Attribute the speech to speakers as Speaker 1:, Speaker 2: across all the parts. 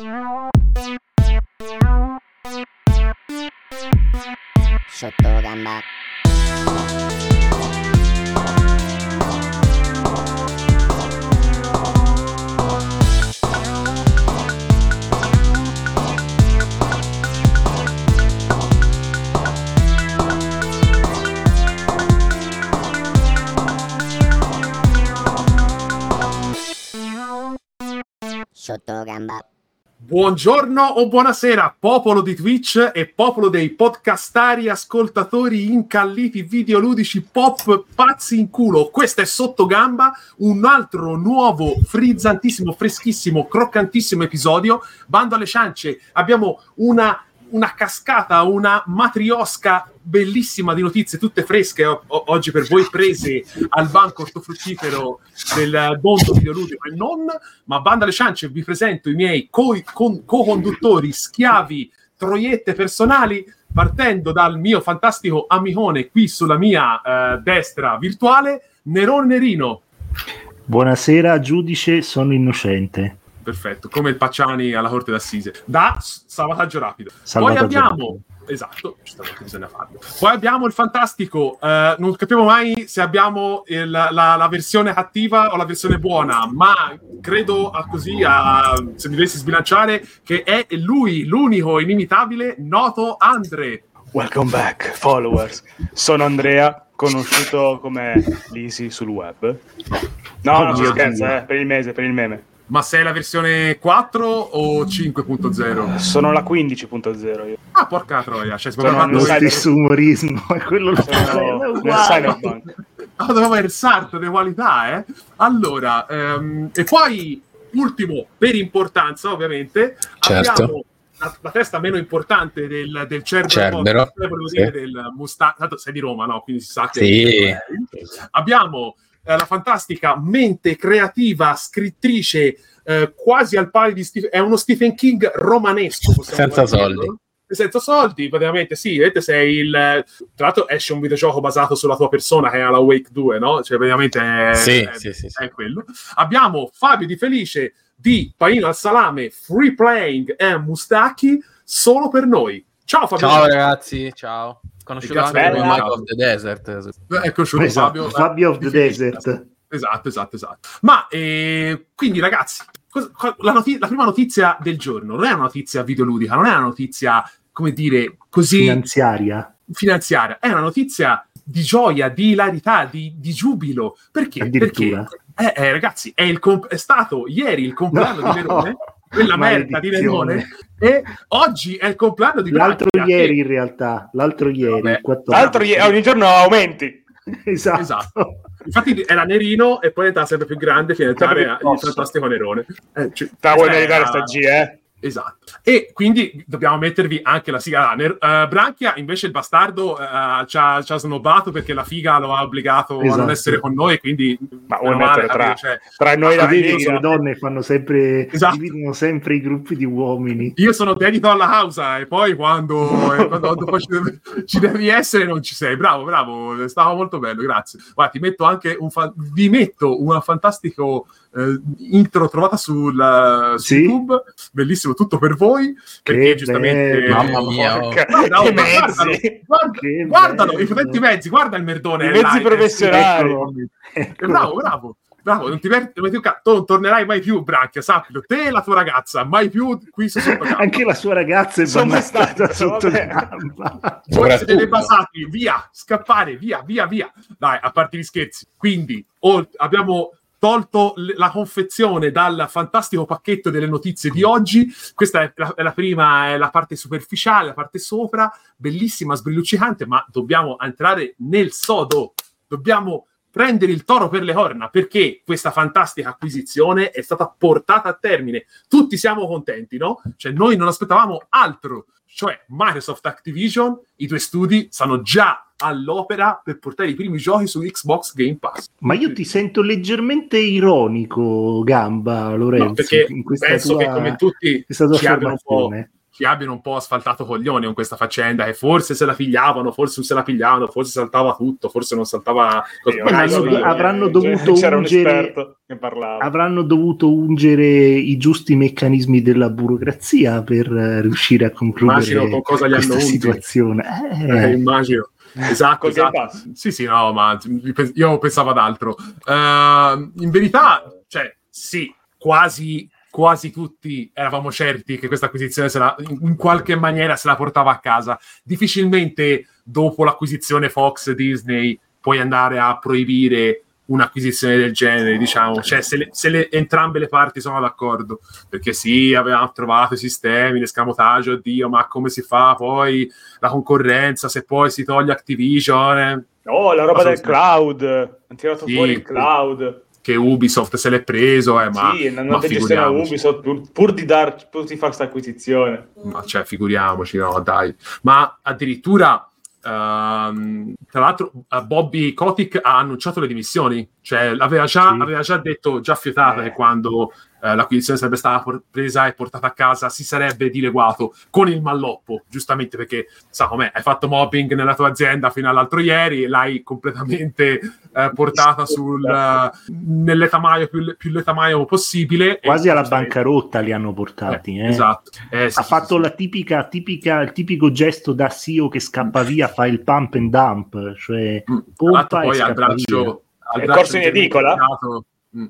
Speaker 1: ショットガンだショットガンバ
Speaker 2: Buongiorno o buonasera, popolo di Twitch e popolo dei podcastari, ascoltatori incalliti videoludici pop pazzi in culo. Questo è Sottogamba, un altro nuovo, frizzantissimo, freschissimo, croccantissimo episodio. Bando alle ciance, abbiamo una, una cascata, una matriosca bellissima di notizie, tutte fresche o- oggi per voi, prese al banco ortofruttifero del mondo videoludico e non, ma bando alle ciance vi presento i miei co- con- co-conduttori, schiavi, troiette personali, partendo dal mio fantastico amicone qui sulla mia eh, destra virtuale, Nerone Nerino.
Speaker 3: Buonasera, giudice, sono innocente.
Speaker 2: Perfetto, come il Pacciani alla Corte d'Assise. Da salvataggio rapido.
Speaker 3: Salvataggio
Speaker 2: Poi abbiamo... Esatto, giustamente bisogna farlo. Poi abbiamo il fantastico, eh, non capiamo mai se abbiamo il- la, la versione cattiva o la versione buona, ma credo a così, a- se mi dovessi sbilanciare, che è lui, l'unico inimitabile, noto Andre.
Speaker 4: Welcome back, followers. Sono Andrea, conosciuto come Lisi sul web. No, no,
Speaker 3: Oddio,
Speaker 4: scherzo, eh, per il mese, per il meme.
Speaker 2: Ma sei la versione 4 o 5.0?
Speaker 4: Sono la 15.0 io.
Speaker 2: Ah, porca troia, cioè,
Speaker 4: Sono
Speaker 3: Lo
Speaker 4: Lo sai-
Speaker 3: stesso umorismo, è quello lo
Speaker 4: Sono nel
Speaker 3: uguale.
Speaker 4: Cyberpunk.
Speaker 2: Ah, avere il sarto di qualità, eh? Allora, ehm, e poi, ultimo, per importanza, ovviamente,
Speaker 5: Certo.
Speaker 2: abbiamo la, la testa meno importante del, del Cerbero,
Speaker 5: Cerbero,
Speaker 2: volevo
Speaker 5: sì.
Speaker 2: dire del Mustang, tanto sei di Roma, no? Quindi si sa che...
Speaker 5: Sì.
Speaker 2: Abbiamo eh, la fantastica mente creativa, scrittrice, eh, quasi al pari di Stephen... È uno Stephen King romanesco,
Speaker 5: Senza
Speaker 2: dirlo.
Speaker 5: soldi.
Speaker 2: Senza soldi, praticamente sì, vedete sei il... Tra l'altro esce un videogioco basato sulla tua persona che è la Wake 2, no? Cioè praticamente è,
Speaker 5: Sì,
Speaker 2: è,
Speaker 5: sì, sì, sì.
Speaker 2: è quello. Abbiamo Fabio Di Felice di Panino al Salame, Free Playing e Mustacchi solo per noi. Ciao Fabio.
Speaker 6: Ciao ragazzi, ciao. Conosciuto
Speaker 2: Grazie,
Speaker 6: anche come
Speaker 4: bella.
Speaker 6: Mike of the Desert.
Speaker 2: Ecco, solo
Speaker 3: Esatto,
Speaker 2: Fabio.
Speaker 3: Fabio of the
Speaker 2: Felice.
Speaker 3: Desert.
Speaker 2: Esatto, esatto, esatto. Ma eh, quindi, ragazzi, la, noti- la prima notizia del giorno non è una notizia videoludica, non è una notizia, come dire, così
Speaker 3: Finanziaria.
Speaker 2: finanziaria, è una notizia di gioia, di ilarità, di, di giubilo. Perché? Perché, eh, eh, ragazzi, è, il comp- è stato ieri il compleanno
Speaker 3: No.
Speaker 2: di Nerone, quella merda di. Nerone, e oggi è il compleanno di
Speaker 3: L'altro
Speaker 2: Brancia,
Speaker 3: ieri
Speaker 2: che-
Speaker 3: in realtà, l'altro ieri,
Speaker 2: Vabbè.
Speaker 3: il 14.
Speaker 4: L'altro ieri, ogni giorno aumenti.
Speaker 3: Esatto.
Speaker 2: Esatto. Infatti era Nerino e poi diventava sempre più grande fino
Speaker 4: Sempre più
Speaker 2: il fantastico Nerone. Eh, cioè,
Speaker 4: Te la vuoi
Speaker 2: questa
Speaker 4: meritare
Speaker 2: era-
Speaker 4: sta G, eh?
Speaker 2: Esatto. E quindi dobbiamo mettervi anche la sigla. Ner- eh, Branchia, invece, il bastardo eh, ci, ha, ci ha snobbato perché la figa lo ha obbligato a non
Speaker 3: Esatto.
Speaker 2: essere con noi. Quindi,
Speaker 4: Ma vuoi
Speaker 2: male,
Speaker 4: mettere tra,
Speaker 2: capito? Cioè,
Speaker 4: tra noi la
Speaker 3: Vedi che
Speaker 4: figa?
Speaker 3: le donne fanno sempre,
Speaker 2: Esatto.
Speaker 3: dividono sempre i gruppi di uomini.
Speaker 2: io sono dedito alla causa e poi quando, e quando dopo ci, devi, ci devi essere non ci sei. Bravo, bravo, stava molto bello, grazie. Guarda, ti metto anche un fa- vi metto un fantastico eh, intro trovata sul, su
Speaker 3: Sì.
Speaker 2: YouTube, bellissimo, tutto per voi, perché
Speaker 3: Che
Speaker 2: giustamente...
Speaker 3: bello.
Speaker 6: Mamma mia, oh.
Speaker 2: Guarda,
Speaker 4: che
Speaker 2: guardalo,
Speaker 4: mezzi!
Speaker 2: guarda-
Speaker 3: Che
Speaker 2: guardalo, i potenti mezzi, guarda il merdone.
Speaker 4: I mezzi professionali.
Speaker 3: Eccolo. Eccolo.
Speaker 2: Bravo, bravo. Bravo, non ti perdi, non, ti- tu non tornerai mai più, Branchia, sappilo. Te e la tua ragazza, mai più qui su Sottogamba.
Speaker 3: Anche la sua ragazza è
Speaker 4: Sono stato,
Speaker 3: sotto gamba.
Speaker 2: Voi siete dei basati, via, scappare, via, via, via. Dai, a parte gli scherzi. Quindi, ol- abbiamo tolto la confezione dal fantastico pacchetto delle notizie di oggi. Questa è la, è la prima, è la parte superficiale, la parte sopra, bellissima, sbrilluccicante, ma dobbiamo entrare nel sodo. Dobbiamo prendere il toro per le corna perché questa fantastica acquisizione è stata portata a termine. Tutti siamo contenti, no? Cioè, noi non aspettavamo altro. Cioè, Microsoft Activision, i due studi, sono già all'opera per portare i primi giochi su Xbox Game Pass.
Speaker 3: Ma io ti sento leggermente ironico, Gamba, Lorenzo,
Speaker 2: No, perché
Speaker 3: in questa
Speaker 2: penso
Speaker 3: tua,
Speaker 2: che come tutti ci abbiano un po' ci abbiano un po' asfaltato coglioni con questa faccenda che forse se la pigliavano, forse non se la pigliavano, forse saltava tutto, forse non saltava... Adesso io-
Speaker 3: avranno
Speaker 4: cioè,
Speaker 3: dovuto
Speaker 4: c'era un
Speaker 3: ungere-
Speaker 4: esperto che parlava.
Speaker 3: Avranno dovuto ungere i giusti meccanismi della burocrazia per eh, riuscire a concludere
Speaker 2: Immagino con cosa li
Speaker 3: questa
Speaker 2: hanno
Speaker 3: situazione.
Speaker 2: Eh,
Speaker 3: Eh,
Speaker 2: immagino. Esatto,
Speaker 4: Game
Speaker 2: esatto.
Speaker 4: Pass.
Speaker 2: Sì, sì, no, ma io pensavo ad altro. Ehm, in verità, cioè, sì, quasi, quasi tutti eravamo certi che questa acquisizione la- in qualche maniera se la portava a casa. Difficilmente dopo l'acquisizione Fox Disney puoi andare a proibire un'acquisizione del genere, diciamo, cioè se, le- se le- entrambe le parti sono d'accordo, perché sì, avevamo trovato i sistemi, l'escamotaggio, oddio, ma come si fa poi la concorrenza, se poi si toglie Activision, eh,
Speaker 4: Oh, la roba del cloud. Hanno tirato
Speaker 2: Sì,
Speaker 4: fuori il cloud.
Speaker 2: Che Ubisoft se l'è preso, eh, ma,
Speaker 4: sì, non
Speaker 2: ma
Speaker 4: gestione a. Ubisoft pur, pur di dar, pur di fare questa acquisizione.
Speaker 2: ma cioè, figuriamoci, no, dai. Ma addirittura, ehm, tra l'altro, eh, Bobby Kotick ha annunciato le dimissioni, cioè aveva già,
Speaker 3: Sì.
Speaker 2: aveva già detto, già fiutato
Speaker 4: Eh.
Speaker 2: che quando eh, l'acquisizione sarebbe stata por- presa e portata a casa si sarebbe dileguato con il malloppo, giustamente perché, sa com'è, hai fatto mobbing nella tua azienda fino all'altro ieri l'hai completamente eh, portata sul, eh, nell'etamaio più, più letamaio possibile.
Speaker 3: quasi
Speaker 2: E-
Speaker 3: alla bancarotta li hanno portati. eh.
Speaker 2: Esatto. Eh, sì,
Speaker 3: ha
Speaker 2: sì,
Speaker 3: fatto
Speaker 2: sì.
Speaker 3: la tipica, tipica, il tipico gesto da CEO che scappa via, fa il pump and dump, cioè
Speaker 2: Mm.
Speaker 3: Pompa e
Speaker 2: poi al braccio, al
Speaker 4: È
Speaker 2: braccio
Speaker 4: corso in edicola?
Speaker 2: Mm.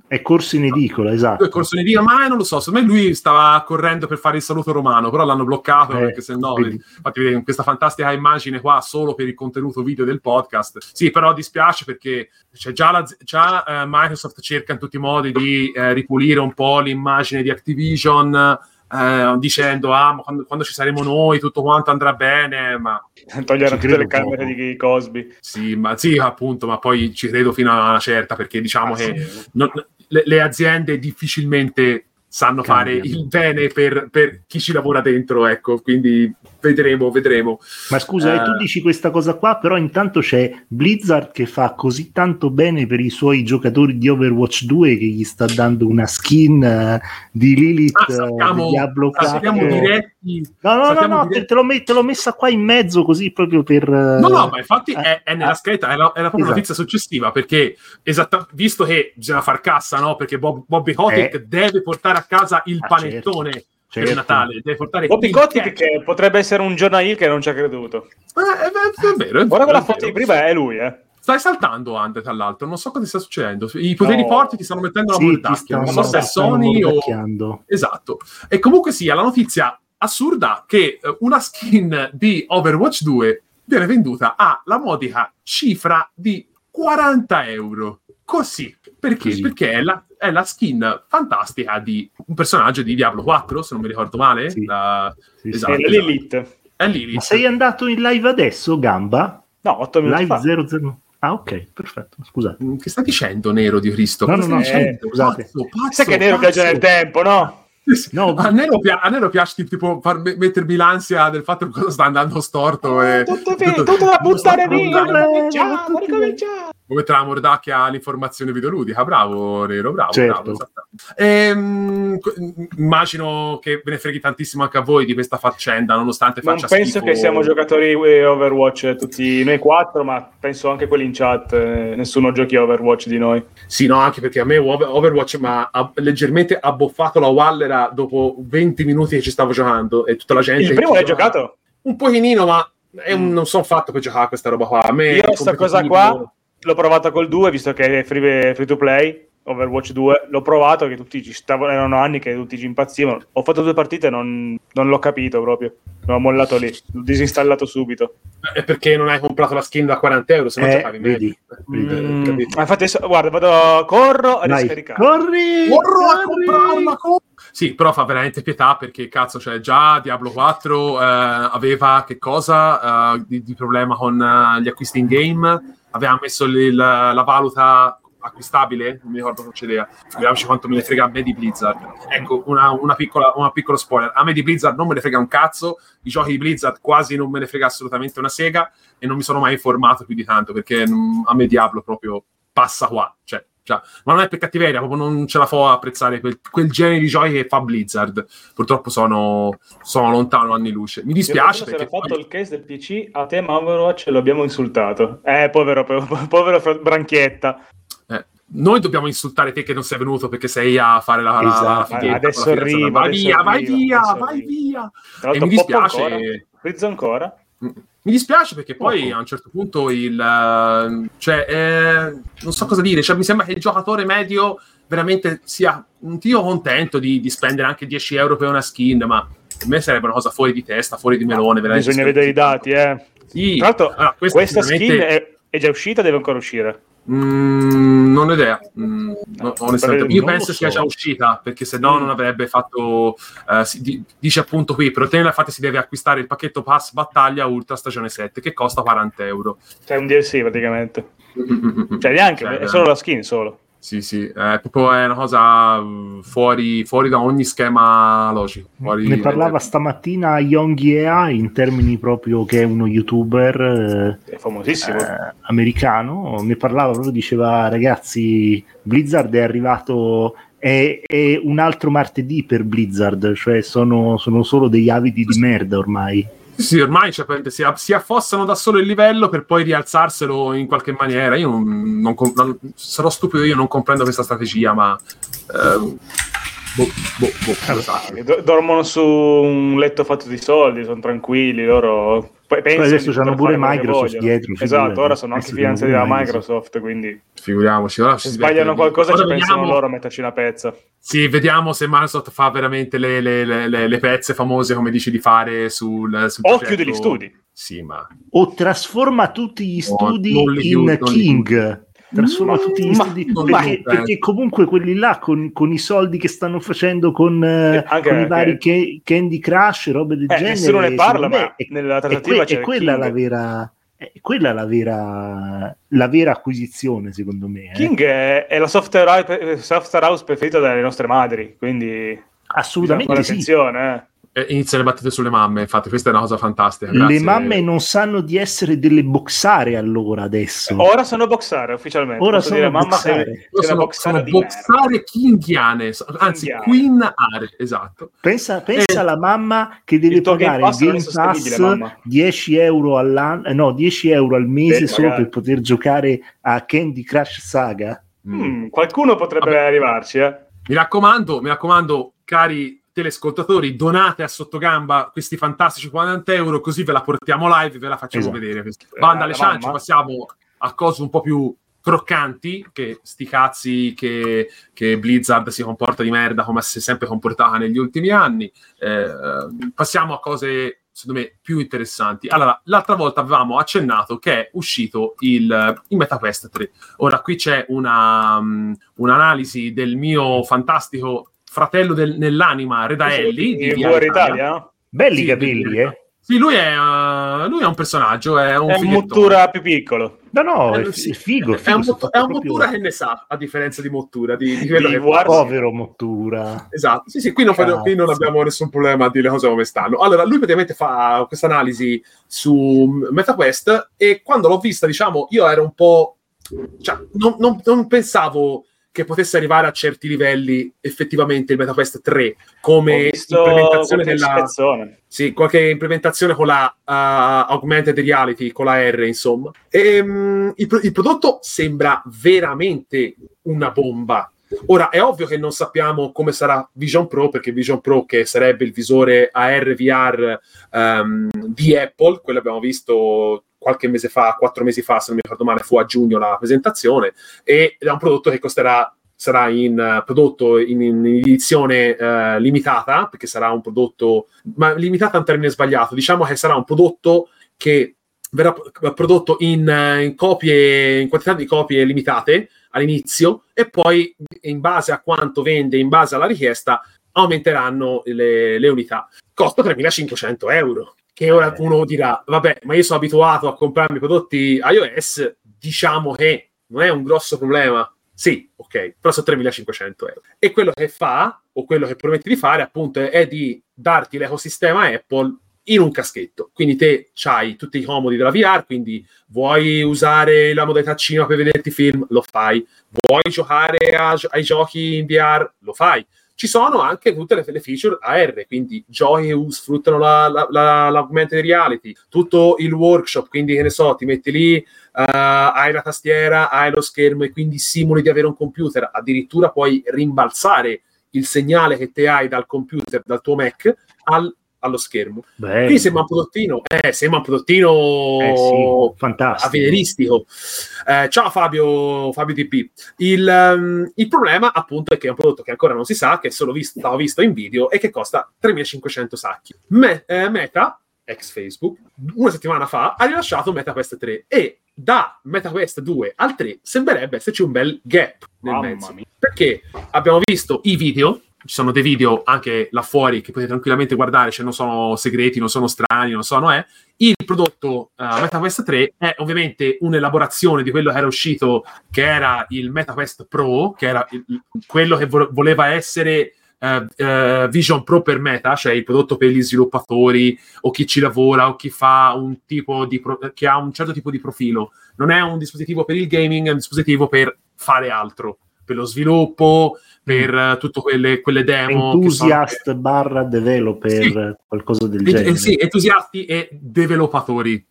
Speaker 3: È corso in edicola, esatto.
Speaker 2: Due corso in edicola, ma non lo so, secondo me lui stava correndo per fare il saluto romano, però l'hanno bloccato
Speaker 3: Eh,
Speaker 2: perché se no,
Speaker 3: vedi.
Speaker 2: infatti vedete questa fantastica immagine qua solo per il contenuto video del podcast. Sì, però dispiace perché cioè, già, la- già, eh, Microsoft cerca in tutti i modi di eh, ripulire un po' l'immagine di Activision eh, dicendo ah, ma quando, quando ci saremo noi tutto quanto andrà bene, ma
Speaker 4: Toglieranno tutte le camere di Cosby.
Speaker 2: sì, ma sì, appunto, ma poi ci credo fino a una certa perché diciamo
Speaker 4: Ah,
Speaker 2: che
Speaker 4: sì.
Speaker 2: non- le, le aziende difficilmente sanno fare
Speaker 3: Cambiano.
Speaker 2: il bene per, per chi ci lavora dentro, ecco, quindi vedremo, vedremo.
Speaker 3: Ma scusa,
Speaker 2: Eh.
Speaker 3: e tu dici questa cosa qua, però intanto c'è Blizzard che fa così tanto bene per i suoi giocatori di Overwatch 2 che gli sta dando una skin eh, di Lilith
Speaker 2: Ah,
Speaker 3: eh,
Speaker 2: sappiamo,
Speaker 3: di Diablo
Speaker 2: ah, sappiamo
Speaker 3: 4.
Speaker 2: diretti.
Speaker 3: No, no, no, no, te, te l'ho, met- te l'ho messa qua in mezzo così proprio per... eh,
Speaker 2: No, no, ma infatti
Speaker 3: eh,
Speaker 2: è, è nella
Speaker 3: ah,
Speaker 2: scheda, è la, è la propria
Speaker 3: esatto.
Speaker 2: notizia successiva, perché esatta- visto che bisogna far cassa, no? Perché Bob, Bobby Kotick
Speaker 3: Eh.
Speaker 2: deve portare a casa il
Speaker 3: Ah,
Speaker 2: panettone
Speaker 3: certo.
Speaker 2: Per Natale, deve portare il
Speaker 4: Kotick
Speaker 2: cash.
Speaker 4: che potrebbe essere un Jonah che non ci ha creduto.
Speaker 2: Eh, è, vero, è
Speaker 4: Guarda quella foto di prima, è lui, eh.
Speaker 2: Stai saltando, Andre, tra l'altro. Non so cosa sta succedendo. I poteri
Speaker 4: No.
Speaker 2: forti ti stanno mettendo la
Speaker 3: Sì, ti
Speaker 2: mordacchia. Non so se è Sony o... Esatto. E comunque sia, la notizia assurda che eh, una skin di Overwatch 2 viene venduta alla modica cifra di 40 euro. Così. Perché?
Speaker 3: Così.
Speaker 2: Perché è la, è la skin fantastica di un personaggio di Diablo 4, se non mi ricordo male.
Speaker 3: Sì.
Speaker 2: La-
Speaker 3: Sì, sì.
Speaker 2: Esatto.
Speaker 4: È Lilith.
Speaker 2: È lì.
Speaker 3: Ma sei andato in live adesso, Gamba?
Speaker 4: No, 8 minuti
Speaker 3: Live
Speaker 4: fa.
Speaker 3: 00. Ah, ok, perfetto. Scusate.
Speaker 2: Che sta dicendo, Nero di Cristo?
Speaker 3: No, no, no,
Speaker 2: stai dicendo?
Speaker 3: scusate.
Speaker 2: Pazzo, pazzo,
Speaker 4: Sai che Nero
Speaker 2: pazzo.
Speaker 4: viaggia nel tempo, no?
Speaker 2: Sì, sì.
Speaker 3: No.
Speaker 2: a, Nero pia- a Nero piace tipo far me- mettermi l'ansia del fatto che cosa sta andando storto e
Speaker 4: tutto, tutto, tutto da buttare via, ricominciamo, ricominciamo.
Speaker 2: Come tra la mordacchia l'informazione videoludica bravo Nero bravo,
Speaker 3: Certo.
Speaker 2: bravo. Ehm, immagino che ve ne freghi tantissimo anche a voi di questa faccenda nonostante
Speaker 4: Non
Speaker 2: faccia
Speaker 4: penso
Speaker 2: schifo
Speaker 4: che siamo giocatori eh, Overwatch tutti noi quattro, ma penso anche quelli in chat. eh, nessuno giochi Overwatch di noi.
Speaker 2: sì no anche perché a me Over- Overwatch mi ha leggermente abboffato la Wallera dopo 20 minuti che ci stavo giocando e tutta la gente
Speaker 4: Il primo l'hai giocato?
Speaker 2: un pochino ma è un- non sono fatto per giocare a questa roba qua a me
Speaker 4: Io
Speaker 2: il
Speaker 4: sta cosa qua l'ho provata col 2, visto che è free, free to play. Overwatch 2 l'ho provato che tutti ci stavano erano anni che tutti ci impazzivano ho fatto due partite e non, non l'ho capito proprio l'ho mollato lì l'ho disinstallato subito
Speaker 2: è perché non hai comprato la skin da 40 euro se no
Speaker 3: Eh,
Speaker 2: giocavi meglio.
Speaker 3: vedi, vedi.
Speaker 4: Mm,
Speaker 2: capito.
Speaker 4: ma infatti adesso- guarda vado corro a
Speaker 3: Dai,
Speaker 4: riscaricare
Speaker 3: corri!
Speaker 2: Corro a
Speaker 3: corri!
Speaker 2: comprarla co- sì però fa veramente pietà perché cazzo cioè già Diablo 4 eh, aveva che cosa eh, di, di problema con eh, gli acquisti in game aveva messo il- la, la valuta acquistabile? Non mi ricordo cosa succedeva figuriamoci quanto me ne frega a me di Blizzard. Ecco una, una piccola una piccolo spoiler. A me di Blizzard non me ne frega un cazzo. I giochi di Blizzard quasi non me ne frega assolutamente una sega e non mi sono mai informato più di tanto perché mm, a me Diablo proprio passa qua. Cioè Cioè, ma non è per cattiveria, proprio non ce la fa a apprezzare quel, quel genere di giochi che fa Blizzard. Purtroppo sono, sono lontano anni luce. Mi dispiace
Speaker 4: Se
Speaker 2: perché
Speaker 4: era fatto
Speaker 2: poi-
Speaker 4: il case del PC, a te Overwatch lo abbiamo insultato. Eh, povero, povero, povero Branchietta.
Speaker 2: eh, noi dobbiamo insultare te che non sei venuto perché sei a fare la, la- la
Speaker 3: Esatto.
Speaker 2: fighetta
Speaker 4: Adesso
Speaker 2: la
Speaker 4: arriva,
Speaker 2: Vai
Speaker 4: adesso
Speaker 2: via, vai
Speaker 4: arriva,
Speaker 2: via,
Speaker 4: adesso
Speaker 2: vai
Speaker 4: arriva.
Speaker 2: via.
Speaker 4: Tra
Speaker 2: E mi dispiace.
Speaker 4: ancora. Frizz ancora.
Speaker 2: Mi dispiace perché poi a un certo punto il eh, cioè eh, non so cosa dire, cioè, mi sembra che il giocatore medio veramente sia un tio contento di, di spendere anche 10 euro per una skin, ma per me sarebbe una cosa fuori di testa, fuori di melone.
Speaker 4: Bisogna vedere i dati, eh.
Speaker 2: Sì.
Speaker 4: Tra l'altro,
Speaker 2: Allora,
Speaker 4: questa
Speaker 2: sicuramente-
Speaker 4: skin è, è già uscita, deve ancora uscire.
Speaker 2: Mm, non ho idea, Mm, no, onestamente. Io penso
Speaker 3: so.
Speaker 2: sia già uscita perché se no
Speaker 4: Mm.
Speaker 2: non avrebbe fatto. eh, si- di- dice appunto qui: per ottenerla, infatti, si deve acquistare il pacchetto Pass Battaglia Ultra Stagione 7 che costa 40 euro.
Speaker 4: Cioè, un DLC praticamente.
Speaker 2: Mm,
Speaker 4: Cioè, neanche,
Speaker 2: Cioè,
Speaker 4: è solo la skin, solo.
Speaker 2: Sì, sì, è proprio è una cosa mm, fuori, fuori da ogni schema logico. fuori-
Speaker 3: Ne parlava stamattina Yonghi EA in termini proprio che è uno youtuber
Speaker 4: È famosissimo.
Speaker 3: eh, americano, ne parlava proprio, diceva ragazzi Blizzard è arrivato, è, è un altro martedì per Blizzard, cioè sono, sono solo degli avidi di merda ormai.
Speaker 2: Sì, ormai cioè, si, si affossano da solo il livello per poi rialzarselo in qualche maniera. Io non, non non- sarò stupido, io non comprendo questa strategia, ma. ehm, boh, boh, boh,
Speaker 4: do- dormono su un letto fatto di soldi, sono tranquilli, loro poi pensano
Speaker 3: adesso
Speaker 4: poter
Speaker 3: pure Microsoft dietro,
Speaker 4: Esatto, ora sono anche
Speaker 3: abbiamo
Speaker 4: da Microsoft, quindi
Speaker 2: Figuriamoci. Ora
Speaker 4: se sbagliano qualcosa ci
Speaker 2: ora
Speaker 4: pensano
Speaker 2: vediamo-
Speaker 4: loro a metterci una pezza.
Speaker 2: Sì, vediamo se Microsoft fa veramente le, le, le, le- le pezze famose come dici di fare sul, sul
Speaker 4: O
Speaker 2: progetto.
Speaker 4: chiudi gli studi.
Speaker 2: Sì, ma
Speaker 3: O trasforma tutti gli
Speaker 2: No,
Speaker 3: studi
Speaker 2: li
Speaker 3: in
Speaker 2: chiudo, non li
Speaker 3: King. Trasforma tutti gli
Speaker 4: Ma-
Speaker 3: studi
Speaker 2: li
Speaker 3: perché,
Speaker 2: eh.
Speaker 3: perché comunque quelli là con, con i soldi che stanno facendo con, eh,
Speaker 4: Anche
Speaker 3: con i vari Ca- Candy Crush robe del
Speaker 4: Eh,
Speaker 3: genere
Speaker 4: nessuno ne parla,
Speaker 3: me
Speaker 4: ma
Speaker 3: è,
Speaker 4: nella
Speaker 3: è que-
Speaker 4: c'è
Speaker 3: è quella
Speaker 4: King.
Speaker 3: la vera è quella la vera la vera acquisizione secondo me eh.
Speaker 4: King è, è la software, house- software house preferita dalle nostre madri, quindi
Speaker 3: assolutamente sì
Speaker 4: attenzione. eh.
Speaker 2: Eh, inizia le battute sulle mamme. Infatti, questa è una cosa fantastica.
Speaker 3: le
Speaker 2: grazie.
Speaker 3: mamme non sanno di essere delle boxare allora adesso
Speaker 4: Ora sono boxare ufficialmente.
Speaker 3: Ora
Speaker 4: Posso
Speaker 3: sono
Speaker 4: dire, mamma,
Speaker 3: boxare.
Speaker 4: una
Speaker 2: sono,
Speaker 4: boxare
Speaker 2: sono boxare kinghiane, anzi queen are, esatto.
Speaker 3: Pensa, pensa
Speaker 2: Eh,
Speaker 3: alla mamma che deve
Speaker 4: il
Speaker 3: pagare il Game Pass
Speaker 4: mamma.
Speaker 3: 10 euro all'anno, eh, no, 10 euro al mese
Speaker 4: Beh,
Speaker 3: solo
Speaker 4: magari.
Speaker 3: per poter giocare a Candy Crush Saga.
Speaker 4: Mm, qualcuno potrebbe
Speaker 2: Vabbè.
Speaker 4: arrivarci, eh.
Speaker 2: Mi raccomando, mi raccomando, cari telescoltatori, donate a sottogamba questi fantastici 40 euro, così ve la portiamo live e ve la facciamo
Speaker 3: Esatto.
Speaker 2: vedere. Banda alle ciance, passiamo a cose un po' più croccanti, che sti cazzi che, che Blizzard si comporta di merda come si è sempre comportata negli ultimi anni. Eh, passiamo a cose, secondo me, più interessanti. Allora, l'altra volta avevamo accennato che è uscito il, il MetaQuest 3. Ora, qui c'è una, um, un'analisi del mio fantastico fratello del- nell'anima, Redaelli, di
Speaker 4: VR
Speaker 2: Italia.
Speaker 3: Belli
Speaker 2: Sì,
Speaker 3: capelli, eh?
Speaker 2: Sì, lui è, uh, lui è un personaggio, è un
Speaker 4: È un mottura più piccolo.
Speaker 3: No, no,
Speaker 2: Eh,
Speaker 3: è,
Speaker 2: sì,
Speaker 3: è figo,
Speaker 2: È
Speaker 3: figo,
Speaker 2: un,
Speaker 3: sono
Speaker 2: mot- è un Mottura che ne sa, a differenza di Mottura, di, di quello
Speaker 4: Di
Speaker 2: che
Speaker 4: War-
Speaker 3: Povero Mottura.
Speaker 2: Esatto, sì, sì, qui non, qui non abbiamo nessun problema a dire le cose come stanno. Allora, lui praticamente fa questa analisi su MetaQuest e quando l'ho vista, diciamo, io ero un po'... Cioè, non, non- non pensavo che potesse arrivare a certi livelli effettivamente il MetaQuest 3
Speaker 4: Ho
Speaker 2: come implementazione della... Sì, qualche implementazione con la uh, augmented reality, con la R, insomma. E, mm, il, il prodotto sembra veramente una bomba. Ora, è ovvio che non sappiamo come sarà Vision Pro, perché Vision Pro, che sarebbe il visore AR VR ehm, di Apple, quello abbiamo visto qualche mese fa, quattro mesi fa, se non mi ricordo male, fu a giugno la presentazione, ed è un prodotto che costerà sarà in, eh, prodotto in, in edizione eh, limitata, perché sarà un prodotto, ma limitata è un termine sbagliato, diciamo che sarà un prodotto che verrà prodotto in, eh, in copie, in quantità di copie limitate all'inizio e poi in base a quanto vende, in base alla richiesta, aumenteranno le, le unità. Costa 3.500 euro. Che ora uno dirà, vabbè, ma io sono abituato a comprarmi prodotti iOS, diciamo che non è un grosso problema. Sì, ok, però sono 3.500 euro. E quello che fa, o quello che promette di fare, appunto, è di darti l'ecosistema Apple in un caschetto. Quindi te hai tutti i comodi della VR, quindi vuoi usare la modalità cinema per vederti film, lo fai. Vuoi giocare a- ai giochi in VR, lo fai. Ci sono anche tutte le, le feature AR, quindi giochi che sfruttano la, la, la- l'augmented reality, tutto il workshop, quindi che ne so, ti metti lì, eh, hai la tastiera, hai lo schermo e quindi simuli di avere un computer, addirittura puoi rimbalzare il segnale che te hai dal computer, dal tuo Mac, al- allo schermo.
Speaker 3: Bello.
Speaker 2: Quindi sembra un prodottino, eh, sembra un prodottino
Speaker 3: Eh sì, fantastico.
Speaker 2: avveniristico. Eh, ciao Fabio, Fabio TP. Il, ehm, il problema appunto è che è un prodotto che ancora non si sa, che è solo visto, stavo visto in video e che costa 3500 sacchi. Me- eh, Meta, ex Facebook, una settimana fa ha rilasciato MetaQuest 3 e da MetaQuest 2 al 3 sembrerebbe esserci un bel gap nel
Speaker 4: Mamma
Speaker 2: mezzo.
Speaker 4: mia.
Speaker 2: Perché abbiamo visto i video, ci sono dei video anche là fuori che potete tranquillamente guardare, cioè non sono segreti, non sono strani, non sono, eh. Il prodotto uh, MetaQuest 3 è ovviamente un'elaborazione di quello che era uscito, che era il MetaQuest Pro, che era il- quello che vo- voleva essere eh, eh, Vision Pro per Meta, cioè il prodotto per gli sviluppatori o chi ci lavora o chi fa un tipo di pro- che ha un certo tipo di profilo. Non è un dispositivo per il gaming, è un dispositivo per fare altro, per lo sviluppo, per eh, tutte quelle, quelle demo. che sono-
Speaker 3: Enthusiast barra developer,
Speaker 2: Sì.
Speaker 3: qualcosa del
Speaker 2: eh,
Speaker 3: genere.
Speaker 2: sì, entusiasti e developpatori.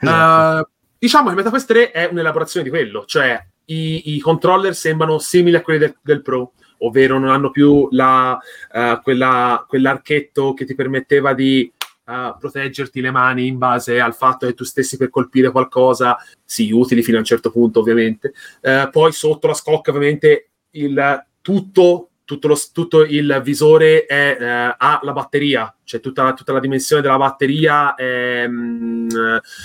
Speaker 3: Esatto.
Speaker 2: Eh, diciamo che MetaQuest 3 è un'elaborazione di quello, cioè i, i controller sembrano simili a quelli del, del Pro, ovvero non hanno più la, eh, quella- quell'archetto che ti permetteva di eh, proteggerti le mani in base al fatto che tu stessi per colpire qualcosa, sì, utili fino a un certo punto ovviamente. Eh, poi sotto la scocca ovviamente il tutto, tutto, lo- tutto il visore è, eh, ha la batteria, cioè tutta, la- tutta la dimensione della batteria è, mm,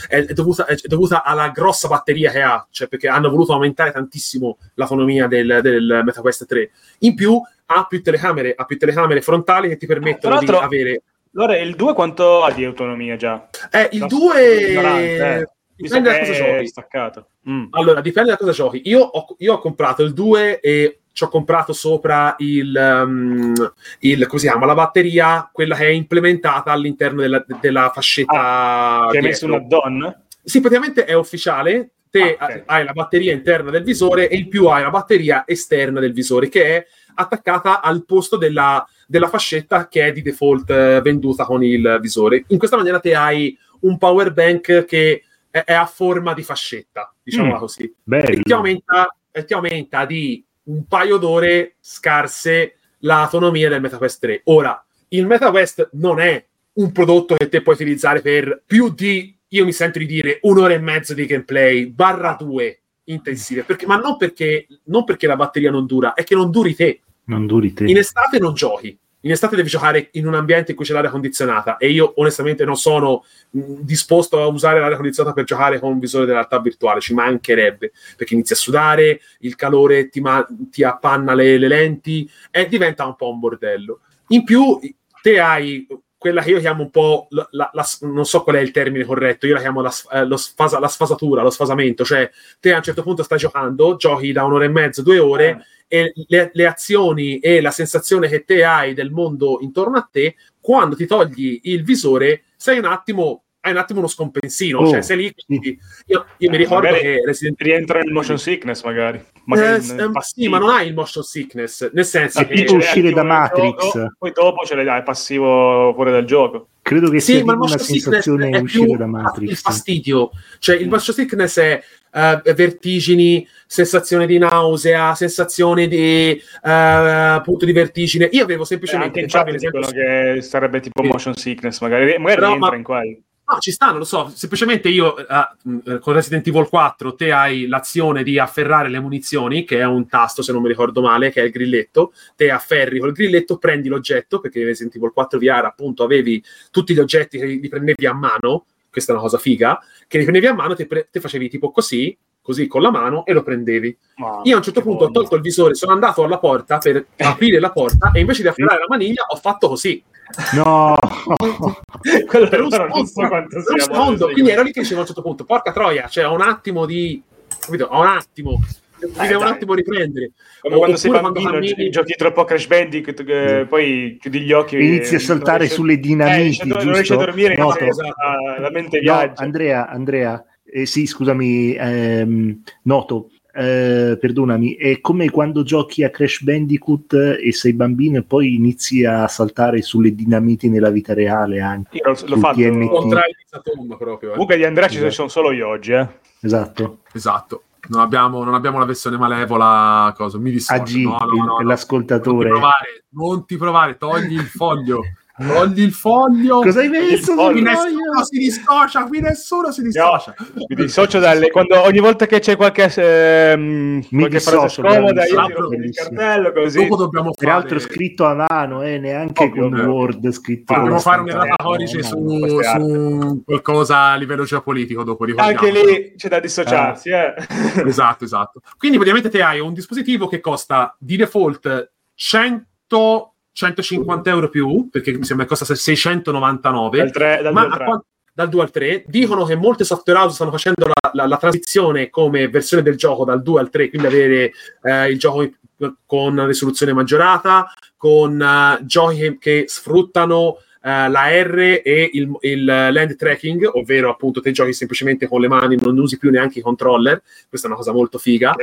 Speaker 2: è dovuta, è dovuta alla grossa batteria che ha, cioè perché hanno voluto aumentare tantissimo l'autonomia del, del MetaQuest 3. In più ha più telecamere, ha più telecamere frontali che ti permettono
Speaker 4: Tra
Speaker 2: di avere...
Speaker 4: Allora, il 2 quanto ha di autonomia già?
Speaker 2: Eh, il
Speaker 4: No,
Speaker 2: 2...
Speaker 4: ignorante, eh.
Speaker 2: Dipende da
Speaker 4: che
Speaker 2: cosa giochi.
Speaker 4: staccato. Mm.
Speaker 2: Allora, dipende da cosa giochi. Io ho, io ho comprato il 2 e ci ho comprato sopra il, um, il- come si chiama, la batteria, quella che è implementata all'interno della, della fascetta.
Speaker 4: Ti hai messo un add-on?
Speaker 2: Sì, praticamente è ufficiale. Te
Speaker 4: Ah, ok.
Speaker 2: hai la batteria interna del visore e in più hai la batteria esterna del visore che è attaccata al posto della, della fascetta che è di default eh, venduta con il visore. In questa maniera te hai un power bank che è, è a forma di fascetta, diciamola
Speaker 3: Mm.
Speaker 2: così e
Speaker 3: Bello.
Speaker 2: ti aumenta, e ti aumenta di un paio d'ore scarse l'autonomia del MetaQuest 3. Ora, il MetaQuest non è un prodotto che te puoi utilizzare per più di, io mi sento di dire, un'ora e mezzo di gameplay, barra due intensive, perché, ma non perché, non perché la batteria non dura, è che non duri te.
Speaker 3: Non duri te.
Speaker 2: In estate non giochi. In estate devi giocare in un ambiente in cui c'è l'aria condizionata e io onestamente non sono mh, disposto a usare l'aria condizionata per giocare con un visore della realtà virtuale, ci mancherebbe, perché inizi a sudare, il calore ti, ma- ti appanna le, le lenti e diventa un po' un bordello. In più, te hai quella che io chiamo un po', la, la- la- non so qual è il termine corretto, io la chiamo eh, sfasa- la sfasatura, lo sfasamento, cioè te a un certo punto stai giocando, giochi da un'ora e mezzo, due ore, e le, le azioni e la sensazione che te hai del mondo intorno a te, quando ti togli il visore, sei un attimo, hai un attimo uno scompensino,
Speaker 3: Oh,
Speaker 2: cioè sei lì, quindi io, io mi ricordo
Speaker 4: Magari
Speaker 2: che Resident
Speaker 4: Rientra nel motion sickness, magari.
Speaker 2: eh,
Speaker 4: magari
Speaker 2: ehm, sì, ma non hai il motion sickness, nel senso
Speaker 3: Ah,
Speaker 2: che...
Speaker 3: uscire da Matrix.
Speaker 4: gioco, poi dopo ce l'hai dai passivo fuori dal gioco.
Speaker 3: Credo che
Speaker 2: Sì,
Speaker 3: sia
Speaker 2: ma il
Speaker 3: una sensazione
Speaker 2: è
Speaker 3: uscire
Speaker 2: più
Speaker 3: da
Speaker 2: il
Speaker 3: Matrix.
Speaker 2: fastidio. Cioè, il motion sickness è eh, vertigini, sensazione di nausea, sensazione di eh, appunto di vertigine. Io avevo
Speaker 4: Cioè,
Speaker 2: semplicemente
Speaker 4: anche in chat dicono che sarebbe tipo motion sickness, magari, magari
Speaker 2: Però,
Speaker 4: rientra
Speaker 2: ma-
Speaker 4: in quello.
Speaker 2: No, ci sta, non lo so. Semplicemente io eh, mh, con Resident Evil 4 te hai l'azione di afferrare le munizioni, che è un tasto, se non mi ricordo male, che è il grilletto. Te afferri col grilletto, prendi l'oggetto, perché in Resident Evil 4 VR appunto avevi tutti gli oggetti che li prendevi a mano. Questa è una cosa figa, che li prendevi a mano, te, pre- te facevi tipo così, così con la mano e lo prendevi.
Speaker 4: Ma-
Speaker 2: Io a un certo punto ho
Speaker 4: voglia.
Speaker 2: tolto il visore, sono andato alla porta per aprire la porta e invece di afferrare la maniglia ho fatto così.
Speaker 3: No,
Speaker 4: Quello
Speaker 2: per un
Speaker 4: però non so
Speaker 2: secondo,
Speaker 4: quanto
Speaker 2: per un
Speaker 4: sia
Speaker 2: secondo.
Speaker 4: buono,
Speaker 2: quindi ero lì che dicevo a un certo punto porca troia cioè ho un attimo di capito ho un attimo devi un
Speaker 3: dai.
Speaker 2: attimo riprendere.
Speaker 4: Come
Speaker 2: O-
Speaker 4: quando sei bambino,
Speaker 2: cammini-
Speaker 4: gi- giochi troppo a Crash Bandicoot, che poi chiudi gli occhi
Speaker 3: Inizi
Speaker 4: e
Speaker 3: a saltare
Speaker 4: non riesci-
Speaker 3: sulle dinamiti,
Speaker 4: eh, non riesci a dormire, inizi a- la mente
Speaker 3: No,
Speaker 4: viaggia.
Speaker 3: Andrea, Andrea, eh, sì, scusami, ehm, noto, eh, perdonami, è come quando giochi a Crash Bandicoot e sei bambino e poi inizi a saltare sulle dinamiti nella vita reale anche.
Speaker 4: Io l'ho, l'ho fatto.
Speaker 3: TNT.
Speaker 2: Proprio. eh.
Speaker 4: Comunque di Andrea ci
Speaker 3: Esatto.
Speaker 4: sono solo io oggi, eh.
Speaker 3: Esatto.
Speaker 2: Esatto. Non abbiamo, non abbiamo la versione malevola, cosa, mi dissocio.
Speaker 3: AG,
Speaker 2: no, no, no.
Speaker 3: l'ascoltatore.
Speaker 2: Non ti provare, non ti provare, togli il foglio. Togli il foglio.
Speaker 3: Cosa hai messo?
Speaker 4: Il
Speaker 2: Qui
Speaker 4: foglio.
Speaker 2: nessuno si dissocia, qui nessuno si dissocia.
Speaker 4: Mi dissocio dalle quando ogni volta che c'è qualche, ehm, qualche frase
Speaker 3: dissocio,
Speaker 4: scomoda io tiro il cartello così.
Speaker 2: Dopo dobbiamo fare,
Speaker 3: Peraltro scritto a mano, eh, neanche
Speaker 4: Ovvio,
Speaker 3: con
Speaker 4: ovvio.
Speaker 3: Word scritto.
Speaker 2: Dobbiamo fare un'errata codice
Speaker 3: no,
Speaker 2: su,
Speaker 3: no.
Speaker 2: su qualcosa a livello geopolitico dopo ricordiamo.
Speaker 4: Anche lì c'è da dissociarsi, eh.
Speaker 2: esatto, esatto. Quindi praticamente te hai un dispositivo che costa di default 100 150 euro più, perché mi sembra che costa 699.
Speaker 4: Dal 3, dal
Speaker 2: ma
Speaker 4: 2 al
Speaker 2: a
Speaker 4: 3.
Speaker 2: qua- dal 2 al 3 dicono che molte software house stanno facendo la, la- la transizione come versione del gioco dal 2 al 3 quindi avere eh, il gioco con risoluzione maggiorata con eh, giochi che, che sfruttano eh, la R e il, il land tracking ovvero appunto te giochi semplicemente con le mani non usi più neanche i controller. Questa è una cosa molto figa.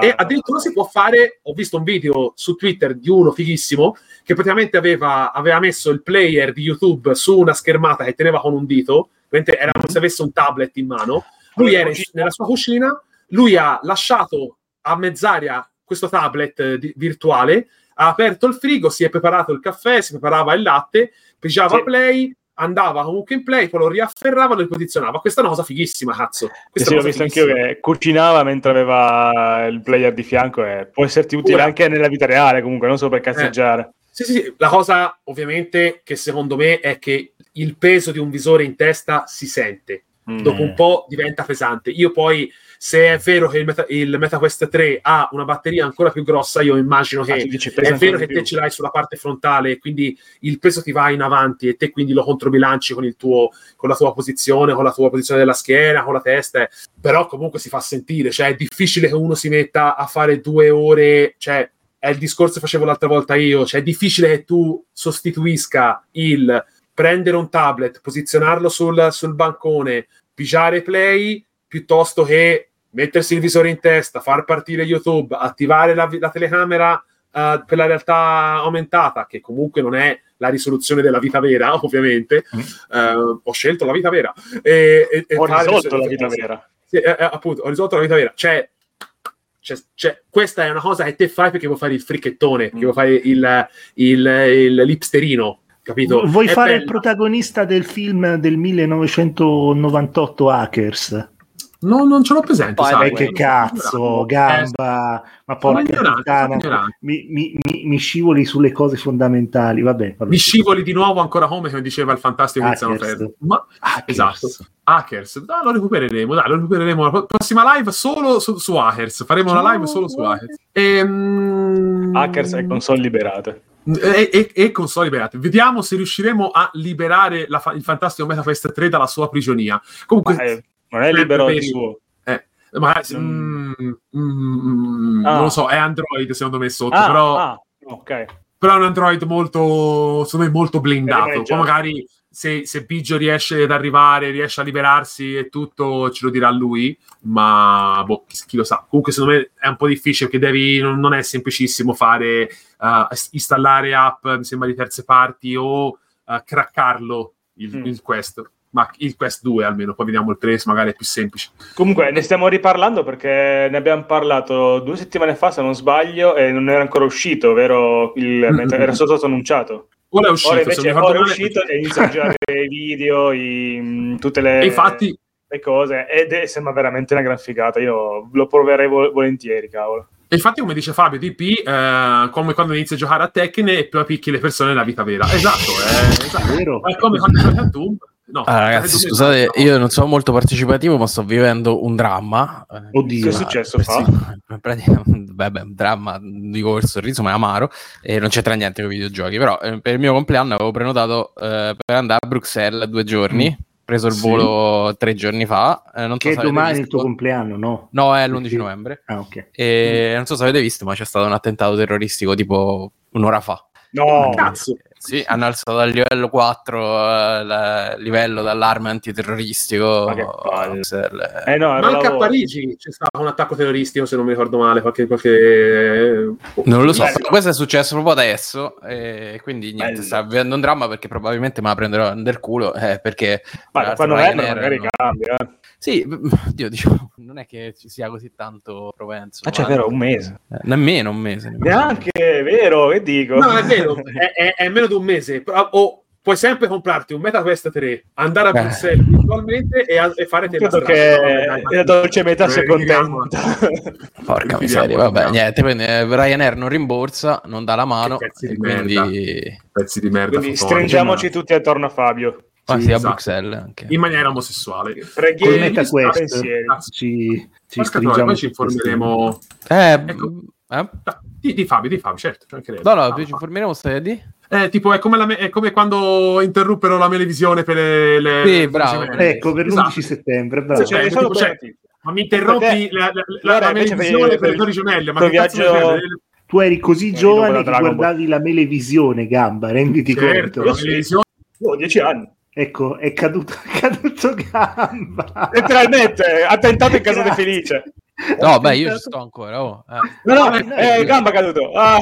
Speaker 2: E addirittura si può fare, ho visto un video su Twitter di uno fighissimo che praticamente aveva, aveva messo il player di YouTube su una schermata che teneva con un dito, mentre era come se avesse un tablet in mano. Lui era in- nella sua cucina, lui ha lasciato a mezz'aria questo tablet eh, di- virtuale, ha aperto il frigo, si è preparato il caffè, si preparava il latte, pigiava
Speaker 4: Sì.
Speaker 2: play, andava comunque in play, poi lo riafferrava e lo riposizionava. Questa è una cosa fighissima, cazzo. Questa
Speaker 4: sì, l'ho visto
Speaker 2: cosa
Speaker 4: anch'io
Speaker 2: fighissima.
Speaker 4: che cucinava mentre aveva il player di fianco e può esserti utile
Speaker 2: Ora-
Speaker 4: anche nella vita reale comunque, non solo per cazzeggiare.
Speaker 2: Sì, sì, sì. La cosa ovviamente che secondo me è che il peso di un visore in testa si sente.
Speaker 4: Mm.
Speaker 2: Dopo un po' diventa pesante. Io poi, se è vero che il, Meta, il MetaQuest 3 ha una batteria ancora più grossa, io immagino che
Speaker 4: Ah, pesa
Speaker 2: è vero che te ce l'hai sulla parte frontale, quindi il peso ti va in avanti e te quindi lo controbilanci con, il tuo, con la tua posizione, con la tua posizione della schiena, con la testa. Però comunque si fa sentire, cioè è difficile che uno si metta a fare due ore, cioè è il discorso che facevo l'altra volta io, cioè è difficile che tu sostituisca il prendere un tablet, posizionarlo sul, sul bancone, pigiare play, piuttosto che mettersi il visore in testa, far partire YouTube, attivare la, la telecamera eh, per la realtà aumentata, che comunque non è la risoluzione della vita vera, ovviamente.
Speaker 3: Mm.
Speaker 2: Eh, ho scelto la vita vera. E, e- e
Speaker 4: Ho risolto la vita vera.
Speaker 2: sì, eh, eh, appunto, ho risolto la vita vera. Cioè, cioè, cioè, questa è una cosa che te fai perché vuoi fare il fricchettone, perché vuoi fare il, il, il lipsterino, capito?
Speaker 3: Vuoi
Speaker 2: È
Speaker 3: fare il
Speaker 2: bella.
Speaker 3: protagonista del film del 1998 Hackers?
Speaker 2: No, non ce l'ho presente,
Speaker 6: Poi,
Speaker 2: sai.
Speaker 3: Eh, che cazzo,
Speaker 2: Eh,
Speaker 3: gamba, ma
Speaker 2: sono
Speaker 3: porca puttana, mi, mi- mi- mi scivoli sulle cose fondamentali. Vabbè, vabbè.
Speaker 2: Mi scivoli di nuovo ancora come, come diceva il fantastico Tiziano
Speaker 3: Hackers.
Speaker 2: Ferro. Ma
Speaker 3: Hackers.
Speaker 2: esatto. Hackers, dai, lo recupereremo, dai, lo recupereremo. La pro- prossima live solo su, su Hackers. Faremo una live solo su Hackers. Ehm,
Speaker 4: Hackers e console liberate.
Speaker 2: e, e, e console liberate. Vediamo se riusciremo a liberare la fa- il fantastico MetaQuest 3 dalla sua prigionia. Comunque,
Speaker 4: Ma non è libero di suo.
Speaker 2: eh, ma,
Speaker 4: Mm.
Speaker 2: mm, mm,
Speaker 4: Ah.
Speaker 2: non lo so, è Android secondo me sotto,
Speaker 4: Ah,
Speaker 2: però,
Speaker 4: ah, ok.
Speaker 2: però è un Android molto, secondo me, molto blindato. Poi magari se, se Biggio riesce ad arrivare, riesce a liberarsi e tutto, ce lo dirà lui, ma boh, chi, chi lo sa. Comunque secondo me è un po' difficile perché devi, non, non è semplicissimo fare, eh, installare app, mi sembra, di terze parti o eh, craccarlo il,
Speaker 4: Mm.
Speaker 2: il Quest. Ma il Quest 2 almeno, poi vediamo il 3, magari è più semplice.
Speaker 4: Comunque ne stiamo riparlando perché ne abbiamo parlato due settimane fa, se non sbaglio, e non era ancora uscito, vero? Il,
Speaker 2: Mm,
Speaker 4: mentre
Speaker 2: mm,
Speaker 4: era
Speaker 2: mm.
Speaker 4: stato annunciato.
Speaker 2: Ora è uscito,
Speaker 4: Ora invece ora è uscito e inizia a girare i video, i, mh, tutte le,
Speaker 2: E infatti,
Speaker 4: le cose, ed è, sembra veramente una gran figata. Io lo proverei vol- volentieri, cavolo.
Speaker 2: e infatti, come dice Fabio, DP, eh, come quando inizi a giocare a Tekken e poi picchi le persone nella vita vera. Esatto, è, esatto.
Speaker 3: Vero?
Speaker 2: è come quando giochi a Doom. No,
Speaker 6: Ah, ragazzi,
Speaker 2: è Doom,
Speaker 6: scusate,
Speaker 2: no.
Speaker 6: io non sono molto partecipativo, ma sto vivendo un dramma. Eh,
Speaker 3: Oddio.
Speaker 4: Che è successo, fa?
Speaker 6: sì, praticamente- Vabbè, un dramma, dico col sorriso, ma è amaro e non c'entra niente con i videogiochi. Però eh, per il mio compleanno avevo prenotato eh, per andare a Bruxelles due giorni preso il
Speaker 2: Sì.
Speaker 6: volo tre giorni fa. eh, non so
Speaker 3: Che
Speaker 6: avete
Speaker 3: domani il
Speaker 6: visto.
Speaker 3: tuo compleanno, no?
Speaker 6: No, è l'11
Speaker 3: Perché-
Speaker 6: novembre.
Speaker 3: Ah, ok.
Speaker 6: E non so se avete visto, ma c'è stato un attentato terroristico tipo un'ora fa.
Speaker 4: No,
Speaker 2: Cazzo.
Speaker 6: Sì, hanno alzato dal livello 4 eh, il livello d'allarme antiterroristico.
Speaker 4: Ma.
Speaker 6: Bruxelles.
Speaker 4: eh no,
Speaker 2: Ma
Speaker 4: ero
Speaker 2: anche a
Speaker 4: lavoro.
Speaker 2: Parigi c'è stato un attacco terroristico, se non mi ricordo male. Qualche. qualche...
Speaker 6: Non lo so, questo è successo proprio adesso e quindi niente,
Speaker 4: Bello.
Speaker 6: sta avvenendo un dramma perché probabilmente me la prenderò del culo eh, perché
Speaker 4: Ma
Speaker 6: tra
Speaker 4: qua
Speaker 6: l'altro
Speaker 4: novembre
Speaker 6: Ryanair
Speaker 4: magari
Speaker 6: non-
Speaker 4: cambia. eh.
Speaker 6: Sì, io diciamo, non è che ci sia così tanto propenso.
Speaker 4: Ah, cioè, vero, un mese.
Speaker 6: eh, nemmeno un mese. nemmeno.
Speaker 4: Neanche, vero, che dico?
Speaker 2: No, è vero, è, è- è meno di un mese. però- o puoi sempre comprarti un MetaQuest 3, andare a
Speaker 6: Eh.
Speaker 2: Bruxelles virtualmente e, a- e fare te
Speaker 4: Credo
Speaker 2: la
Speaker 4: che la dolce metà sia
Speaker 2: Eh,
Speaker 4: contenta.
Speaker 6: Porca miseria, vabbè, niente, quindi eh, Ryanair non rimborsa, non dà la mano,
Speaker 2: Che pezzi di
Speaker 6: quindi...
Speaker 2: Pezzi di merda.
Speaker 4: Quindi stringiamoci tutti attorno a Fabio.
Speaker 6: Ma
Speaker 2: Sì,
Speaker 6: sì, a
Speaker 2: esatto.
Speaker 6: Bruxelles anche.
Speaker 2: in maniera omosessuale.
Speaker 3: MetaQuest
Speaker 4: pensieri.
Speaker 3: ci, ci
Speaker 2: poi ci informeremo.
Speaker 6: Eh,
Speaker 2: Ecco.
Speaker 6: eh?
Speaker 2: Ah, Di, di Fabio, di Fabio, certo.
Speaker 6: No, no,
Speaker 2: Ah,
Speaker 6: ci informeremo, a dire?
Speaker 2: Eh, tipo, è come, la me- è come quando interruppero la melevisione per le. le
Speaker 6: Sì,
Speaker 2: le
Speaker 6: bravo.
Speaker 2: gemelle.
Speaker 3: Ecco, per l'11
Speaker 2: Esatto.
Speaker 3: settembre, bravo.
Speaker 2: Cioè,
Speaker 4: Cioè, solo
Speaker 2: tipo, cioè, Ma mi interrompi la, la, la, melevisione
Speaker 4: per-
Speaker 2: per le
Speaker 4: per-
Speaker 2: torri gemelle? Ma che
Speaker 4: viaggio-?
Speaker 3: Tu eri così giovane che guardavi la melevisione, gamba, renditi
Speaker 2: Certo,
Speaker 3: conto.
Speaker 4: Io ho dieci anni.
Speaker 3: Ecco, è caduto, è caduto gamba.
Speaker 4: Letteralmente, attentato in casa di Felice.
Speaker 6: No, beh, io ci sto ancora, oh. eh.
Speaker 4: No, no,
Speaker 3: Eh,
Speaker 4: eh, gamba caduto. Ah,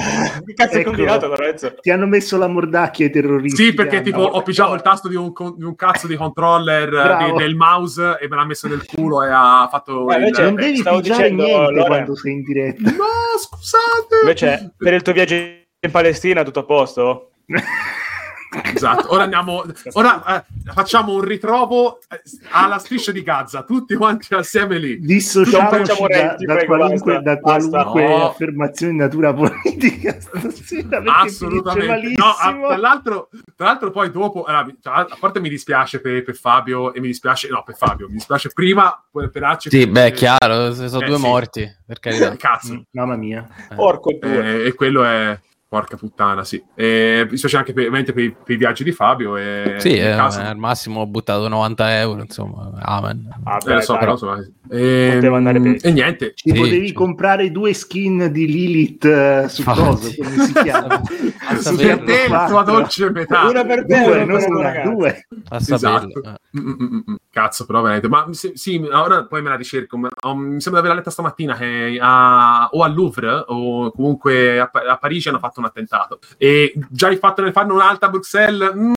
Speaker 4: che cazzo
Speaker 3: Ecco.
Speaker 4: combinato, Lorenzo?
Speaker 3: Ti hanno messo la mordacchia ai terroristi.
Speaker 2: Sì, perché tipo ho pigiato il tasto di un, di un cazzo di controller eh, di- del mouse e me l'ha messo nel culo e ha fatto
Speaker 4: Eh,
Speaker 2: il...
Speaker 4: invece-
Speaker 3: Non devi
Speaker 4: stavo
Speaker 3: pigiare
Speaker 4: dicendo,
Speaker 3: niente
Speaker 4: Lore-
Speaker 3: quando sei in diretta.
Speaker 2: No, scusate!
Speaker 4: Invece, per il tuo viaggio in Palestina, tutto a posto?
Speaker 2: Esatto, ora andiamo. Ora eh, facciamo un ritrovo eh, alla striscia di Gaza, tutti quanti assieme lì.
Speaker 3: Dissociamoci da, da qualunque, da qualunque.
Speaker 2: No.
Speaker 3: affermazione di natura politica stasera
Speaker 2: Assolutamente. No, a-
Speaker 3: malissimo.
Speaker 2: tra, l'altro, tra l'altro, poi dopo, allora, mi- tra- a parte mi dispiace per, per Fabio e mi dispiace, no, per Fabio, mi dispiace prima per, per Arci.
Speaker 6: Sì, beh, chiaro, sono
Speaker 2: Eh,
Speaker 6: due
Speaker 2: sì.
Speaker 6: morti, per carità.
Speaker 2: Eh, Cazzo.
Speaker 3: Mm, Mamma mia.
Speaker 4: Porco due.
Speaker 2: Eh, e quello è. Porca puttana, sì. E mi dispiace anche per, ovviamente per, i- per i viaggi di Fabio. E
Speaker 6: Sì, eh, al massimo ho buttato 90 euro, insomma, amen.
Speaker 4: Ah,
Speaker 2: eh, lo so,
Speaker 4: dai.
Speaker 2: però, insomma, e,
Speaker 4: Poteva andare peggio.
Speaker 2: e niente.
Speaker 3: Ci
Speaker 6: Sì,
Speaker 3: potevi
Speaker 6: sì.
Speaker 3: comprare due skin di Lilith eh, su coso, come si chiama?
Speaker 2: Per te la tua dolce metà.
Speaker 4: Una per
Speaker 3: due,
Speaker 4: una
Speaker 3: non
Speaker 4: per
Speaker 3: una,
Speaker 4: ragazzi.
Speaker 3: due.
Speaker 6: a.
Speaker 2: Esatto.
Speaker 6: eh.
Speaker 2: Mm, mm, mm. Cazzo, però veramente. Ma sì, sì, ora poi me la ricerco. ma- um, mi sembra di averla letta stamattina che a- o al Louvre o comunque a, a Parigi hanno fatto un attentato. E già il fatto di farne un'altra a Bruxelles. mm,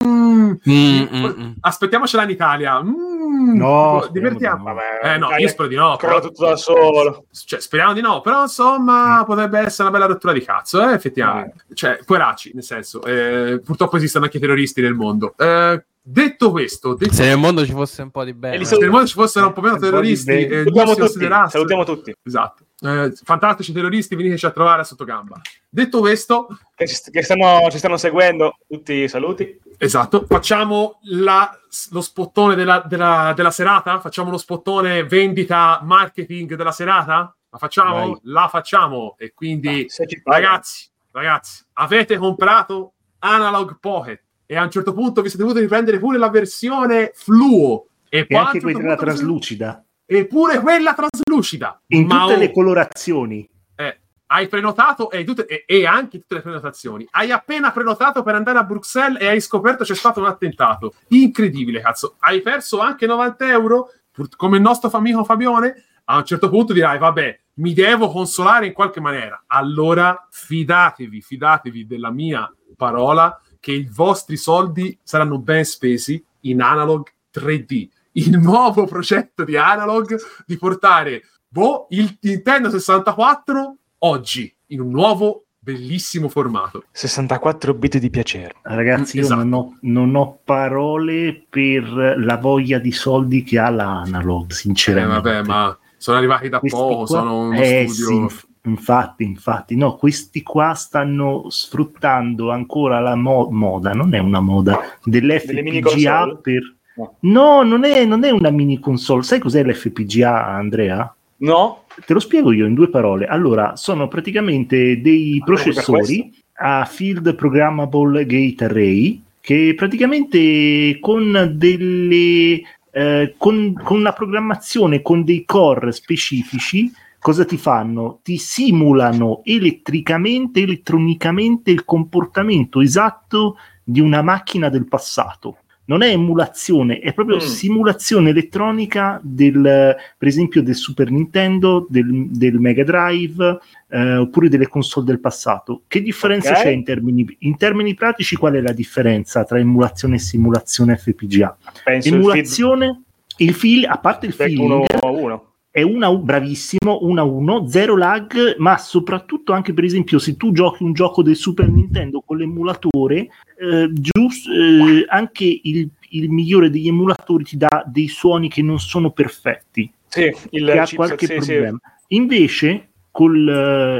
Speaker 6: Mm, mm, mm.
Speaker 2: Aspettiamocela in Italia. mm,
Speaker 3: No,
Speaker 2: divertiamo.
Speaker 3: speriamo
Speaker 4: Vabbè,
Speaker 2: Eh no, io spero di no. però-
Speaker 4: tutto da solo.
Speaker 2: cioè, speriamo di no, però insomma potrebbe essere una bella rottura di cazzo, eh, effettivamente. Cioè, poveracci, nel senso, eh, purtroppo esistono anche terroristi nel mondo. Eh, detto questo, detto
Speaker 6: Se nel mondo ci fosse un po' di bello.
Speaker 4: E li
Speaker 2: se nel mondo ci fossero un po' meno terroristi,
Speaker 3: bene.
Speaker 2: eh,
Speaker 4: Salutiamo tutti, salutiamo tutti.
Speaker 2: Esatto. Eh, fantastici terroristi, veniteci a trovare a sottogamba. Detto questo,
Speaker 4: Che ci, che stanno, ci stanno seguendo, tutti saluti.
Speaker 2: esatto, facciamo la- lo spottone della, della- della serata? Facciamo lo spottone vendita marketing della serata? La facciamo?
Speaker 3: Vai.
Speaker 2: La facciamo. E quindi,
Speaker 4: pagano.
Speaker 2: ragazzi, ragazzi, avete comprato Analog Pocket e a un certo punto vi siete dovuti riprendere pure la versione fluo. E,
Speaker 3: E anche
Speaker 2: certo
Speaker 3: quella
Speaker 2: siete-
Speaker 3: traslucida.
Speaker 2: E pure quella traslucida.
Speaker 3: In tutte
Speaker 2: oh,
Speaker 3: le colorazioni.
Speaker 2: eh, hai prenotato e, tutte- e- e anche tutte le prenotazioni. Hai appena prenotato per andare a Bruxelles e hai scoperto c'è stato un attentato. Incredibile, cazzo. Hai perso anche 90 euro, pur- come il nostro amico Fabione. A un certo punto dirai, vabbè, mi devo consolare in qualche maniera. Allora fidatevi, fidatevi della mia parola che i vostri soldi saranno ben spesi in Analog 3D. Il nuovo progetto di Analog di portare boh, il Nintendo 64 oggi in un nuovo bellissimo formato.
Speaker 4: 64 bit di piacere.
Speaker 3: Ragazzi, io
Speaker 2: Esatto.
Speaker 3: non, ho, non ho parole per la voglia di soldi che ha la Analog,
Speaker 2: Eh,
Speaker 3: sinceramente.
Speaker 2: vabbè, ma sono arrivati da
Speaker 3: Questi
Speaker 2: poco,
Speaker 3: qua-
Speaker 2: sono uno
Speaker 3: Eh,
Speaker 2: studio.
Speaker 3: sì, inf- infatti, infatti, no, questi qua stanno sfruttando ancora la mo- moda, non è una moda, dell'FPGA per...
Speaker 4: No.
Speaker 3: No, non è, non è una mini console. Sai cos'è l'FPGA, Andrea?
Speaker 4: No?
Speaker 3: Te lo spiego io in due parole. Allora, sono praticamente dei processori a Field Programmable Gate Array che praticamente con delle eh, con, con una programmazione con dei core specifici cosa ti fanno? Ti simulano elettricamente, elettronicamente il comportamento esatto di una macchina del passato. Non è emulazione, è proprio
Speaker 4: Mm.
Speaker 3: simulazione elettronica del, per esempio, del Super Nintendo, del, del Mega Drive, eh, oppure delle console del passato. Che differenza
Speaker 4: Ok.
Speaker 3: c'è in termini, in termini pratici? Qual è la differenza tra emulazione e simulazione FPGA?
Speaker 4: Penso il
Speaker 3: Emulazione, il feel, a parte il feeling,
Speaker 4: 1 a 1.
Speaker 3: è una bravissimo 1 a 1 zero lag ma soprattutto anche per esempio se tu giochi un gioco del Super Nintendo con l'emulatore eh, gius- eh, anche il, il migliore degli emulatori ti dà dei suoni che non sono perfetti
Speaker 4: Sì, il
Speaker 3: che ha qualche
Speaker 4: sì, sì.
Speaker 3: problema invece col,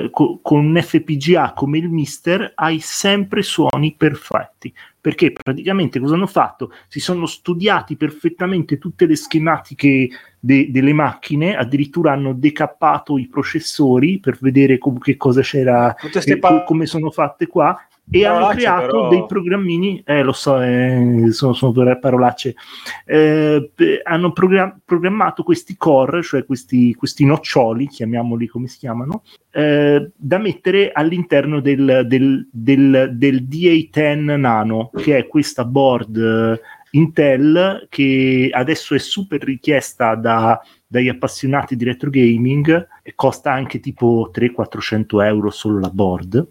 Speaker 3: eh, co- con un FPGA come il Mister hai sempre suoni perfetti perché praticamente cosa hanno fatto? Si sono studiati perfettamente tutte le schematiche de- delle macchine, addirittura hanno decappato i processori per vedere com- che cosa c'era, eh,
Speaker 4: pa-
Speaker 3: co- come sono fatte qua. E hanno creato
Speaker 4: però.
Speaker 3: dei programmini, eh, lo so, eh, sono, sono per- parolacce, eh, hanno progra- programmato questi core, cioè questi, questi noccioli, chiamiamoli come si chiamano, eh, da mettere all'interno del, del, del, del D810 Nano, che è questa board eh, Intel che adesso è super richiesta da, dagli appassionati di retro gaming e costa anche tipo 300-400 euro solo la board.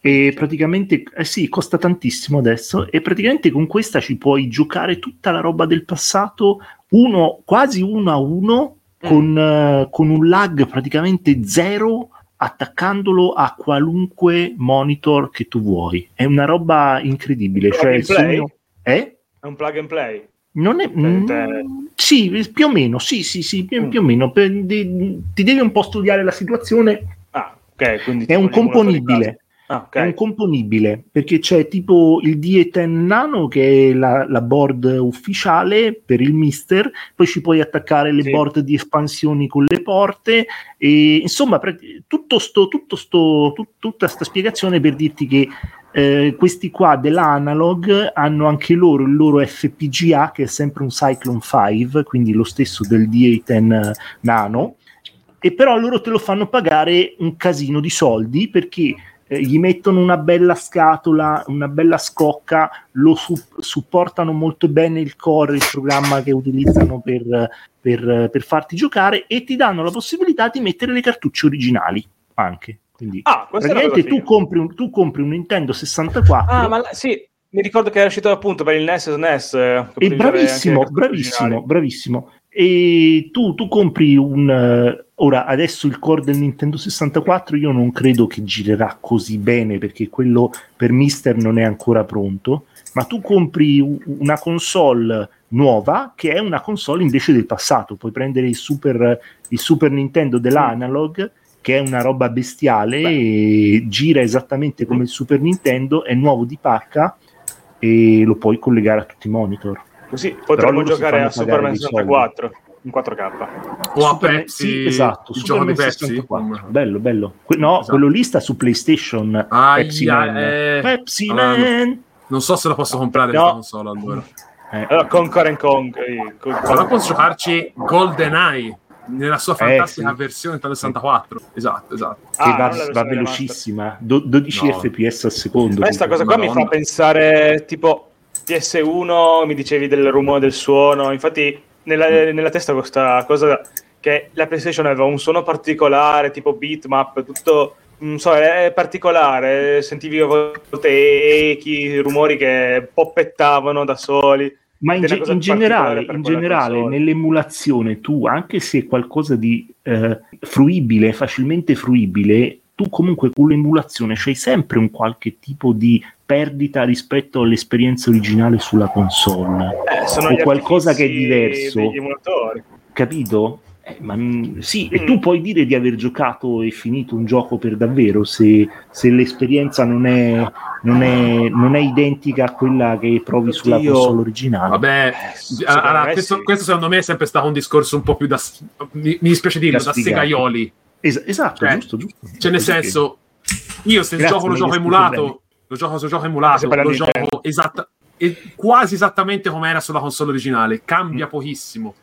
Speaker 3: E praticamente, eh sì, costa tantissimo adesso. E praticamente con questa ci puoi giocare tutta la roba del passato, uno, quasi uno a uno, con, eh, con un lag praticamente zero attaccandolo a qualunque monitor che tu vuoi. È una roba incredibile. Cioè, il sogno... Eh?
Speaker 4: È un plug and play.
Speaker 3: Non è...
Speaker 4: Te- te-
Speaker 3: mm, sì, più o meno, sì, sì, sì, più,
Speaker 4: Mm.
Speaker 3: più o meno. Per- di- ti devi un po' studiare la situazione.
Speaker 4: Ah, ok, quindi
Speaker 3: È un componibile.
Speaker 4: Ah, ok.
Speaker 3: È un componibile perché c'è tipo il D10 Nano che è la, la board ufficiale per il Mister, poi ci puoi attaccare le
Speaker 4: Sì.
Speaker 3: board di espansioni con le porte e insomma pre- tutto sto, tutto sto, tut- tutta questa spiegazione per dirti che eh, questi qua dell'analog hanno anche loro il loro FPGA che è sempre un Cyclone 5, quindi lo stesso del D8 Nano e però loro te lo fanno pagare un casino di soldi perché eh, gli mettono una bella scatola, una bella scocca, lo su- supportano molto bene il core, il programma che utilizzano per, per- per farti giocare e ti danno la possibilità di mettere le cartucce originali anche. Quindi,
Speaker 4: Ah,
Speaker 3: praticamente tu compri, un, tu compri un Nintendo 64
Speaker 4: Ah, ma sì, mi ricordo che era uscito appunto per il NES e SNES. eh,
Speaker 3: e bravissimo, bravissimo, bravissimo. E tu, tu compri un... eh, ora, adesso il core del Nintendo 64 io non credo che girerà così bene perché quello per Mister non è ancora pronto, ma tu compri una console nuova che è una console invece del passato. Puoi prendere il Super, il Super Nintendo dell'analog che è una roba bestiale e gira esattamente come il Super Nintendo, è nuovo di pacca e lo puoi collegare a tutti i monitor.
Speaker 4: Così potremmo giocare a Superman
Speaker 3: dei soldi.
Speaker 4: 64 in 4K.
Speaker 2: O a
Speaker 3: Super-
Speaker 2: Pepsi,
Speaker 3: sì, esatto,
Speaker 2: il gioco di
Speaker 3: Superman
Speaker 2: Pepsi.
Speaker 3: 64. Bello, bello. Que- no,
Speaker 2: Esatto.
Speaker 3: quello lì sta su PlayStation.
Speaker 2: Aia,
Speaker 3: Pepsi Man.
Speaker 2: eh.
Speaker 3: Pepsi
Speaker 2: Allora,
Speaker 3: Man.
Speaker 2: Non so se la posso comprare
Speaker 4: No.
Speaker 2: console allora.
Speaker 3: Eh,
Speaker 4: Allora, Conquer and Kong. eh, con-
Speaker 2: Però posso giocarci GoldenEye nella sua fantastica
Speaker 3: sì.
Speaker 2: versione Nintendo 64. Esatto, esatto.
Speaker 3: che
Speaker 4: Ah,
Speaker 3: va,
Speaker 4: la
Speaker 3: va
Speaker 4: versione
Speaker 3: velocissima, do- 12
Speaker 2: No.
Speaker 3: fps al secondo.
Speaker 4: Questa cosa qua mi
Speaker 2: Madonna.
Speaker 4: fa pensare tipo PS1, mi dicevi del rumore del suono, infatti nella,
Speaker 3: Mm.
Speaker 4: nella testa questa cosa che la PlayStation aveva un suono particolare, tipo bitmap, tutto, non so, è particolare, sentivi a volte echi, rumori che poppettavano da soli.
Speaker 3: Ma in, ge- in generale, in generale nell'emulazione tu, anche se è qualcosa di eh, fruibile, facilmente fruibile, tu comunque con l'emulazione c'hai sempre un qualche tipo di perdita rispetto all'esperienza originale sulla console.
Speaker 4: Eh, sono
Speaker 3: O qualcosa che è diverso. capito? Eh, ma, mm, sì, e
Speaker 4: Mm.
Speaker 3: tu puoi dire di aver giocato e finito un gioco per davvero se, se l'esperienza non è, non, è, non è identica a quella che provi sulla
Speaker 4: Oddio.
Speaker 3: console originale.
Speaker 2: Vabbè,
Speaker 4: Eh,
Speaker 2: allora,
Speaker 4: me
Speaker 2: questo,
Speaker 4: sì.
Speaker 2: questo secondo me è sempre stato un discorso un po' più da... Mi, mi dispiace dirlo,
Speaker 3: Da
Speaker 2: da segaioli.
Speaker 3: Es- esatto,
Speaker 2: Cioè,
Speaker 3: giusto, giusto.
Speaker 2: Cioè, nel
Speaker 3: che-
Speaker 2: senso, io se il
Speaker 3: Grazie,
Speaker 2: gioco lo gioco emulato,
Speaker 3: spiegato
Speaker 2: lo gioco se gioco emulato, lo gioco esatta... quasi esattamente come era sulla console originale. Cambia pochissimo.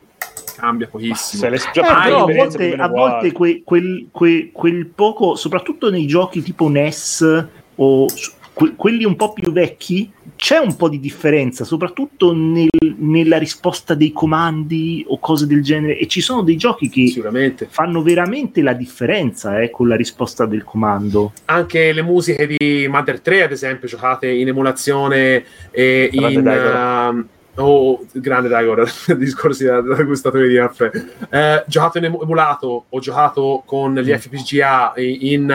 Speaker 2: Cambia pochissimo.
Speaker 4: Se le
Speaker 3: Eh, però a volte, a volte que- quel, que- quel poco, soprattutto nei giochi tipo NES o que- quelli un po' più vecchi, c'è un po' di differenza, soprattutto nel- nella risposta dei comandi o cose del genere. E ci sono dei giochi che fanno veramente la differenza eh, con la risposta del comando.
Speaker 2: Anche le musiche di Mother 3, ad esempio, giocate in emulazione e
Speaker 4: Grande
Speaker 2: in. Ehm, oh, grande Daigoro, discorsi da, da gustatori di caffè. Eh, giocato in emu- emulato o giocato con gli
Speaker 3: Mm.
Speaker 2: FPGA in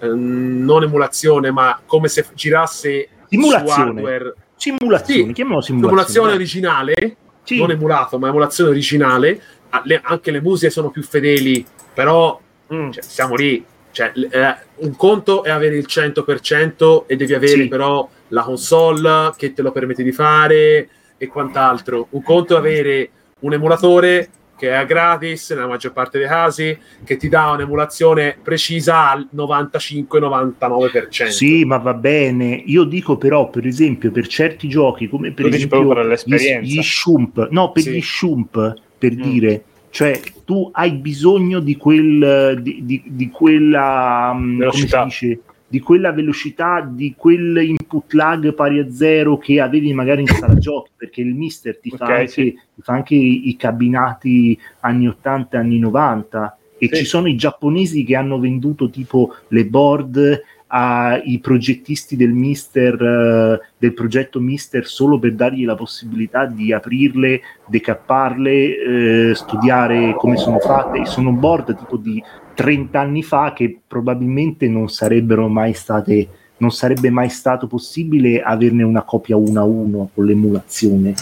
Speaker 2: eh, non emulazione, ma come se girasse
Speaker 3: Simulazione. Simulazione,
Speaker 2: Sì,
Speaker 3: chiamiamolo
Speaker 2: Emulazione
Speaker 3: simulazione.
Speaker 2: originale,
Speaker 3: Sì.
Speaker 2: non emulato, ma emulazione originale. Ah, anche le musiche sono più fedeli, però
Speaker 4: Mm.
Speaker 2: cioè, siamo lì. Cioè, eh, un conto è avere il 100% e devi avere
Speaker 3: Sì.
Speaker 2: però la console che te lo permette di fare e quant'altro. Un conto è avere un emulatore che è gratis nella maggior parte dei casi, che ti dà un'emulazione precisa al 95-99%.
Speaker 3: Sì, ma va bene. Io dico però, per esempio, per certi giochi come per
Speaker 4: dici
Speaker 3: esempio
Speaker 4: per
Speaker 3: gli,
Speaker 4: l'esperienza.
Speaker 3: gli Shump, no, per
Speaker 2: Sì.
Speaker 3: gli Shump, per
Speaker 4: Mm.
Speaker 3: dire, cioè tu hai bisogno di quel di, di- di quella mm,
Speaker 4: Velocità.
Speaker 3: come si dice? Di quella velocità, di quel input lag pari a zero che avevi magari in sala giochi, perché il mister ti fa
Speaker 4: Ok,
Speaker 3: anche,
Speaker 4: sì.
Speaker 3: ti fa anche i, cabinati anni 80 anni 90 e
Speaker 4: Sì.
Speaker 3: ci sono i giapponesi che hanno venduto tipo le board ai progettisti del Mister eh, del progetto Mister solo per dargli la possibilità di aprirle, decapparle, eh, studiare come sono fatte. E Sono board tipo di 30 anni fa che probabilmente non sarebbero mai state non sarebbe mai stato possibile averne una copia uno a uno con l'emulazione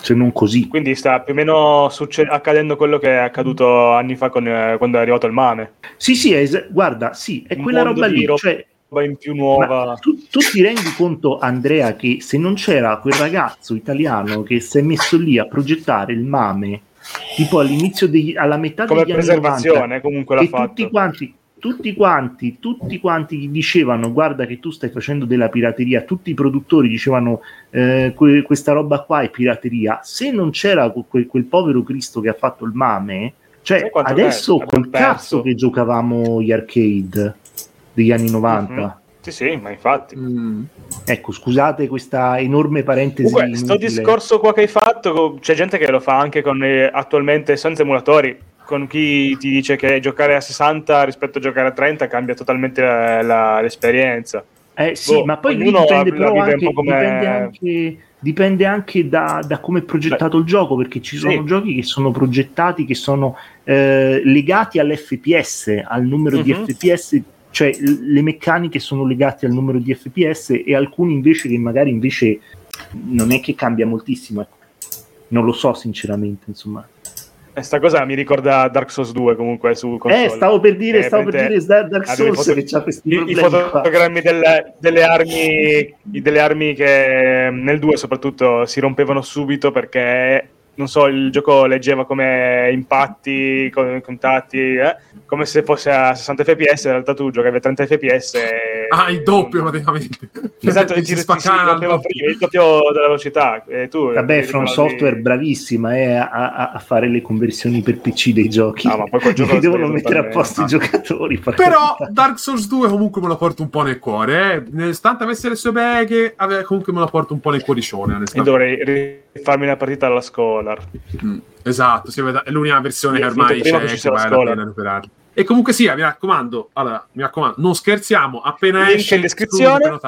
Speaker 3: se non così
Speaker 4: Quindi sta più o meno succe- accadendo quello che è accaduto anni fa con, eh, quando è arrivato il MAME.
Speaker 3: sì sì es- guarda sì è
Speaker 4: Un
Speaker 3: quella roba lì
Speaker 4: roba
Speaker 3: cioè
Speaker 4: in più nuova.
Speaker 3: tu, tu ti rendi conto, Andrea, che se non c'era quel ragazzo italiano che si è messo lì a progettare il mame, tipo all'inizio degli, alla metà
Speaker 4: Come
Speaker 3: degli anni
Speaker 4: preservazione,
Speaker 3: 90,
Speaker 4: comunque l'ha fatto.
Speaker 3: tutti quanti, tutti quanti, tutti quanti gli dicevano guarda che tu stai facendo della pirateria, tutti i produttori dicevano eh, que- questa roba qua è pirateria, se non c'era que- quel povero Cristo che ha fatto il mame, cioè adesso col
Speaker 4: perso.
Speaker 3: cazzo che giocavamo gli arcade degli anni 90.
Speaker 4: Mhm. Sì, sì, ma infatti.
Speaker 2: Mm.
Speaker 3: Ecco, scusate questa enorme parentesi.
Speaker 4: Comunque, sto
Speaker 3: inutile.
Speaker 4: discorso qua che hai fatto, c'è gente che lo fa anche con eh, attualmente senza emulatori. Con chi ti dice che giocare a 60 rispetto a giocare a 30 cambia totalmente la- la- l'esperienza.
Speaker 3: Eh sì,
Speaker 4: boh,
Speaker 3: ma poi dipende,
Speaker 4: la
Speaker 3: anche, dipende anche, dipende anche da, da come è progettato il gioco, perché ci sono
Speaker 4: Sì.
Speaker 3: giochi che sono progettati, che sono eh, legati all'FPS, al numero di
Speaker 4: Mhm.
Speaker 3: FPS, cioè l- le meccaniche sono legate al numero di FPS e alcuni invece che magari invece non è che cambia moltissimo. ecco. Non lo so sinceramente, insomma.
Speaker 4: E sta cosa mi ricorda Dark Souls 2 comunque su console.
Speaker 3: Eh, stavo per dire,
Speaker 4: Eh,
Speaker 3: stavo per dire Dark Souls
Speaker 4: foto-
Speaker 3: che c'ha questi
Speaker 4: i, i fotogrammi delle, delle armi delle armi che nel 2 soprattutto si rompevano subito perché non so il gioco leggeva come impatti con contatti eh, come se fosse a 60 fps in realtà tu giocavi a 30 fps e...
Speaker 2: Ah, il doppio praticamente.
Speaker 4: esatto e ti, ti si
Speaker 2: spaccava
Speaker 4: il doppio della velocità e tu
Speaker 3: Vabbè,
Speaker 4: ti
Speaker 3: From
Speaker 4: ricordi-
Speaker 3: Software bravissima eh, a, a- fare le conversioni per PC dei giochi.
Speaker 4: Ah, ma poi quel gioco
Speaker 3: devono mettere a posto i giocatori. porca
Speaker 2: Però. Dark Souls 2 comunque me lo porto un po' nel cuore, eh. nonostante avesse le sue beghe, comunque me lo porto un po' nel cuoricione,
Speaker 4: io
Speaker 2: onestamente.
Speaker 4: dovrei rifarmi una partita alla Scholar
Speaker 2: Mm, Esatto, è l'unica versione
Speaker 4: Sì,
Speaker 2: che ormai c'è
Speaker 4: che
Speaker 2: che vale la pena recuperare. E comunque sia, mi raccomando, allora, mi raccomando, non scherziamo, appena
Speaker 4: Link
Speaker 2: esce
Speaker 4: in descrizione.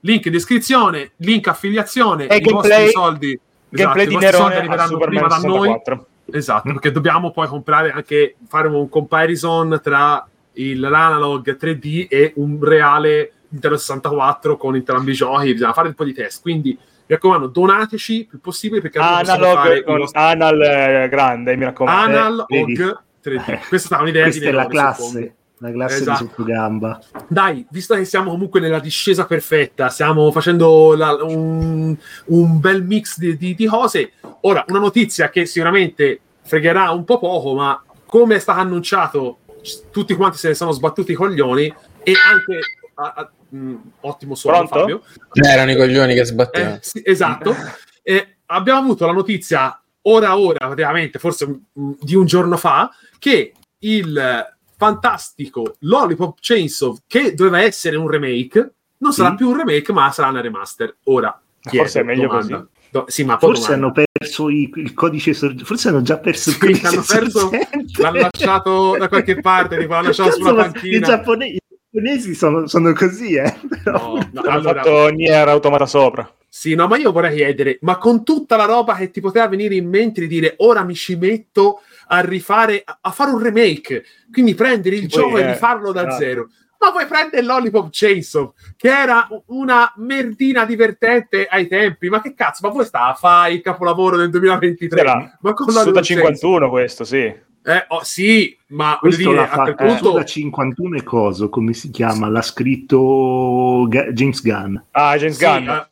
Speaker 2: Link in descrizione, link affiliazione,
Speaker 4: E
Speaker 2: i
Speaker 4: gameplay-
Speaker 2: vostri soldi
Speaker 4: gameplay
Speaker 2: esatto,
Speaker 4: di Nerone
Speaker 2: arriveranno prima da noi.
Speaker 4: 64
Speaker 2: Esatto, perché dobbiamo poi comprare anche fare un comparison tra il, l'analog 3D e un reale Nintendo 64 con entrambi i giochi, bisogna fare un po' di test. Quindi mi raccomando, donateci il più possibile perché
Speaker 4: Analog
Speaker 2: nostri-
Speaker 4: Anal eh, grande, mi raccomando.
Speaker 2: Analog
Speaker 3: vedi.
Speaker 2: 3D. Questa è un'idea
Speaker 3: Questa
Speaker 2: di
Speaker 3: è la classe, la classe
Speaker 2: Esatto.
Speaker 3: di sottogamba.
Speaker 2: Dai, visto che siamo comunque nella discesa perfetta, stiamo facendo la- un, un bel mix di, di- di cose. Ora, una notizia che sicuramente fregherà un po' poco, ma come è stato annunciato, tutti quanti se ne sono sbattuti i coglioni e anche a- a- mh, ottimo suono,
Speaker 4: Pronto?
Speaker 2: Fabio.
Speaker 6: Erano i coglioni che sbattevano.
Speaker 2: Eh, sì, esatto. E abbiamo avuto la notizia ora ora, praticamente, forse mh, di un giorno fa, che il eh, fantastico Lollipop Chainsaw, che doveva essere un remake, non sarà
Speaker 3: Sì.
Speaker 2: più un remake, ma sarà una remaster. Ora,
Speaker 4: Forse è meglio
Speaker 2: domanda.
Speaker 4: così.
Speaker 2: Do- sì, ma
Speaker 3: Forse hanno perso i- il codice sorgente. Forse hanno già perso il
Speaker 2: Sì,
Speaker 3: codice
Speaker 2: hanno perso- l'hanno lasciato da qualche parte, tipo, l'hanno lasciato
Speaker 3: Cazzo,
Speaker 2: sulla panchina.
Speaker 3: I, giappone- giapponesi sono, sono così, eh. Però-
Speaker 2: No, no,
Speaker 4: Hanno
Speaker 2: allora,
Speaker 4: fatto Nier Automata sopra.
Speaker 2: Sì, no, ma io vorrei chiedere, ma con tutta la roba che ti poteva venire in mente di dire ora mi ci metto a rifare, a, a fare un remake, quindi prendere il
Speaker 4: Poi,
Speaker 2: gioco e
Speaker 4: eh,
Speaker 2: rifarlo da
Speaker 4: esatto.
Speaker 2: zero. Ma vuoi prendere Lollipop Chainsaw, che era una merdina divertente ai tempi, ma che cazzo, ma poi sta a fare il capolavoro del 2023?
Speaker 4: Era
Speaker 2: ma con
Speaker 4: Suda
Speaker 2: Lollipop Chainsaw?
Speaker 4: 51 questo, sì.
Speaker 2: Eh, oh, sì, ma
Speaker 3: Questo
Speaker 2: dire,
Speaker 3: l'ha fatto
Speaker 2: punto...
Speaker 3: da 51 e coso, come si chiama? L'ha scritto Ga- James Gunn.
Speaker 4: Ah, James
Speaker 2: sì,
Speaker 4: Gunn.
Speaker 2: eh,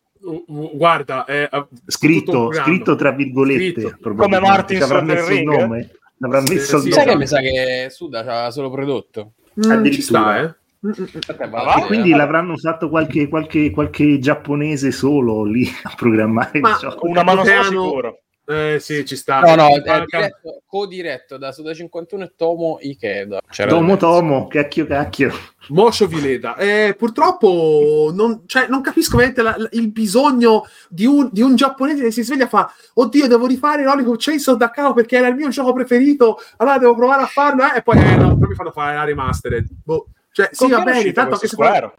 Speaker 2: guarda, eh, uh, tutto un
Speaker 3: Scritto, scritto tra virgolette.
Speaker 2: Scritto.
Speaker 4: Come Martin
Speaker 3: avrà messo il nome. L'avrà
Speaker 2: Sì,
Speaker 3: messo
Speaker 2: sì,
Speaker 3: il
Speaker 6: Sai
Speaker 3: nome.
Speaker 6: che mi sa che Suda ci aveva solo prodotto?
Speaker 2: Mm, ci
Speaker 3: Addirittura.
Speaker 2: sta, eh. Mm, mm, mm.
Speaker 6: Vabbè,
Speaker 3: E quindi
Speaker 6: eh,
Speaker 3: l'avranno usato qualche, qualche, qualche giapponese solo lì a programmare
Speaker 2: Ma-
Speaker 3: il gioco.
Speaker 4: Una mano sola sicuro.
Speaker 2: Eh, sì, ci sta.
Speaker 6: No, no, è diretto- co-diretto da Suda 51 e Tomo Ikeda. C'era
Speaker 3: Tomo Tomo, cacchio cacchio.
Speaker 2: Mocio Vileda. Eh, purtroppo non, cioè, non capisco veramente la- la- il bisogno di un, di un giapponese che si sveglia e fa Oddio, devo rifare Lollipop Chainsaw da capo perché era il mio gioco preferito. Allora devo provare a farlo. eh, E poi, eh, no, poi mi fanno fare la remastered. Boh. Cioè, sì, va
Speaker 4: è
Speaker 2: bene. Tanto che fa...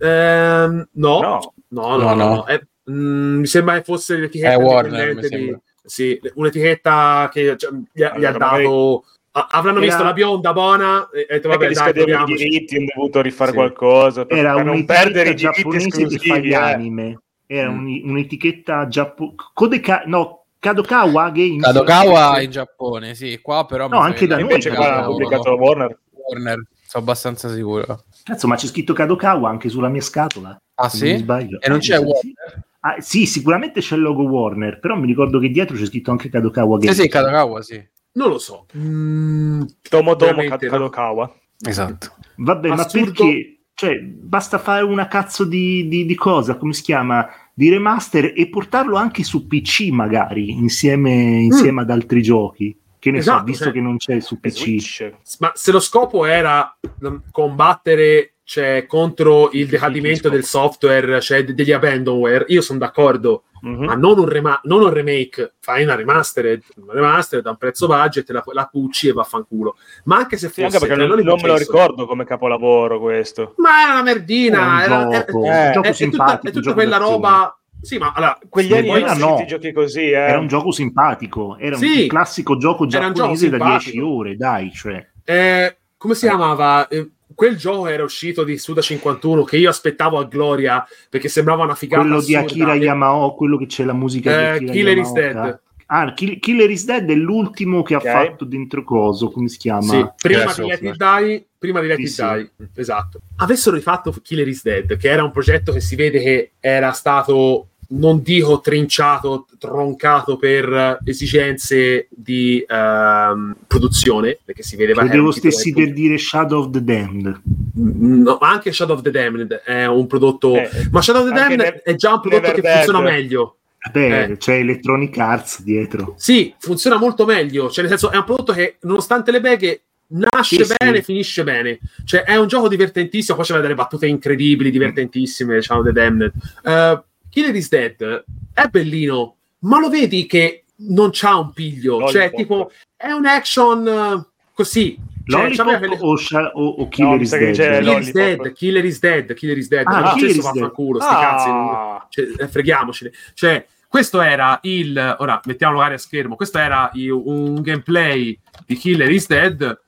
Speaker 2: Ehm, no, no,
Speaker 4: No.
Speaker 2: no, no.
Speaker 6: No, no.
Speaker 2: Eh, mm, mi sembra che fosse l'etichetta
Speaker 6: È Warner,
Speaker 2: di- sì, un'etichetta che cioè, gli, ha- gli ha
Speaker 4: Allora, magari-
Speaker 2: dato. a- avranno
Speaker 3: Era-
Speaker 2: visto la bionda buona e, e detto,
Speaker 4: Non
Speaker 2: vabbè, dai,
Speaker 4: i diritti, hanno dovuto rifare
Speaker 2: Sì.
Speaker 4: qualcosa per,
Speaker 3: Era
Speaker 4: per non perdere i diritti esclusivi. eh.
Speaker 3: anime. Era
Speaker 2: Mm.
Speaker 3: un- un'etichetta giapponese. Kodeka... No, Kadokawa Games.
Speaker 6: Kadokawa in Giappone, sì, qua però...
Speaker 3: No, anche
Speaker 6: che
Speaker 3: da noi
Speaker 4: Invece qua pubblicato Warner.
Speaker 6: Warner, sono abbastanza sicuro.
Speaker 3: Cazzo, ma c'è scritto Kadokawa anche sulla mia scatola.
Speaker 6: Ah
Speaker 3: non
Speaker 6: sì?
Speaker 3: sbaglio.
Speaker 6: E non
Speaker 3: Eh,
Speaker 6: c'è Warner?
Speaker 3: Sì. Ah, sì, sicuramente c'è il logo Warner, però mi ricordo che dietro c'è scritto anche Kadokawa
Speaker 6: Sì,
Speaker 3: Games.
Speaker 6: sì, Kadokawa, sì.
Speaker 2: Non lo so. Mm,
Speaker 4: Tomo Tomo
Speaker 2: Veramente, no.
Speaker 4: Kadokawa.
Speaker 6: Esatto.
Speaker 3: Vabbè,
Speaker 2: Assurdo.
Speaker 3: ma perché? Cioè, basta fare una cazzo di, di- di cosa, come si chiama? Di remaster e portarlo anche su PC magari, insieme, insieme ad altri giochi. Che ne so,
Speaker 2: Esatto,
Speaker 3: visto
Speaker 2: cioè-
Speaker 3: che non c'è su PC.
Speaker 4: Switch.
Speaker 2: ma se lo scopo era mm, combattere cioè, contro il decadimento del software, cioè de- degli abandonware, io sono d'accordo,
Speaker 4: Mhm.
Speaker 2: ma non un, rema- non un remake, fai una remastered, una remastered a un prezzo budget, la, la pucci e vaffanculo. Ma anche se
Speaker 4: Sì,
Speaker 2: fosse
Speaker 4: anche perché
Speaker 2: tra
Speaker 4: non, non me lo ricordo come capolavoro questo.
Speaker 2: Ma era una merdina,
Speaker 3: Era
Speaker 4: eh,
Speaker 2: è, è tutta,
Speaker 3: simpatico,
Speaker 2: è tutta
Speaker 3: gioco
Speaker 2: quella roba. Sì, ma allora,
Speaker 4: Quegli anni
Speaker 3: poi
Speaker 4: erano
Speaker 3: no.
Speaker 4: giochi così, eh.
Speaker 3: Era un gioco simpatico, era
Speaker 2: Sì.
Speaker 3: un classico gioco
Speaker 2: Era un gioco
Speaker 3: giapponese da
Speaker 2: simpatico.
Speaker 3: 10 ore, dai, cioè.
Speaker 2: Eh, come si chiamava? Eh, quel gioco era uscito di Suda 51 che io aspettavo a gloria perché sembrava una figata.
Speaker 3: quello di
Speaker 2: assurda.
Speaker 3: Akira
Speaker 2: E-
Speaker 3: Yamao, quello che c'è la musica di
Speaker 2: Eh,
Speaker 3: Akira
Speaker 2: Killer is. Dead.
Speaker 3: Ah, Kill- Killer is Dead è l'ultimo che
Speaker 4: Ok.
Speaker 3: ha fatto dentro coso, come si chiama?
Speaker 2: Sì, prima di Let It. Die, prima di Let
Speaker 3: Sì,
Speaker 2: It
Speaker 3: sì.
Speaker 2: Die, esatto. Avessero rifatto Killer is Dead, che era un progetto che si vede che era stato, non dico trinciato, troncato per eh, esigenze di ehm, produzione, perché si vedeva
Speaker 3: Credevo stessi per dire Shadow of the Damned.
Speaker 2: No, ma anche Shadow of the Damned è un prodotto...
Speaker 4: Eh,
Speaker 2: ma Shadow of the Damned
Speaker 4: Ne-
Speaker 2: è già un prodotto che funziona
Speaker 4: Dead.
Speaker 2: meglio.
Speaker 3: Beh,
Speaker 2: Eh.
Speaker 3: c'è Electronic Arts dietro.
Speaker 2: Sì, funziona molto meglio. Cioè, nel senso, è un prodotto che, nonostante le beghe, nasce
Speaker 3: Sì,
Speaker 2: bene,
Speaker 3: sì.
Speaker 2: finisce bene. Cioè, è un gioco divertentissimo. Poi c'è delle battute incredibili, divertentissime. Diciamo, The Damned. Uh, Killer is Dead è bellino, ma lo vedi che non c'ha un piglio.
Speaker 4: Lollipop.
Speaker 2: Cioè, tipo, è un action eh, così. Cioè, quelle-
Speaker 3: o, o- o Killer
Speaker 4: No,
Speaker 3: is Dead?
Speaker 2: Killer is
Speaker 4: Lollipop.
Speaker 2: Dead, Killer is Dead, Killer is Dead.
Speaker 3: Ah,
Speaker 2: non
Speaker 3: Killer is Dead.
Speaker 2: vaffanculo, sti cazzi.
Speaker 4: Ah,
Speaker 2: Cioè, eh, freghiamocene. Cioè, questo era il. Ora mettiamolo magari a schermo. Questo era il- un gameplay di Killer is Dead.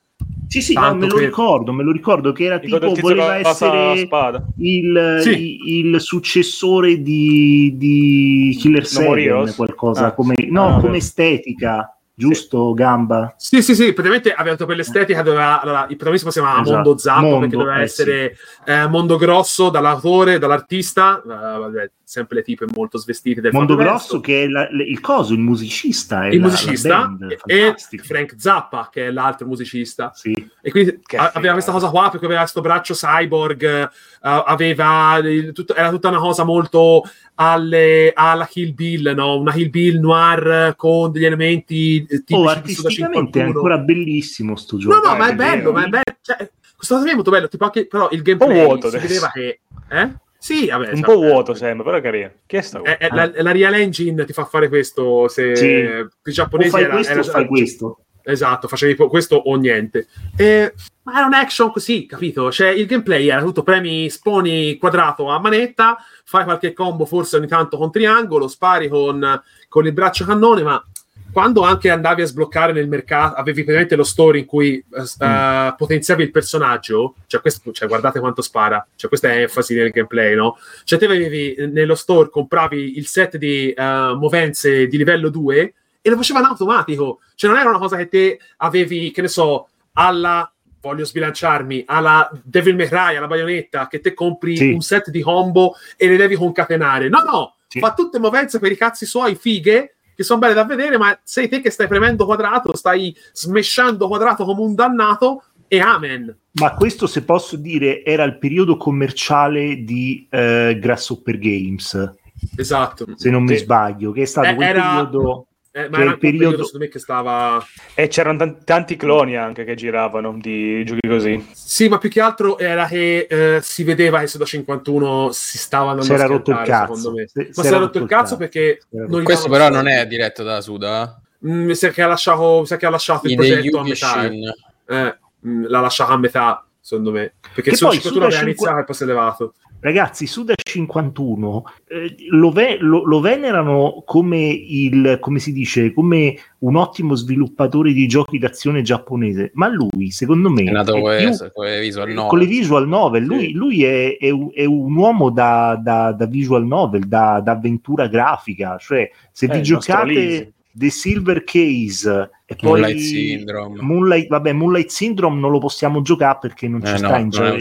Speaker 3: Sì, sì, no, me lo
Speaker 2: per-
Speaker 3: ricordo, me lo ricordo che era
Speaker 4: ricordo
Speaker 3: tipo,
Speaker 4: il
Speaker 3: voleva essere il,
Speaker 2: Sì.
Speaker 3: i- il successore di, di Killer
Speaker 4: No More
Speaker 3: 7,
Speaker 4: Heroes?
Speaker 3: qualcosa
Speaker 4: Ah.
Speaker 3: come, no,
Speaker 4: Ah,
Speaker 3: come estetica. Giusto Gamba?
Speaker 2: Sì, sì, sì, praticamente aveva detto per l'estetica doveva, allora, il protagonista si chiamava
Speaker 3: Esatto.
Speaker 2: Mondo Zappo
Speaker 3: Mondo,
Speaker 2: perché doveva
Speaker 3: eh,
Speaker 2: essere eh, Mondo Grosso dall'autore, dall'artista, eh, vabbè, sempre le tipe molto svestite del
Speaker 3: Mondo Grosso che è la- le- il coso, il musicista. È
Speaker 2: il
Speaker 3: la-
Speaker 2: musicista
Speaker 3: la band,
Speaker 2: e. Frank Zappa che è l'altro musicista
Speaker 3: Sì.
Speaker 2: e quindi
Speaker 4: Che
Speaker 2: a- aveva questa cosa qua perché aveva questo braccio cyborg eh, aveva il- tutto- era tutta una cosa molto alle- alla Kill Bill no? una Kill Bill noir con degli elementi eh, tipici
Speaker 3: Oh, artisticamente è
Speaker 2: 51.
Speaker 3: ancora bellissimo sto gioco.
Speaker 2: no no
Speaker 4: Eh,
Speaker 2: ma è bello
Speaker 4: vero.
Speaker 2: ma è bello cioè, questo cosa è molto bello tipo anche però il gameplay
Speaker 4: vuoto
Speaker 2: si vedeva che eh? sì vabbè
Speaker 4: Un
Speaker 2: esatto.
Speaker 4: po' vuoto sembra, però è carino. Chi è sta
Speaker 2: Eh, eh, la, la Real Engine ti fa fare questo se
Speaker 3: Sì.
Speaker 2: i
Speaker 3: O
Speaker 2: giapponesi
Speaker 3: fai
Speaker 2: era-
Speaker 3: questo
Speaker 2: era-
Speaker 3: o fai questo.
Speaker 2: Esatto, facevi questo o niente. E- ma era un action così, capito? Cioè, il gameplay era tutto premi, sponi quadrato a manetta, fai qualche combo forse ogni tanto con triangolo, spari con, con il braccio cannone, ma quando anche andavi a sbloccare nel mercato, avevi praticamente lo store in cui eh, eh, potenziavi il personaggio, cioè, questo, cioè guardate quanto spara, cioè questa è enfasi nel gameplay, no? Cioè te avevi eh, nello store, compravi il set di eh, movenze di livello 2 e lo faceva in automatico, cioè non era una cosa che te avevi, che ne so, alla voglio sbilanciarmi alla Devil May Cry, alla baionetta, che te compri
Speaker 3: Sì.
Speaker 2: un set di combo e le devi concatenare. No, no,
Speaker 3: Sì.
Speaker 2: fa tutte movenze per i cazzi suoi, fighe, che sono belle da vedere, ma sei te che stai premendo quadrato, stai smeshando quadrato come un dannato e amen.
Speaker 3: Ma questo, se posso dire, era il periodo commerciale di eh, Grasshopper Games,
Speaker 2: Esatto.
Speaker 3: se non mi sbaglio, che è stato
Speaker 2: Eh,
Speaker 3: quel
Speaker 2: era-
Speaker 3: periodo...
Speaker 2: Eh, ma era
Speaker 3: il
Speaker 2: un periodo,
Speaker 3: periodo-
Speaker 2: secondo me, che stava...
Speaker 4: E c'erano tan- tanti cloni anche che giravano di giochi così.
Speaker 2: Sì, ma più che altro era che eh, si vedeva che Suda 51 si stava andando
Speaker 3: Si era
Speaker 2: a
Speaker 3: rotto il cazzo.
Speaker 2: secondo me.
Speaker 3: Si-
Speaker 2: ma
Speaker 3: si era
Speaker 2: rotto il cazzo perché non gli
Speaker 6: Questo però non è diretto da Suda.
Speaker 2: Mm, mi sa che ha lasciato, che ha lasciato il progetto a metà. eh. Eh, mm, l'ha lasciato a metà, secondo me. Perché su
Speaker 3: poi
Speaker 2: 51
Speaker 3: Suda
Speaker 2: aveva
Speaker 3: 50
Speaker 2: iniziato e poi si è levato.
Speaker 3: Ragazzi, Suda 51 eh, lo, ve- lo- lo venerano come il, come si dice, come un ottimo sviluppatore di giochi d'azione giapponese, ma lui, secondo me,
Speaker 6: È nato
Speaker 3: è
Speaker 6: con
Speaker 3: più-
Speaker 6: le- con le visual novel.
Speaker 3: con le visual novel. Lui,
Speaker 2: Sì.
Speaker 3: lui è, è un- è un uomo da, da- da visual novel, da, da avventura grafica. Cioè, se
Speaker 4: Eh,
Speaker 3: vi giocate
Speaker 4: Lisi.
Speaker 3: The Silver Case e poi
Speaker 6: Moonlight Syndrome.
Speaker 3: Moonlight, vabbè, Moonlight Syndrome non lo possiamo giocare perché non ci
Speaker 6: Eh,
Speaker 3: sta
Speaker 6: no,
Speaker 3: in,
Speaker 6: non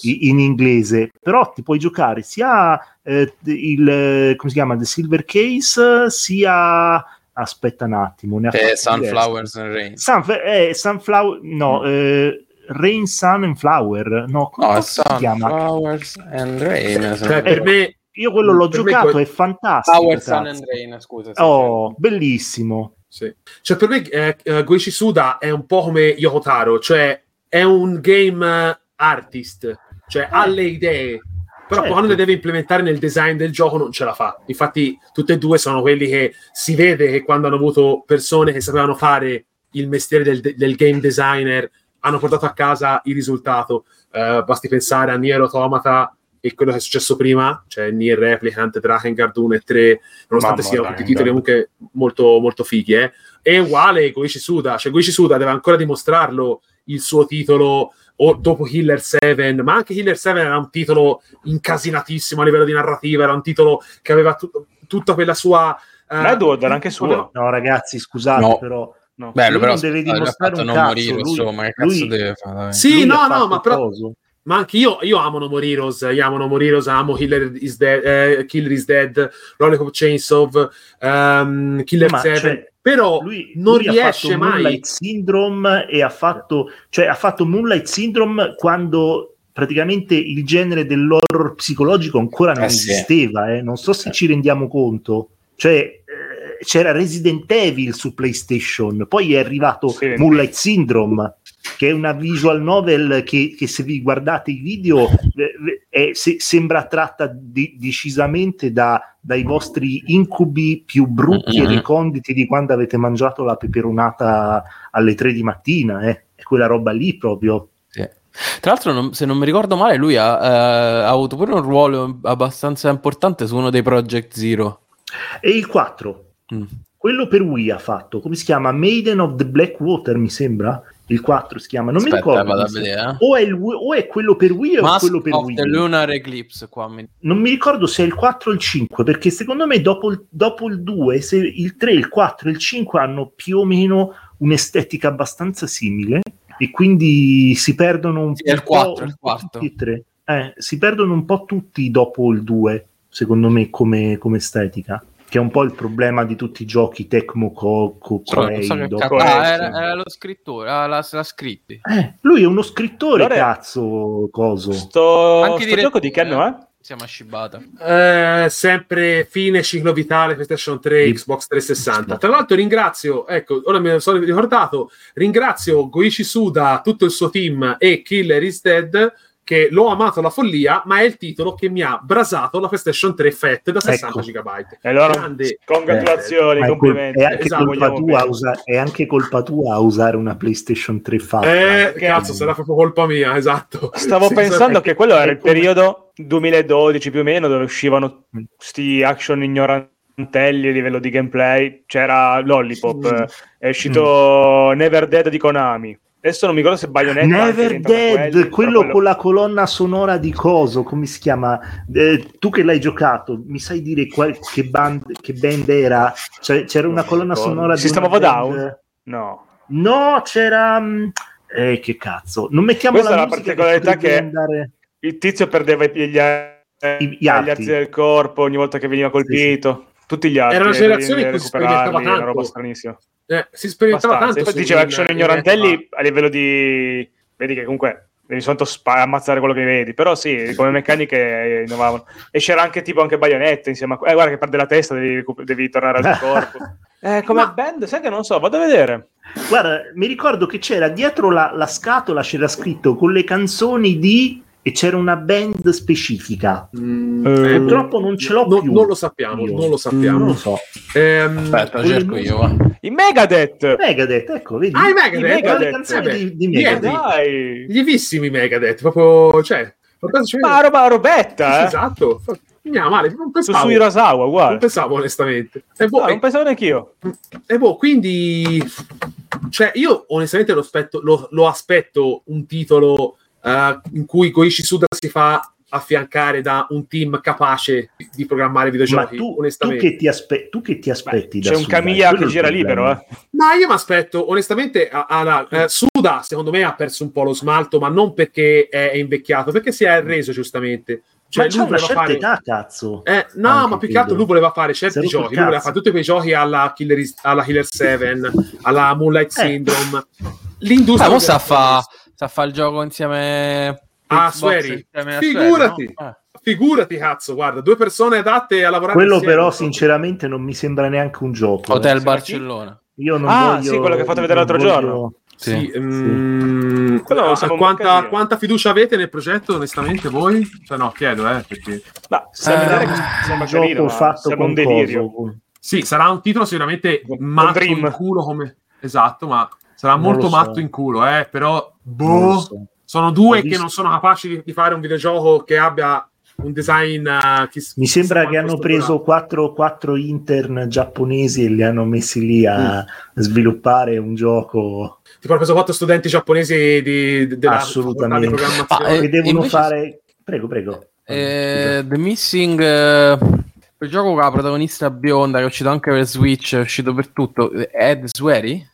Speaker 3: in- in inglese, però ti puoi giocare sia eh, il eh, come si chiama The Silver Case, sia aspetta un attimo, ne ha
Speaker 6: Eh, Sunflowers and Rain.
Speaker 3: Sunf- eh, Sunflower, no, eh, Rain, Sun and Flower, no, come
Speaker 6: No,
Speaker 3: si chiama?
Speaker 6: Sunflowers and Rain.
Speaker 2: Cioè, per me,
Speaker 3: Io quello l'ho
Speaker 2: Per
Speaker 3: giocato,
Speaker 2: que-
Speaker 3: è fantastico.
Speaker 6: Power Sun and Rain, scusa. sì,
Speaker 3: Oh, bellissimo.
Speaker 2: sì. Cioè, per me eh, eh, Goichi Suda è un po' come Yoko Taro, cioè è un game eh, artist, cioè ha le idee, però
Speaker 3: Certo.
Speaker 2: quando le deve implementare nel design del gioco non ce la fa. Infatti, tutte e due sono quelli che si vede che quando hanno avuto persone che sapevano fare il mestiere del, del game designer hanno portato a casa il risultato. Eh, basti pensare a Nier Automata e quello che è successo prima, cioè Nier Replicant, Drakengard 1 e 3, nonostante
Speaker 4: Mamma,
Speaker 2: siano tutti titoli comunque molto, molto fighi, eh. è uguale Goichi Suda, cioè Goichi Suda deve ancora dimostrarlo il suo titolo o dopo Killer 7, ma anche Killer 7 era un titolo incasinatissimo a livello di narrativa, era un titolo che aveva tut- tutta quella sua... eh,
Speaker 4: Ma Edward era anche suo.
Speaker 3: No, ragazzi, scusate,
Speaker 6: No.
Speaker 3: però
Speaker 4: No.
Speaker 6: Bello,
Speaker 3: Lui
Speaker 6: però
Speaker 3: non deve dimostrare un
Speaker 6: non
Speaker 3: cazzo,
Speaker 6: morire,
Speaker 3: lui-
Speaker 6: insomma, che cazzo
Speaker 3: lui-
Speaker 6: deve fare? dai?
Speaker 2: Sì,
Speaker 3: lui
Speaker 2: no, no, ma però-
Speaker 3: coso.
Speaker 2: Ma anche io, io amo No More Heroes, io amo No More Heroes, amo Killer is Dead, eh, Killer is Dead Rollercoaster Chainsaw, ehm, Killer
Speaker 3: Ma,
Speaker 2: 7,
Speaker 3: cioè,
Speaker 2: però
Speaker 3: lui,
Speaker 2: non
Speaker 3: lui ha
Speaker 2: riesce
Speaker 3: fatto
Speaker 2: mai...
Speaker 3: Moonlight Syndrome e ha fatto, cioè, ha fatto Moonlight Syndrome quando praticamente il genere dell'horror psicologico ancora non
Speaker 6: Eh sì.
Speaker 3: esisteva, eh. non so se ci rendiamo conto. Cioè, eh, c'era Resident Evil su PlayStation, poi è arrivato
Speaker 4: Sì.
Speaker 3: Moonlight Syndrome, che è una visual novel che, che se vi guardate i video eh, è- se- sembra tratta di- decisamente da- dai vostri incubi più brutti e
Speaker 6: Mhm.
Speaker 3: reconditi di quando avete mangiato la peperonata alle 3 di mattina, eh. è quella roba lì proprio.
Speaker 6: Sì. Tra l'altro, non- se non mi ricordo male, lui ha, eh, ha avuto pure un ruolo abbastanza importante su uno dei Project Zero.
Speaker 3: E il 4,
Speaker 6: Mm.
Speaker 3: quello per Wii ha fatto, come si chiama? Maiden of the Black Water, mi sembra. Il 4 si chiama, non mi
Speaker 6: Aspetta,
Speaker 3: ricordo.
Speaker 6: vado a vedere. eh.
Speaker 3: O è, il, o è quello per Wii o è
Speaker 6: Mask
Speaker 3: quello per
Speaker 6: of
Speaker 3: Wii.
Speaker 6: the Lunar Eclipse qua mi-
Speaker 3: Non mi ricordo se è il 4 o il 5, perché secondo me dopo il, dopo il 2, se il 3, il 4 e il 5 hanno più o meno un'estetica abbastanza simile e quindi si perdono un,
Speaker 6: Sì, è il
Speaker 3: un
Speaker 6: 4,
Speaker 3: po'
Speaker 6: il
Speaker 3: un po'
Speaker 6: quarto.
Speaker 3: tutti e tre. Eh, si perdono un po' tutti dopo il 2, secondo me, come, come estetica. Che è un po' il problema di tutti i giochi Tecmo
Speaker 6: non
Speaker 3: Koei.
Speaker 6: so Ah,
Speaker 4: sì.
Speaker 6: era, era lo scrittore, ah, l'ha, l'ha scritti.
Speaker 3: Eh, lui è uno scrittore,
Speaker 4: Allora-
Speaker 3: cazzo, coso.
Speaker 4: Sto,
Speaker 6: Anche
Speaker 4: sto gioco di che anno è?
Speaker 6: Siamo a scibata.
Speaker 2: Eh, sempre fine ciclo vitale PlayStation 3
Speaker 3: Sì.
Speaker 2: Xbox 360 tra l'altro ringrazio ecco ora me ne sono ricordato ringrazio Goichi Suda tutto il suo team e Killer is Dead che l'ho amato alla follia ma è il titolo che mi ha brasato la PlayStation 3 FAT da 60
Speaker 3: Ecco.
Speaker 2: GB
Speaker 4: E allora,
Speaker 2: Grande.
Speaker 4: congratulazioni,
Speaker 3: col-
Speaker 4: complimenti.
Speaker 3: è anche
Speaker 2: Esatto,
Speaker 3: colpa tua usa- è anche colpa tua usare una PlayStation 3 fatta.
Speaker 2: eh, cazzo sarà proprio colpa mia esatto
Speaker 4: Stavo
Speaker 2: Sì,
Speaker 4: pensando che quello era il
Speaker 2: Come-
Speaker 4: periodo 2012 più o meno dove uscivano
Speaker 3: Mm.
Speaker 4: sti action ignorantelli a livello di gameplay. C'era Lollipop,
Speaker 2: Mm.
Speaker 4: eh, è uscito Never Dead di Konami. Adesso non mi ricordo se Bayonetta
Speaker 3: Never Dead,
Speaker 4: quelli,
Speaker 3: quello,
Speaker 4: però
Speaker 3: con la colonna sonora di Coso, come si chiama? Eh, tu che l'hai giocato, mi sai dire qual- che, band, che band era? Cioè, c'era una colonna sonora di
Speaker 4: System
Speaker 3: una
Speaker 4: of
Speaker 3: band-
Speaker 4: Down? No.
Speaker 3: No, c'era... mm, Eh, che cazzo. Non mettiamo
Speaker 4: Questa
Speaker 3: la
Speaker 4: è la particolarità
Speaker 3: potrebbe
Speaker 4: che-
Speaker 3: andare-
Speaker 4: Il tizio perdeva gli, gli,
Speaker 3: I- gli
Speaker 4: gli
Speaker 3: arti.
Speaker 4: arti del corpo ogni volta che veniva colpito. Tutti gli arti.
Speaker 2: Era una
Speaker 4: eh,
Speaker 2: generazione in cui si sperimentava
Speaker 4: Una
Speaker 2: tanto.
Speaker 4: roba stranissima.
Speaker 2: Eh, si sperimentava
Speaker 4: Abbastanza.
Speaker 2: tanto
Speaker 4: Infatti
Speaker 2: su-
Speaker 4: diceva
Speaker 2: in-
Speaker 4: action ignorantelli a livello di... Vedi che comunque devi soltanto spa- ammazzare quello che vedi, però sì, come meccaniche innovavano. E c'era anche tipo anche baionette insieme a... Eh, guarda che perde la testa, devi, devi tornare al tuo corpo. Eh, come
Speaker 2: Ma-
Speaker 4: band, sai che non so, vado a vedere.
Speaker 3: Guarda, mi ricordo che c'era dietro la, la scatola, c'era scritto con le canzoni di... e c'era una band specifica.
Speaker 2: Mm,
Speaker 4: Eh,
Speaker 3: Purtroppo non ce l'ho
Speaker 2: no-
Speaker 3: più.
Speaker 2: non lo sappiamo
Speaker 3: Io.
Speaker 2: non lo
Speaker 3: Non lo
Speaker 2: sappiamo
Speaker 3: so.
Speaker 2: Ehm,
Speaker 6: Aspetta, lo cerco io. va.
Speaker 4: I Megadeth!
Speaker 3: Megadeth, ecco, vedi?
Speaker 2: Ah, i Megadeth,
Speaker 3: le
Speaker 4: Megadeth,
Speaker 3: canzoni
Speaker 2: eh,
Speaker 3: di, di Megadeth.
Speaker 2: niente.
Speaker 4: Dai!
Speaker 2: Gli vissimi Megadeth, proprio, cioè,
Speaker 4: Ma roba robetta, eh?
Speaker 2: Esatto. Andiamo, male, non
Speaker 4: Su,
Speaker 2: pensavo,
Speaker 4: su Hirasawa,
Speaker 2: non
Speaker 4: uguale.
Speaker 2: pensavo onestamente. E boh,
Speaker 4: No, non pensavo neanche io.
Speaker 2: e boh, quindi, cioè, io onestamente lo aspetto, lo, lo aspetto un titolo eh, in cui Goichi Suda si fa affiancare da un team capace di, programmare
Speaker 3: Ma
Speaker 2: videogiochi,
Speaker 3: tu, tu,
Speaker 2: onestamente.
Speaker 3: che ti aspe- tu che ti aspetti da
Speaker 4: C'è un? Camilla che gira libero, eh.
Speaker 2: Ma io mi aspetto, onestamente, a- alla- eh, Suda, secondo me, ha perso un po' lo smalto, ma non perché è, invecchiato, perché si è arreso giustamente. Cioè,
Speaker 3: Ma
Speaker 2: lui voleva fare...
Speaker 3: età, cazzo.
Speaker 2: Eh, no,
Speaker 3: Anche
Speaker 2: ma più che altro lui voleva fare certi giochi, lui voleva fare tutti quei giochi alla Killer, alla Killer 7, alla Moonlight
Speaker 3: Eh.
Speaker 2: Syndrome. L'industria...
Speaker 6: Ah, mo sta a
Speaker 2: voleva fare
Speaker 6: il gioco insieme
Speaker 2: Ah,
Speaker 6: a
Speaker 2: Figurati.
Speaker 6: Swery, no? Eh.
Speaker 2: Figurati, cazzo, guarda, due persone adatte a lavorare
Speaker 3: Quello
Speaker 2: insieme.
Speaker 3: però sinceramente non mi sembra neanche un gioco. eh.
Speaker 6: Hotel
Speaker 4: Sì,
Speaker 6: Barcellona.
Speaker 3: Io non
Speaker 4: Ah,
Speaker 3: voglio,
Speaker 4: sì, quello che hai fatto vedere l'altro
Speaker 3: voglio-
Speaker 4: giorno.
Speaker 2: Sì,
Speaker 6: Sì.
Speaker 2: mm, ah,
Speaker 4: sapevo
Speaker 2: quanta, quanta fiducia avete nel progetto, onestamente, voi? Cioè, no, chiedo, eh, perché...
Speaker 4: Ma sembra,
Speaker 6: Eh,
Speaker 4: sembra
Speaker 3: Un gioco
Speaker 4: carino,
Speaker 3: fatto
Speaker 4: sembra
Speaker 3: con
Speaker 4: un delirio.
Speaker 2: Sì, sarà un titolo sicuramente matto
Speaker 4: Dream.
Speaker 2: in culo come... Esatto, ma sarà
Speaker 3: Non
Speaker 2: molto
Speaker 3: so.
Speaker 2: matto in culo, eh, però... Boh,
Speaker 3: so.
Speaker 2: sono due che non sono capaci di, di fare un videogioco che abbia un design... eh, chi-
Speaker 3: Mi sembra che hanno preso quattro, quattro intern giapponesi e li hanno messi lì a sviluppare un gioco
Speaker 2: Tipo, hanno preso quattro studenti giapponesi di, di- della
Speaker 3: Assolutamente.
Speaker 2: di programmazione.
Speaker 6: Ah,
Speaker 3: che
Speaker 6: Eh,
Speaker 3: devono
Speaker 6: invece-
Speaker 3: fare. Prego, prego.
Speaker 6: Eh, The Missing, eh, quel gioco con la protagonista bionda che è uscito anche per Switch, è uscito per tutto. Ed Swery?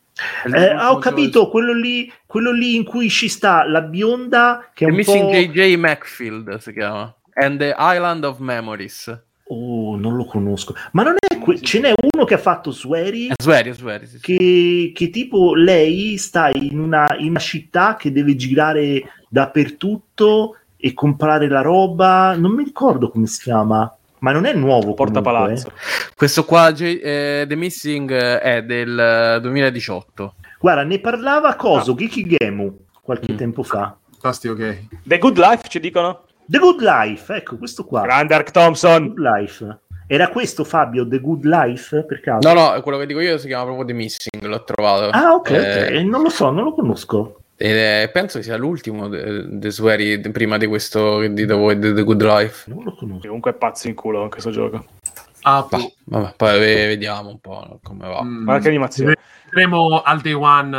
Speaker 3: Eh, ah, ho capito quello lì, quello lì in cui ci sta la bionda che è un
Speaker 6: Missing
Speaker 3: po'.
Speaker 6: JJ Macfield si chiama. And the Island of Memories.
Speaker 3: Oh, non lo conosco. Ma non è que- ce n'è uno che ha fatto
Speaker 6: È Swery, Swery, sì, sì.
Speaker 3: che, che tipo lei sta in una, in una città che deve girare dappertutto e comprare la roba. Non mi ricordo come si chiama, ma non è nuovo.
Speaker 4: Porta
Speaker 3: comunque,
Speaker 4: palazzo.
Speaker 3: eh.
Speaker 6: Questo qua, J- eh, The Missing, eh, è del eh, 2018.
Speaker 3: Guarda, ne parlava Coso, Geeky Gemu, qualche
Speaker 6: Mm.
Speaker 3: tempo fa.
Speaker 2: Fantastico, ok.
Speaker 4: The Good Life ci dicono?
Speaker 3: The Good Life, ecco questo qua.
Speaker 4: Grande Ark Thompson.
Speaker 3: Good Life. Era questo Fabio, The Good Life? Per caso?
Speaker 6: No, no, quello che dico io si chiama proprio The Missing, l'ho trovato.
Speaker 3: Ah, ok,
Speaker 6: Eh,
Speaker 3: ok. Non lo so, non lo conosco.
Speaker 6: Ed è- penso che sia l'ultimo de, de Swery prima di questo di The, The, The Good Life.
Speaker 3: Non lo conosco.
Speaker 4: Comunque è pazzo in culo anche questo gioco.
Speaker 2: Ah,
Speaker 6: Bah, vabbè, poi ve- vediamo un po' come va.
Speaker 2: mm,
Speaker 4: Guarda che animazione.
Speaker 2: Vedremo al day one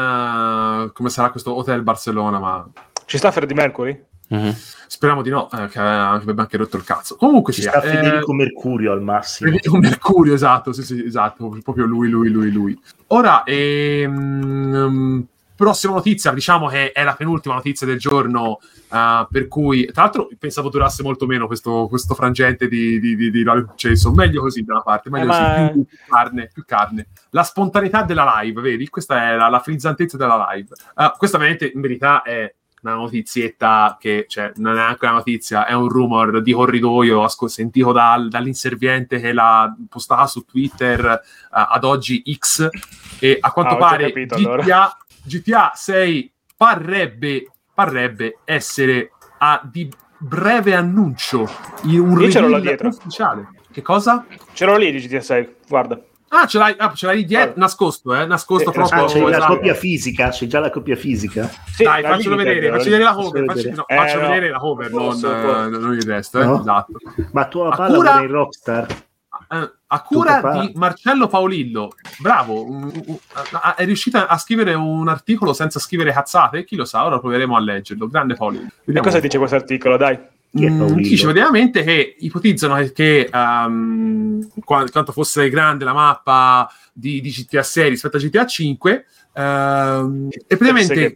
Speaker 2: eh, come sarà questo Hotel Barcellona, ma
Speaker 4: Ci sta Freddie Mercury?
Speaker 6: Mhm.
Speaker 2: speriamo di no, eh, che avrebbe anche rotto il cazzo. Comunque
Speaker 3: Ci
Speaker 2: sia,
Speaker 3: sta
Speaker 2: eh,
Speaker 3: Federico Mercurio al massimo.
Speaker 2: Federico Mercurio, esatto, sì, sì, esatto, proprio lui, lui, lui, lui. Ora, ehm, prossima notizia, diciamo che è la penultima notizia del giorno, eh, per cui, tra l'altro, pensavo durasse molto meno questo, questo frangente di, di, di, di Cesso. meglio così da una parte, meglio
Speaker 4: Eh,
Speaker 2: così,
Speaker 4: ma-
Speaker 2: più, più carne, più carne. La spontaneità della live, vedi? Questa è la, la frizzantezza della live. Eh, questa veramente, in verità, è una notizietta che cioè, non è neanche una notizia, è un rumor di corridoio asco- sentito dal- dall'inserviente che l'ha postata su Twitter eh, ad oggi X e a quanto
Speaker 4: Ah,
Speaker 2: pare
Speaker 4: capito,
Speaker 2: GTA,
Speaker 4: allora.
Speaker 2: GTA 6 parrebbe, parrebbe essere a di breve annuncio in un
Speaker 4: Io ce l'ho là dietro.
Speaker 2: ufficiale. Che cosa?
Speaker 4: C'ero lì di GTA 6, guarda.
Speaker 2: Ah, ce l'hai, ah, ce l'hai dietro, nascosto, eh? Nascosto
Speaker 4: Eh,
Speaker 2: proprio.
Speaker 3: Ah, c'è la
Speaker 2: esatto.
Speaker 3: copia fisica, c'è già la copia fisica.
Speaker 4: Sì,
Speaker 2: Dai,
Speaker 4: la
Speaker 2: faccelo vedere,
Speaker 4: la
Speaker 2: faccio vedere la cover, faccio,
Speaker 3: vedere.
Speaker 2: no,
Speaker 4: Eh,
Speaker 2: faccio
Speaker 4: no.
Speaker 2: vedere la cover, non, eh, non il resto, eh,
Speaker 3: No?
Speaker 2: esatto.
Speaker 3: Ma tua
Speaker 2: A
Speaker 3: palla
Speaker 2: cura-
Speaker 3: con i Rockstar.
Speaker 2: Eh, a cura di Marcello Paolillo, bravo, è riuscita a scrivere un articolo senza scrivere cazzate, chi lo sa, ora proveremo a leggerlo, grande Paolillo.
Speaker 4: E
Speaker 2: Vediamo
Speaker 4: cosa
Speaker 2: un po'.
Speaker 4: dice questo articolo? Dai.
Speaker 2: Mm, dice praticamente che ipotizzano che, qua- quanto fosse grande la mappa di, di GTA 6 rispetto a GTA 5 ehm, e praticamente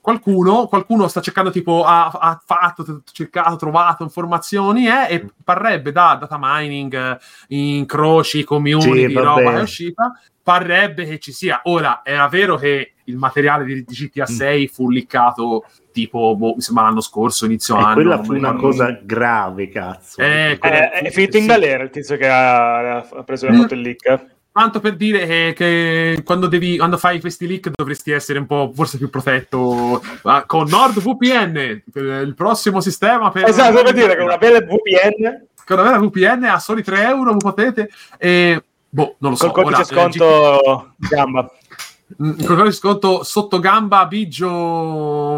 Speaker 2: qualcuno, qualcuno sta cercando tipo ha, ha fatto, cercato, trovato informazioni eh, e parrebbe da data mining eh, incroci, community,
Speaker 3: Sì,
Speaker 2: roba è uscita parrebbe che ci sia ora era vero che il materiale di, di GTA 6 fu liccato tipo boh, mi sembra l'anno scorso inizio
Speaker 3: E
Speaker 2: anno
Speaker 3: quella
Speaker 2: non
Speaker 3: fu una cosa grave, cazzo.
Speaker 2: Eh,
Speaker 4: Eh, è finito in
Speaker 2: sì.
Speaker 4: galera il tizio che ha, ha preso ha
Speaker 2: Mm.
Speaker 4: fatto il leak.
Speaker 2: Tanto per dire che, che quando, devi, quando fai questi leak dovresti essere un po' forse più protetto ah, con NordVPN, il prossimo sistema per...
Speaker 4: Esatto, per dire che una bella VPN
Speaker 2: Con una vera VPN a soli 3 euro potete... E, boh, non lo so.
Speaker 4: col codice
Speaker 2: ora, eh,
Speaker 4: sconto gamba.
Speaker 2: Mm, Col codice sconto sotto gamba Biggio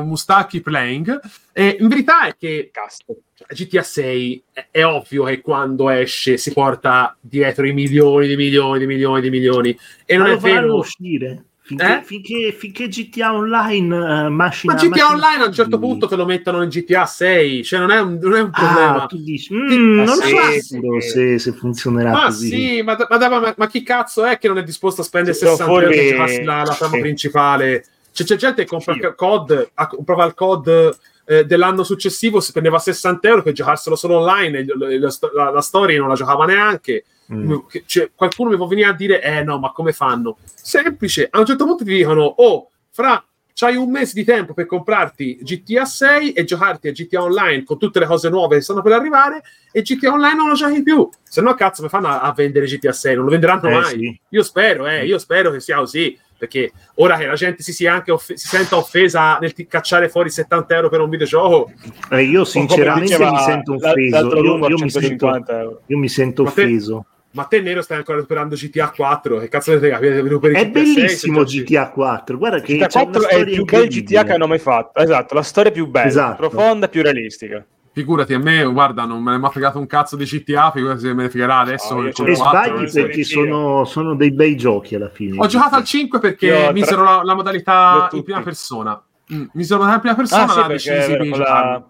Speaker 2: Mustacchi Playing. E in verità è che
Speaker 4: Cazzo.
Speaker 2: GTA 6 è, è ovvio che quando esce si porta dietro i milioni di milioni di milioni di milioni. E non
Speaker 3: Ma
Speaker 2: è vero...
Speaker 3: uscire. Finché,
Speaker 2: Eh?
Speaker 3: finché, finché GTA Online uh, macina...
Speaker 2: Ma GTA
Speaker 3: macina
Speaker 2: Online a un certo
Speaker 3: tutti.
Speaker 2: punto te lo mettono in GTA 6, cioè non è un, non è un
Speaker 3: Ah,
Speaker 2: problema.
Speaker 3: tu dici, mm,
Speaker 4: Ah,
Speaker 3: non
Speaker 4: sì,
Speaker 3: sono
Speaker 4: sì,
Speaker 3: sicuro
Speaker 4: sì.
Speaker 3: se, se funzionerà
Speaker 2: Ma
Speaker 3: così.
Speaker 2: sì, ma, ma, ma- ma- ma chi cazzo è che non è disposto a spendere
Speaker 4: sono
Speaker 2: 60 euro per giocarsi la, la trama
Speaker 4: sì.
Speaker 2: principale? Cioè, c'è gente che compra il COD, comprava il COD eh, dell'anno successivo, si spendeva 60 euro per giocarselo solo online, e la, la, la- la storia non la giocava neanche.
Speaker 3: Mm.
Speaker 2: Cioè, qualcuno mi può venire a dire, eh no, ma come fanno? Semplice, a un certo punto ti dicono, oh, fra, c'hai un mese di tempo per comprarti GTA 6 e giocarti a GTA Online con tutte le cose nuove che stanno per arrivare e GTA Online non lo giochi più. Se no, cazzo, mi fanno a, a vendere GTA 6? Non lo venderanno
Speaker 3: Eh,
Speaker 2: mai.
Speaker 3: sì.
Speaker 2: Io spero, eh, io spero che sia così. Perché ora che la gente si, sia anche off- si senta offesa nel ti- cacciare fuori 70 euro per un videogioco,
Speaker 3: Eh, io sinceramente mi sento offeso. Io, io mi, sento,
Speaker 4: 150 euro.
Speaker 3: io mi sento offeso.
Speaker 2: Ma te nero stai ancora recuperando GTA 4. Che cazzo capito? Recuperi
Speaker 3: È
Speaker 2: GTA 6,
Speaker 3: bellissimo GTA 4. Guarda che
Speaker 4: GTA
Speaker 3: c'è una
Speaker 4: 4 è il più bel. GTA che hanno mai fatto. Esatto, la storia più bella,
Speaker 3: Esatto.
Speaker 4: profonda, più realistica.
Speaker 2: Figurati, a me, guarda, non me ne è mai fregato un cazzo di GTA, figurati se me ne fregherà adesso.
Speaker 4: Ce
Speaker 3: E
Speaker 4: l'ho
Speaker 2: 4,
Speaker 3: sbagli
Speaker 2: eh.
Speaker 3: perché sono, sono dei bei giochi alla fine.
Speaker 2: Ho giocato al 5 perché
Speaker 4: Io
Speaker 2: misero
Speaker 4: tra-
Speaker 2: la, la modalità
Speaker 4: Io
Speaker 2: in prima persona. Mm, misero la prima persona,
Speaker 4: Ah, sì,
Speaker 2: la decisi di
Speaker 4: la,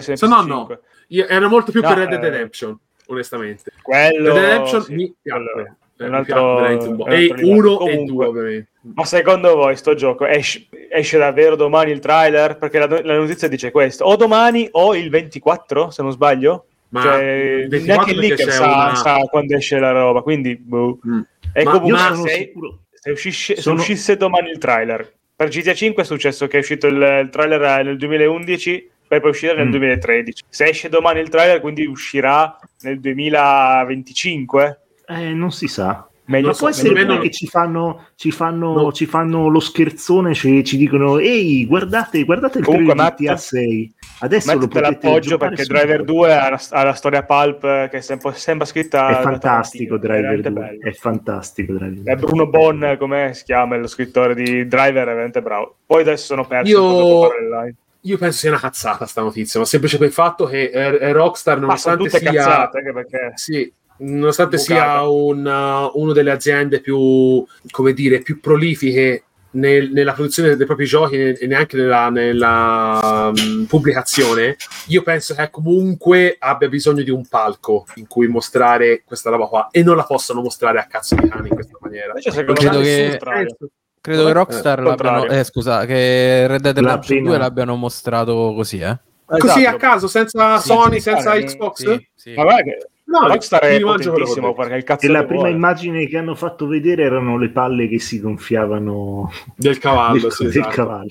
Speaker 2: Se no,
Speaker 4: PS5.
Speaker 2: no. Io ero molto più
Speaker 4: No,
Speaker 2: per Red Dead
Speaker 4: eh,
Speaker 2: Redemption, onestamente.
Speaker 4: Quello,
Speaker 2: Redemption
Speaker 4: sì,
Speaker 2: mi
Speaker 4: quello
Speaker 2: piacque. Eh,
Speaker 4: un
Speaker 2: mi
Speaker 4: altro-
Speaker 2: un E
Speaker 4: altro livello.
Speaker 2: uno e
Speaker 4: Comunque.
Speaker 2: due, ovviamente.
Speaker 4: Ma secondo voi sto gioco esce, esce davvero domani il trailer? Perché la, la notizia dice questo: o domani o il 24, se non sbaglio.
Speaker 2: Ma
Speaker 4: cioè,
Speaker 2: il 24
Speaker 4: neanche leaker
Speaker 2: c'è
Speaker 4: sa,
Speaker 2: una-
Speaker 4: sa quando esce la roba. Quindi, boh.
Speaker 2: Mm.
Speaker 4: E
Speaker 2: Ma
Speaker 4: comunque, se, se uscisce- se
Speaker 3: sono-
Speaker 4: uscisse domani il trailer, per GTA 5 è successo che è uscito il, il trailer nel 2011, poi può uscire nel
Speaker 3: Mm.
Speaker 4: 2013. Se esce domani il trailer, quindi uscirà nel 2025.
Speaker 3: Eh, non si sa.
Speaker 4: Meglio
Speaker 3: Ma può
Speaker 2: so,
Speaker 3: essere pure che ci fanno, ci fanno,
Speaker 2: No.
Speaker 3: ci fanno lo scherzone, ci, ci dicono ehi guardate, guardate il
Speaker 4: Comunque,
Speaker 3: trailer
Speaker 4: Matt,
Speaker 3: GTA 6 adesso lo
Speaker 4: Mettete
Speaker 3: potete
Speaker 4: l'appoggio perché
Speaker 3: subito.
Speaker 4: Driver 2 ha la, ha la storia pulp eh, che è sempre, sembra scritta
Speaker 3: è fantastico Driver
Speaker 4: veramente
Speaker 3: 2
Speaker 4: bello.
Speaker 3: è fantastico Driver
Speaker 4: È
Speaker 3: 2.
Speaker 4: Bruno Bon, come si chiama lo scrittore di Driver, è veramente bravo. Poi adesso sono perso
Speaker 2: Io- Io penso sia una cazzata sta notizia, ma semplice per il fatto che eh, eh, Rockstar, nonostante sia...
Speaker 4: cazzate, anche perché
Speaker 2: Sì, nonostante sia un, uh, una delle aziende più, come dire, più prolifiche nel- nella produzione dei propri giochi e neanche nella, nella, um, pubblicazione, io penso che comunque abbia bisogno di un palco in cui mostrare questa roba qua e non la possano mostrare a cazzo di cane in questa maniera.
Speaker 4: Invece secondo
Speaker 6: Credo
Speaker 4: me
Speaker 6: che-
Speaker 4: nessuno strano.
Speaker 6: Credo che Rockstar
Speaker 4: Eh,
Speaker 6: l'abbiano, eh, scusa, che Red Dead Redemption
Speaker 3: appena-
Speaker 6: 2 l'abbiano mostrato così, eh?
Speaker 2: Così
Speaker 4: Esatto.
Speaker 2: a caso, senza
Speaker 6: Sì,
Speaker 2: Sony,
Speaker 4: sì,
Speaker 2: senza
Speaker 4: sì,
Speaker 2: Xbox?
Speaker 6: Sì, sì.
Speaker 4: Ma guarda che
Speaker 2: No,
Speaker 4: Rockstar è potentissimo perché il cazzo
Speaker 3: E la prima
Speaker 4: vuole.
Speaker 3: immagine che hanno fatto vedere erano le palle che si gonfiavano
Speaker 2: del cavallo.
Speaker 3: del,
Speaker 2: sì,
Speaker 3: del
Speaker 2: esatto.
Speaker 3: cavallo.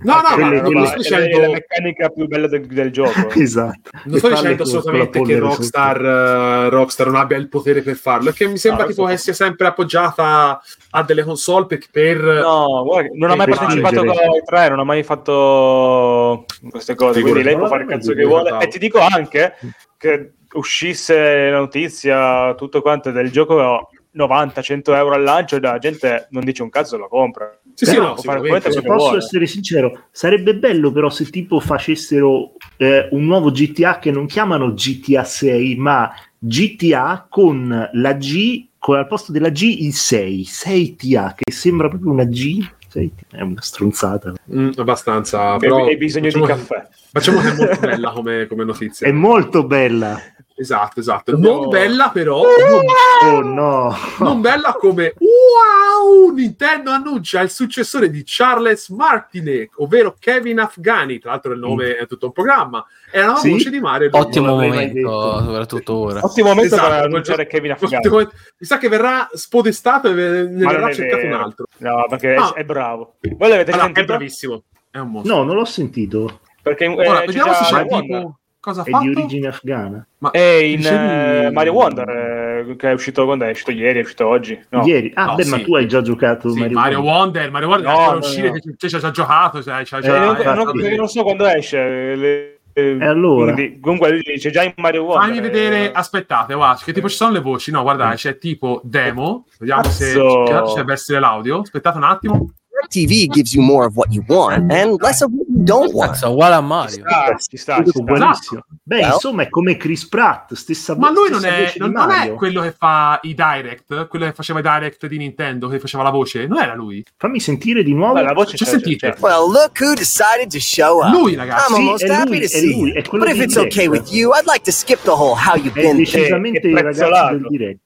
Speaker 2: No, no,
Speaker 3: Quelle-
Speaker 2: ma non
Speaker 3: quelle-
Speaker 2: sto
Speaker 4: è la- è
Speaker 2: dicendo,
Speaker 4: la meccanica più bella del, del gioco.
Speaker 3: esatto.
Speaker 2: non sto dicendo assolutamente
Speaker 3: la
Speaker 2: che Rockstar, eh, Rockstar non abbia il potere per farlo, è che mi sembra
Speaker 4: No,
Speaker 2: tipo
Speaker 4: so.
Speaker 2: che sia sempre appoggiata a delle console per, per
Speaker 4: No, guarda, non ha mai partecipato con i tre, non ha mai fatto queste cose, quindi
Speaker 2: Figurati.
Speaker 4: lei può fare il cazzo che vuole. E ti dico anche che uscisse la notizia, tutto quanto del gioco 90-100 euro al lancio e la gente non dice un cazzo lo compra.
Speaker 2: Sì, sì, no, sicuramente.
Speaker 4: che
Speaker 3: posso
Speaker 4: vuole.
Speaker 3: essere sincero, sarebbe bello però se tipo facessero eh, un nuovo GTA che non chiamano GTA 6, ma GTA con la G, con al posto della G il 6, 6TA, che sembra proprio una G. 6T, è una stronzata.
Speaker 2: Mm, abbastanza,
Speaker 4: Hai-
Speaker 2: però
Speaker 4: hai bisogno di
Speaker 2: facciamo-
Speaker 4: caffè.
Speaker 2: Facciamo che è molto bella come, come notizia.
Speaker 3: È molto bella.
Speaker 2: Esatto, esatto. Non bella però,
Speaker 3: Oh no.
Speaker 2: non bella come wow! Nintendo annuncia il successore di Charles Martinet, ovvero Kevin Afghani. Tra l'altro il nome è tutto un programma. È la nuova
Speaker 3: Sì?
Speaker 2: voce di Mario.
Speaker 6: Ottimo momento, soprattutto ora.
Speaker 4: Ottimo momento
Speaker 2: Esatto,
Speaker 4: per annunciare
Speaker 2: gioco-
Speaker 4: Kevin Afghani.
Speaker 2: Mi sa che verrà spodestato e ne
Speaker 4: Ma
Speaker 2: verrà
Speaker 4: è
Speaker 2: cercato un altro.
Speaker 4: No, perché è-
Speaker 2: Ah.
Speaker 4: è bravo. Voi l'avete
Speaker 2: Allora, è
Speaker 4: sentito?
Speaker 2: bravissimo. È un mostro.
Speaker 3: No, non l'ho sentito.
Speaker 4: Perché eh,
Speaker 2: Ora,
Speaker 4: c'è
Speaker 2: vediamo se c'è tipo cosa ha
Speaker 3: È
Speaker 2: fatto.
Speaker 3: di origine afghana.
Speaker 2: Ma
Speaker 4: È in
Speaker 2: dicevi-
Speaker 4: eh, Mario Wonder, eh, che è uscito quando è? Uscito ieri, è uscito oggi. No.
Speaker 3: Ieri. Ah,
Speaker 2: No,
Speaker 3: beh, ma
Speaker 2: sì.
Speaker 3: tu hai già giocato
Speaker 2: Sì,
Speaker 3: Mario,
Speaker 2: Mario, Wonder, Mario Wonder
Speaker 4: No, no,
Speaker 2: uscire,
Speaker 4: no.
Speaker 2: che ci già giocato, cioè, c'hai
Speaker 3: Eh,
Speaker 2: già-
Speaker 4: Eh, non, non- non so quando esce. le-
Speaker 3: E allora?
Speaker 4: quindi, comunque dice già in Mario Wonder.
Speaker 2: Fammi vedere,
Speaker 4: eh,
Speaker 2: aspettate, guarda, che tipo ci sono le voci? No, guardate, c'è tipo demo, vediamo se
Speaker 4: Cazzo.
Speaker 2: che ci deve essere l'audio. Aspettate un attimo.
Speaker 5: TV gives you more of what you want and less of what you don't want.
Speaker 6: Cazzo, uguale a
Speaker 4: Ci
Speaker 6: Mario.
Speaker 4: sta, ci sta, ci sta.
Speaker 3: buonissimo. Beh,
Speaker 5: Well.
Speaker 3: insomma, è come Chris Pratt, stessa
Speaker 2: Ma lui non è, non, non è quello che fa i direct, quello che faceva i direct di Nintendo, che faceva la voce, non era lui.
Speaker 3: Fammi sentire di nuovo.
Speaker 4: Beh, la voce
Speaker 2: Ci
Speaker 4: c'è,
Speaker 2: sentite?
Speaker 4: c'è.
Speaker 5: Well, look who decided to show up.
Speaker 2: Lui, ragazzi.
Speaker 5: I'm
Speaker 3: Sì,
Speaker 5: almost
Speaker 3: è
Speaker 5: happy
Speaker 3: lui,
Speaker 5: to
Speaker 3: è
Speaker 5: see
Speaker 3: lui,
Speaker 5: you.
Speaker 3: è quello
Speaker 5: But if it's okay with you, I'd like to skip the whole how you've
Speaker 3: È
Speaker 5: been.
Speaker 3: decisamente
Speaker 4: che
Speaker 3: il ragazzo del direct.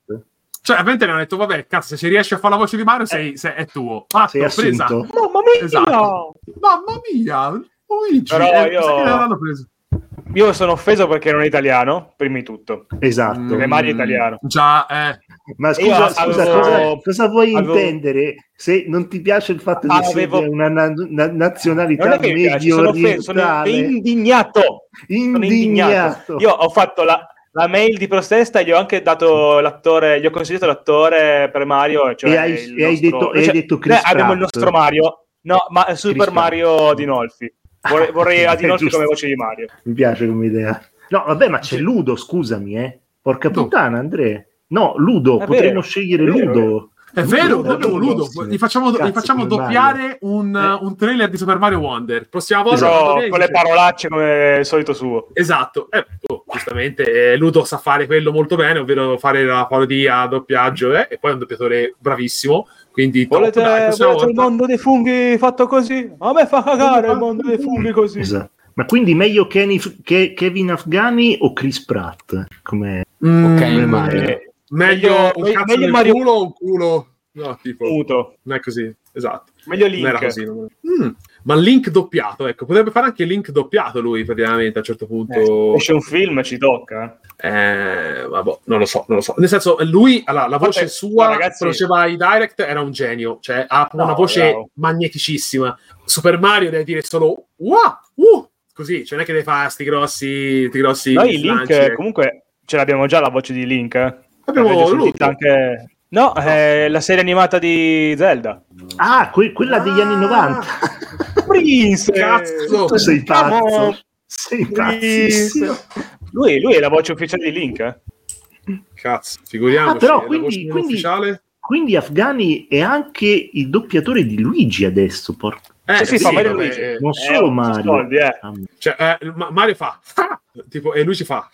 Speaker 2: Cioè, ovviamente hanno detto, vabbè, cazzo, se riesci a fare la voce di Mario, sei, sei- è tuo. Fatto,
Speaker 3: Sei
Speaker 2: presa.
Speaker 4: Mamma mia!
Speaker 2: Esatto. Mamma mia, Luigi.
Speaker 4: Però
Speaker 2: eh,
Speaker 4: io-
Speaker 2: che?
Speaker 4: Io sono offeso perché non è italiano, prima di tutto.
Speaker 3: Esatto.
Speaker 4: Perché Mario è
Speaker 2: Mm,
Speaker 4: italiano.
Speaker 2: Già, eh.
Speaker 3: Ma scusa, scusa
Speaker 4: avevo-
Speaker 3: cosa, cosa vuoi
Speaker 4: avevo-
Speaker 3: intendere se non ti piace il fatto di
Speaker 4: Avevo-
Speaker 3: essere una na- na- nazionalità
Speaker 4: che mi
Speaker 3: medio
Speaker 4: sono offeso, sono
Speaker 3: orientale?
Speaker 4: indignato. Sono
Speaker 3: indignato.
Speaker 4: Io ho fatto la, la mail di protesta gli ho anche dato l'attore, gli ho consigliato l'attore per Mario. Cioè
Speaker 3: E hai- e hai
Speaker 4: nostro-
Speaker 3: detto- e hai
Speaker 4: cioè,
Speaker 3: detto Chris
Speaker 4: abbiamo il
Speaker 3: Pratt.
Speaker 4: nostro Mario, no, ma Super
Speaker 3: Chris
Speaker 4: Mario Dinolfi. Vorrei, vorrei
Speaker 3: È
Speaker 4: Adinolfi come voce di Mario.
Speaker 3: Mi piace come idea. No, vabbè, ma c'è Ludo, scusami, eh. Porca
Speaker 2: No.
Speaker 3: puttana, Andrea. No, Ludo,
Speaker 4: È
Speaker 3: potremmo
Speaker 4: vero,
Speaker 3: scegliere
Speaker 4: vero,
Speaker 3: Ludo.
Speaker 2: È vero,
Speaker 3: Ludo,
Speaker 2: abbiamo Ludo.
Speaker 3: Ludo.
Speaker 2: Gli facciamo, gli
Speaker 3: Cazzo,
Speaker 2: facciamo
Speaker 3: come
Speaker 2: doppiare un,
Speaker 3: Eh.
Speaker 2: un trailer di Super Mario Wonder. Prossima volta.
Speaker 3: Esatto.
Speaker 4: con le parolacce come il solito suo.
Speaker 2: Esatto, eh, oh, giustamente eh, Ludo sa fare quello molto bene, ovvero fare la parodia, doppiaggio, eh, e poi è un doppiatore bravissimo. Quindi top,
Speaker 4: Volete,
Speaker 2: dai, prossima
Speaker 4: volete il mondo dei funghi fatto così? A me fa cagare il mondo dei funghi così.
Speaker 3: Esatto. Ma quindi meglio Kenny- Ke- Kevin Afghani o Chris Pratt? Come
Speaker 2: Mm,
Speaker 6: Ok,
Speaker 3: come
Speaker 6: Mario.
Speaker 4: Eh,
Speaker 2: meglio
Speaker 4: meglio-
Speaker 2: un
Speaker 4: meglio
Speaker 2: cazzo nel
Speaker 4: Mario-
Speaker 2: culo o un culo? No, tipo,
Speaker 4: muto.
Speaker 2: non è così, esatto.
Speaker 4: Meglio
Speaker 2: Non era
Speaker 4: Link.
Speaker 2: così. non- Mm, Ma Link doppiato, ecco, potrebbe fare anche Link doppiato lui praticamente a un certo punto.
Speaker 4: Eh, esce un film, ci tocca.
Speaker 2: Eh, vabbè, non lo so, non lo so. Nel senso, lui, allora, la voce
Speaker 4: Vabbè,
Speaker 2: sua,
Speaker 4: ragazzi-
Speaker 2: quando faceva i direct, era un genio. Cioè, ha
Speaker 4: No,
Speaker 2: una voce
Speaker 4: bravo.
Speaker 2: magneticissima. Super Mario deve dire solo wow, uh, così, cioè non è che deve fare sti grossi, sti grossi
Speaker 4: Noi Link,
Speaker 2: slanci, ecco.
Speaker 4: comunque, ce l'abbiamo già la voce di Link. eh.
Speaker 2: Abbiamo Ludo.
Speaker 4: anche... No, è la serie animata di Zelda.
Speaker 3: Ah, que- quella degli
Speaker 2: Ah!
Speaker 3: anni 90.
Speaker 4: Prince!
Speaker 2: Cazzo!
Speaker 3: tu sei pazzo. Sei pazzissimo.
Speaker 4: Lui, lui è la voce ufficiale di Link. eh.
Speaker 2: Cazzo, figuriamoci.
Speaker 3: Ah, però, quindi- quindi-
Speaker 2: ufficiale.
Speaker 3: Quindi Afghani è anche il doppiatore di Luigi adesso. Porca.
Speaker 2: Eh,
Speaker 4: Sì, sì, fa Mario
Speaker 2: vabbè,
Speaker 4: Luigi.
Speaker 2: eh,
Speaker 3: Non
Speaker 4: Eh,
Speaker 3: solo Mario.
Speaker 4: soldi, eh.
Speaker 2: Cioè, eh, Ma- Mario fa tipo, e lui ci fa.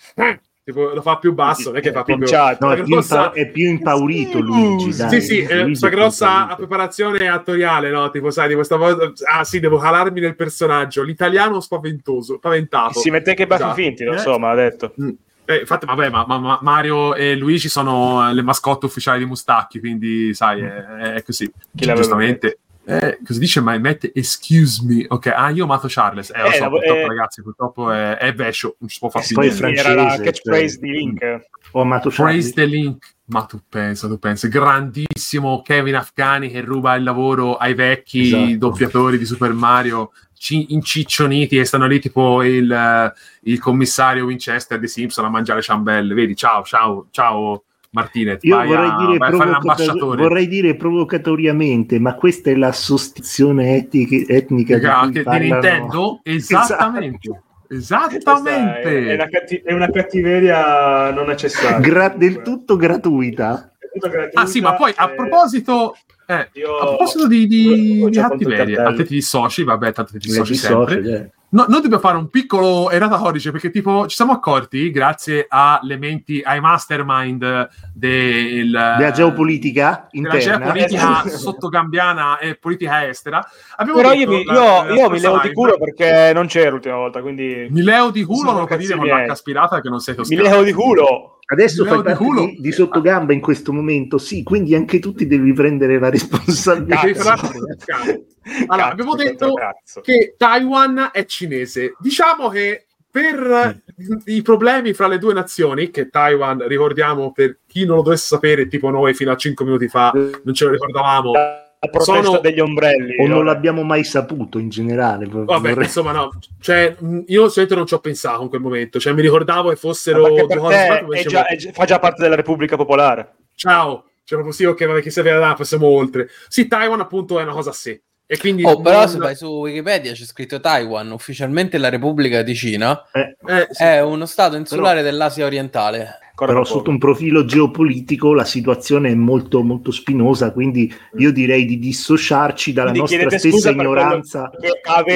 Speaker 2: Tipo lo fa più basso, non è che fa proprio...
Speaker 4: Pinciato.
Speaker 3: No, è più,
Speaker 2: grossa-
Speaker 3: impa- è più impaurito Luigi.
Speaker 2: Sì,
Speaker 3: dai.
Speaker 2: sì, eh,
Speaker 3: Luigi
Speaker 2: grossa preparazione attoriale, no? Tipo, sai, di questa volta... Ah, sì, devo calarmi nel personaggio. L'italiano spaventoso, spaventato.
Speaker 4: Si mette che baffi
Speaker 2: Esatto.
Speaker 4: finti, lo
Speaker 2: Eh?
Speaker 4: so, ma ha detto.
Speaker 2: Mm. Eh, infatti, vabbè, ma, ma- ma Mario e Luigi sono eh, le mascotte ufficiali di Mustacchi, quindi, sai, è, è così.
Speaker 4: Chi l'aveva
Speaker 2: Giustamente. Eh, cosa dice My Matt? Excuse me. Ok, ah, io ho amato Charles. Eh, lo
Speaker 4: Eh,
Speaker 2: so,
Speaker 4: la-
Speaker 2: purtroppo,
Speaker 4: eh,
Speaker 2: ragazzi, purtroppo è, è vescio, non ci può fare
Speaker 3: poi
Speaker 2: niente.
Speaker 3: francese,
Speaker 4: Era la
Speaker 3: cioè-
Speaker 4: catchphrase di Link.
Speaker 3: Ho amato
Speaker 2: Praise
Speaker 3: Charlie.
Speaker 2: the Link. Ma tu pensa, tu pensa, grandissimo Kevin Afghani che ruba il lavoro ai vecchi
Speaker 3: Esatto.
Speaker 2: doppiatori di Super Mario ci- inciccioniti e stanno lì tipo il, il commissario Winchester di Simpson a mangiare ciambelle. Vedi, ciao, ciao, ciao Martinez.
Speaker 3: Io
Speaker 2: vai
Speaker 3: vorrei
Speaker 2: a,
Speaker 3: dire,
Speaker 2: vai a fare
Speaker 3: provocator- vorrei dire provocatoriamente, ma questa è la sostituzione etnica, etnica di
Speaker 2: che- di
Speaker 3: parlano-
Speaker 2: Nintendo? Esattamente. Esattamente.
Speaker 4: Questa È, è una catti- è una cattiveria non necessaria.
Speaker 3: Gra- del tutto gratuita.
Speaker 4: Tutto gratuita,
Speaker 2: Ah sì, ma poi a
Speaker 4: eh,
Speaker 2: proposito, eh,
Speaker 4: io-
Speaker 2: a proposito di, di, di cattiveria,
Speaker 4: cartello.
Speaker 2: a te ti dissoci, vabbè, tanto ti
Speaker 3: Le
Speaker 2: dissoci
Speaker 3: dissocio,
Speaker 2: sempre. No, noi dobbiamo fare un piccolo errata codice perché tipo ci siamo accorti, grazie alle menti, ai mastermind del,
Speaker 3: Della geopolitica
Speaker 2: della
Speaker 3: interna.
Speaker 2: geopolitica
Speaker 4: Esatto.
Speaker 2: sottogambiana e politica estera. Abbiamo
Speaker 4: Però
Speaker 2: detto
Speaker 4: io mi,
Speaker 2: la-
Speaker 4: io-
Speaker 2: la
Speaker 4: io mi levo di culo perché non c'era l'ultima volta, quindi
Speaker 2: Mi leo di culo, non lo dire con l'H aspirata che non sei
Speaker 4: mi
Speaker 2: toscano.
Speaker 4: levo di culo.
Speaker 3: Adesso fai parte di, di sottogamba in questo momento, sì, quindi anche tu ti devi prendere la responsabilità.
Speaker 4: Cazzo.
Speaker 2: Allora, abbiamo detto
Speaker 4: cazzo.
Speaker 2: che Taiwan è cinese. Diciamo che per i problemi fra le due nazioni, che Taiwan, ricordiamo per chi non lo dovesse sapere, tipo noi fino a 5 minuti fa non ce lo ricordavamo.
Speaker 4: La protesta
Speaker 2: Sono-
Speaker 4: degli ombrelli.
Speaker 3: O non
Speaker 4: allora.
Speaker 3: l'abbiamo mai saputo in generale.
Speaker 2: Vabbè,
Speaker 3: Vorrei-
Speaker 2: insomma, no, cioè, io solamente non ci ho pensato in quel momento, cioè mi ricordavo che fossero due
Speaker 4: per
Speaker 2: cose
Speaker 4: è già- è già- fa già parte della Repubblica Popolare.
Speaker 2: ciao, cioè proprio sì, ok, vabbè, chi sapeva là, passiamo oltre. Sì, Taiwan appunto è una cosa a sé. E quindi
Speaker 6: Oh, però
Speaker 2: non-
Speaker 6: se vai su Wikipedia c'è scritto Taiwan, ufficialmente la Repubblica di Cina,
Speaker 3: eh,
Speaker 2: eh, sì.
Speaker 6: è uno stato insulare dell'Asia orientale.
Speaker 4: Ancora
Speaker 3: però
Speaker 4: per
Speaker 3: sotto un profilo geopolitico la situazione è molto molto spinosa, quindi io direi di dissociarci dalla
Speaker 4: Quindi
Speaker 3: nostra stessa ignoranza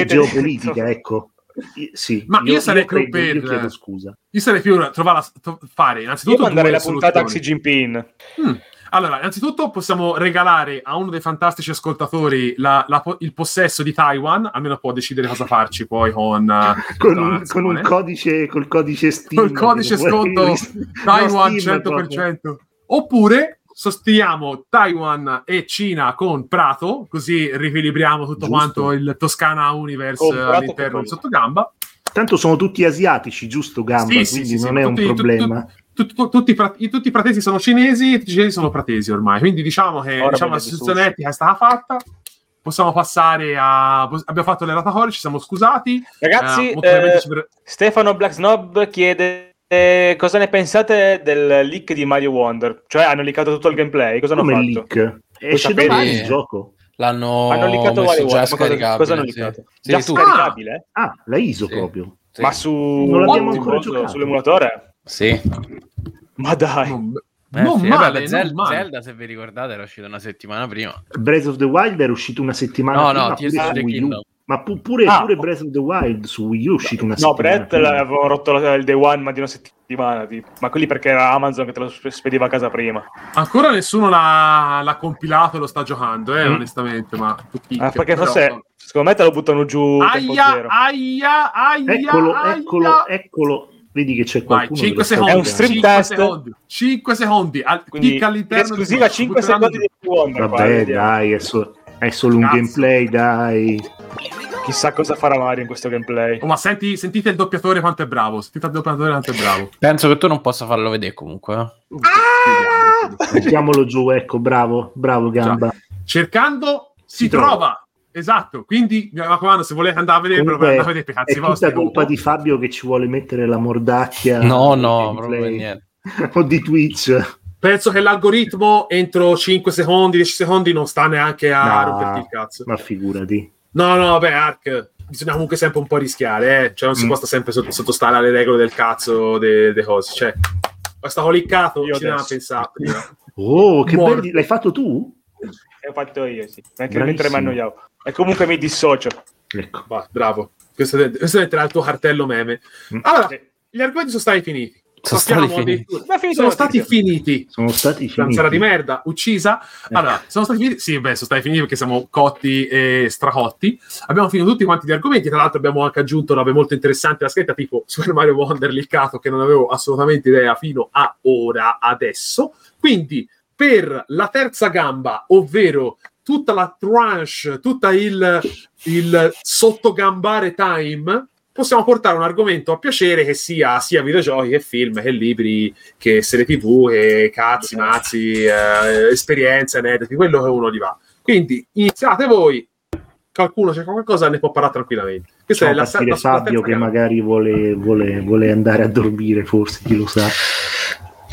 Speaker 3: geopolitica,
Speaker 4: detto.
Speaker 3: ecco. Sì,
Speaker 2: Ma io sarei più
Speaker 3: credo- io
Speaker 2: per-
Speaker 3: chiedo scusa.
Speaker 2: Io sarei più trovare fare
Speaker 4: Io
Speaker 2: innanzitutto
Speaker 4: manderei
Speaker 2: due
Speaker 4: la puntata a. Xi Jinping.
Speaker 2: Mm. Allora, innanzitutto possiamo regalare a uno dei fantastici ascoltatori la- la il possesso di Taiwan, almeno può decidere cosa farci poi con, eh,
Speaker 3: Con un, con un codice, col codice Steam.
Speaker 2: Col codice sconto
Speaker 3: no,
Speaker 2: Taiwan
Speaker 3: Steam
Speaker 2: 100%. Oppure sostituiamo Taiwan e Cina con Prato, così riequilibriamo tutto
Speaker 3: Giusto.
Speaker 2: quanto il Toscana Universe
Speaker 4: Prato
Speaker 2: all'interno
Speaker 4: proprio.
Speaker 2: del sottogamba.
Speaker 3: Tanto sono tutti asiatici, giusto Gamba?
Speaker 2: Sì, sì,
Speaker 3: quindi
Speaker 2: sì, sì,
Speaker 3: non
Speaker 2: ma
Speaker 3: è un
Speaker 2: tutti- tu-
Speaker 3: problema.
Speaker 2: Tu- tu- tutti, i tutti i pratesi sono cinesi, tutti i cinesi sono pratesi ormai. Quindi diciamo che
Speaker 4: Ora
Speaker 2: diciamo, la situazione etica è stata fatta. Possiamo passare a. Abbiamo fatto le ratatori, ci siamo scusati.
Speaker 4: Ragazzi,
Speaker 2: Eh,
Speaker 4: eh,
Speaker 2: ci ver-
Speaker 4: Stefano Black Snob chiede eh, cosa ne pensate del leak di Mario Wonder? Cioè hanno leakato tutto il gameplay, cosa hanno
Speaker 3: Come
Speaker 4: fatto?
Speaker 3: leak? Esce domani il
Speaker 6: Sì.
Speaker 3: gioco.
Speaker 6: L'hanno
Speaker 4: Hanno leakato
Speaker 6: messo
Speaker 4: Mario
Speaker 6: già
Speaker 4: Wonder, cosa,
Speaker 6: scaricabile.
Speaker 4: cosa hanno
Speaker 6: sì.
Speaker 4: leakato?
Speaker 6: Sì,
Speaker 4: Già
Speaker 6: tu-
Speaker 4: scaricabile?
Speaker 3: Ah, la ISO
Speaker 6: Sì.
Speaker 3: proprio.
Speaker 6: Sì.
Speaker 4: Ma su
Speaker 3: Non l'abbiamo ancora giocato.
Speaker 4: sull'emulatore?
Speaker 6: Sì.
Speaker 4: Ma dai.
Speaker 2: Non,
Speaker 6: Eh,
Speaker 2: non
Speaker 6: sì,
Speaker 2: male,
Speaker 6: vabbè,
Speaker 2: non
Speaker 6: Zel-
Speaker 2: male.
Speaker 6: Zelda, se vi ricordate, era uscito una settimana prima.
Speaker 3: Breath of the Wild era uscito una settimana
Speaker 6: No,
Speaker 3: prima
Speaker 6: no,
Speaker 3: pure
Speaker 6: Tears of the. Kingdom.
Speaker 3: Ma pu- pure,
Speaker 4: Ah.
Speaker 3: pure Breath of the Wild su Wii U è uscito una
Speaker 4: No,
Speaker 3: settimana
Speaker 4: Brett
Speaker 3: prima.
Speaker 4: avevano rotto la- il day one, ma di una settimana. tipo. Ma quelli perché era Amazon che te lo sp- spediva a casa prima.
Speaker 2: Ancora nessuno l'ha, l'ha compilato e lo sta giocando, eh,
Speaker 3: Mm.
Speaker 2: onestamente. Ma tutti
Speaker 4: Ah, perché
Speaker 2: però-
Speaker 4: forse, secondo me te lo buttano giù tempo
Speaker 2: Aia,
Speaker 4: zero.
Speaker 2: aia, aia,
Speaker 3: Eccolo,
Speaker 2: aia.
Speaker 3: eccolo, eccolo. Vedi che c'è
Speaker 2: Vai,
Speaker 3: qualcuno
Speaker 2: 5
Speaker 3: lo sta
Speaker 2: secondi.
Speaker 4: È un stream
Speaker 2: 5
Speaker 4: test.
Speaker 2: secondi. 5 secondi. Al,
Speaker 4: Quindi
Speaker 2: all'interno
Speaker 4: esclusiva
Speaker 2: di-
Speaker 4: 5
Speaker 2: butteranno
Speaker 4: secondi di Wonder.
Speaker 3: Vabbè,
Speaker 4: vediamo.
Speaker 3: dai, è, so- è solo un
Speaker 2: Cazzo.
Speaker 3: gameplay, dai.
Speaker 4: Chissà cosa farà Mario in questo gameplay.
Speaker 2: Oh, ma senti, sentite il doppiatore quanto è bravo. Sentite il doppiatore quanto è bravo.
Speaker 6: Penso che tu non possa farlo vedere comunque. eh.
Speaker 2: Uh,
Speaker 3: Ah! Mettiamolo giù, ecco, bravo, bravo Gamba.
Speaker 2: Cercando si,
Speaker 3: Si
Speaker 2: trova.
Speaker 3: trova.
Speaker 2: Esatto, quindi mi raccomando, se volete andare a vedere,
Speaker 3: Comunque,
Speaker 2: andate a vedere per
Speaker 3: è
Speaker 2: cazzi
Speaker 3: tutta
Speaker 2: vostri.
Speaker 3: colpa
Speaker 2: dopo.
Speaker 3: di Fabio che ci vuole mettere la mordacchia.
Speaker 6: No, no, proprio niente.
Speaker 3: o di Twitch.
Speaker 2: Penso che l'algoritmo entro 5 secondi, 10 secondi non sta neanche a
Speaker 3: No.
Speaker 2: romperti il cazzo.
Speaker 3: Ma figurati.
Speaker 2: No, no, vabbè, Ark, bisogna comunque sempre un po' rischiare, eh. Cioè, non si
Speaker 3: Mm.
Speaker 2: può stare sempre sotto- sottostare alle regole del cazzo delle cose. Cioè, è stato liccato,
Speaker 4: Io
Speaker 2: ci
Speaker 4: adesso.
Speaker 2: pensare prima.
Speaker 3: Oh, che belli. L'hai fatto tu?
Speaker 4: Ho fatto io, sì. Anche
Speaker 3: Bravissimo.
Speaker 4: mentre mi annoiavo. E comunque mi dissocio.
Speaker 3: Ecco.
Speaker 2: Va, bravo. Questo, è- questo entrerà il tuo cartello meme.
Speaker 3: Mm.
Speaker 2: Allora,
Speaker 4: Sì.
Speaker 2: gli argomenti sono stati finiti.
Speaker 6: Sono stati finiti.
Speaker 4: finita
Speaker 2: sono
Speaker 4: la
Speaker 2: stati finiti.
Speaker 3: Sono stati
Speaker 2: Zanzara di
Speaker 3: finiti.
Speaker 2: merda, uccisa. Allora, sono stati finiti? Sì, beh, sono stati finiti perché siamo cotti e stracotti. Abbiamo finito tutti quanti gli argomenti. Tra l'altro, abbiamo anche aggiunto robe molto interessanti alla scheda, tipo Super Mario Wonder liccato, che non avevo assolutamente idea fino a ora, adesso. Quindi, per la terza gamba, ovvero tutta la tranche, tutta il, il sottogambare time. Possiamo portare un argomento a piacere che sia sia videogiochi che film, che libri, che serie tv, che cazzi, mazzi, eh, esperienze, aneddoti, quello che uno gli va. Quindi iniziate voi, qualcuno c'è qualcosa, ne può parlare tranquillamente. Questa
Speaker 3: Facciamo
Speaker 2: è la, la, la
Speaker 3: Fabio che magari vuole, vuole- vuole andare a dormire, forse, chi lo sa.